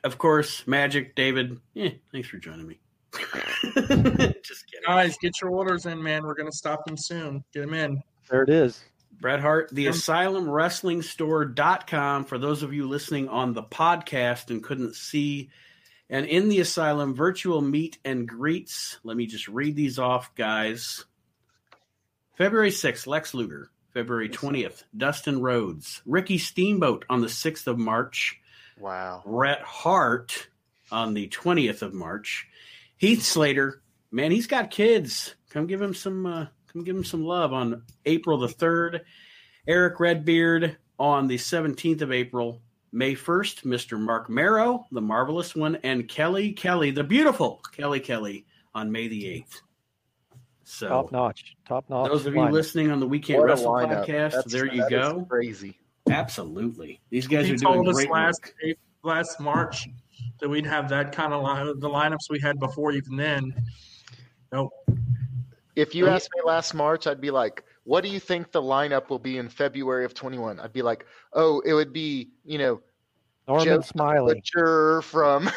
of course, Magic, David. Yeah, thanks for joining me. Just kidding. guys, get your orders in, man. We're gonna stop them soon. Get them in. There it is. Bret Hart, the asylumwrestlingstore.com for those of you listening on the podcast and couldn't see. And in the asylum, virtual meet and greets. Let me just read these off, guys. February 6th, Lex Luger. February 20th, Dustin Rhodes. Ricky Steamboat on the 6th of March. Wow. Bret Hart on the 20th of March. Heath Slater, man, he's got kids. Come give him some uh, come give him some love on April the 3rd. Erick Redbeard on the 17th of April. May 1st, Mr. Marc Mero, the marvelous one, and Kelly Kelly, the beautiful Kelly Kelly on May the 8th. So Top notch. Top notch. those of you lineup. listening on the Weekend Can't What Wrestle podcast, That's- there you that is go. Crazy. Absolutely. These guys he are doing told us great last work. April- last March that we'd have that kind of line, the lineups we had before even then. Nope. If you asked me last March, I'd be like, "What do you think the lineup will be in February of 21?" I'd be like, "Oh, it would be, you know, Norman Joe Smiley. Butcher from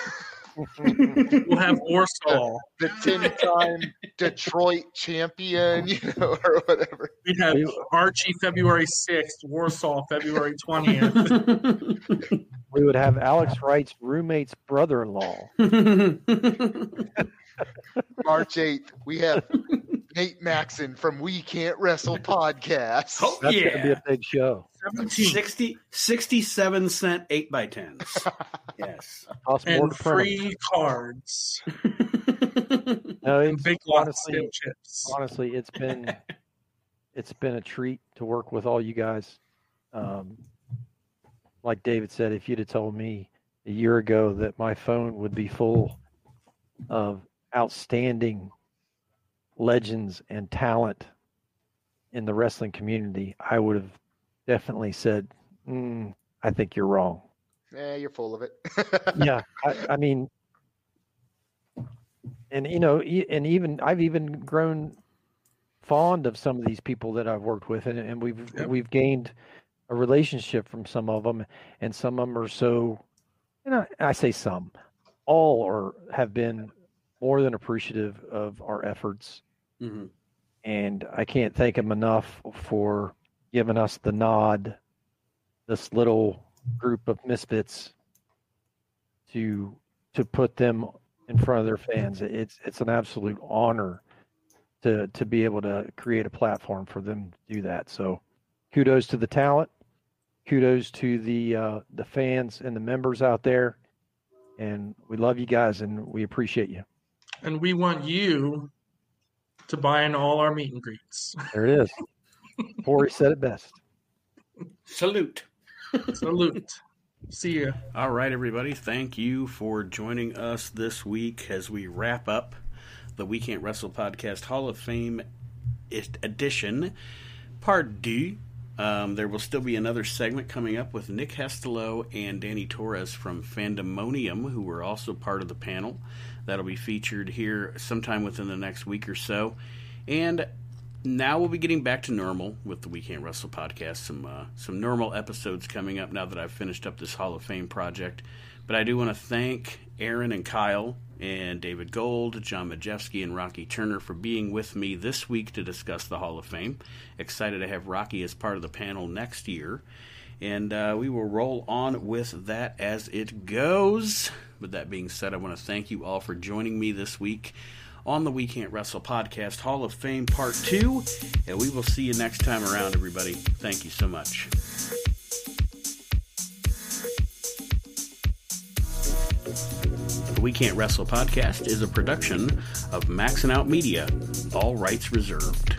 We'll have Warsaw. the 10-time Detroit champion, you know, or whatever." We'd have Archie February 6th, Warsaw February 20th. We would have Alex Wright's roommate's brother-in-law. March 8th, we have Nate Maxon from We Can't Wrestle podcast. Oh, That's going to be a big show. 17th. 60, 67 cent 8 by 10s Yes. Costs more And to print 'em. free cards. No, And it's, big lots of honestly, steel chips. honestly, it's been it's been a treat to work with all you guys. Um, like David said, if you'd have told me a year ago that my phone would be full of outstanding legends and talent in the wrestling community, I would have definitely said, mm, "I think you're wrong." Yeah, you're full of it. yeah I, I mean and you know e- and even i've even grown fond of some of these people that i've worked with and, and we've Yep. we've gained a relationship from some of them and some of them are so and I, I say some all are have been more than appreciative of our efforts Mhm. and I can't thank them enough for giving us the nod. This little group of misfits to to put them in front of their fans. It's it's an absolute honor to to be able to create a platform for them to do that. So kudos to the talent, kudos to the uh, the fans and the members out there, and we love you guys and we appreciate you. And we want you to buy in all our meet and greets. There it is. Corey said it best. Salute. Salute. See you. All right, everybody. Thank you for joining us this week as we wrap up the We Can't Wrestle Podcast Hall of Fame edition, part D. Um, there will still be another segment coming up with Nick Hestelo and Danny Torres from Fandemonium, who were also part of the panel. That'll be featured here sometime within the next week or so. And now we'll be getting back to normal with the We Can't Wrestle podcast. Some uh, some normal episodes coming up now that I've finished up this Hall of Fame project. But I do want to thank Aaron and Kyle and David Gold, John Majewski, and Rocky Turner for being with me this week to discuss the Hall of Fame. Excited to have Rocky as part of the panel next year. And uh, we will roll on with that as it goes. With that being said, I want to thank you all for joining me this week on the We Can't Wrestle podcast, Hall of Fame Part 2. And we will see you next time around, everybody. Thank you so much. The We Can't Wrestle podcast is a production of Maxing Out Media, all rights reserved.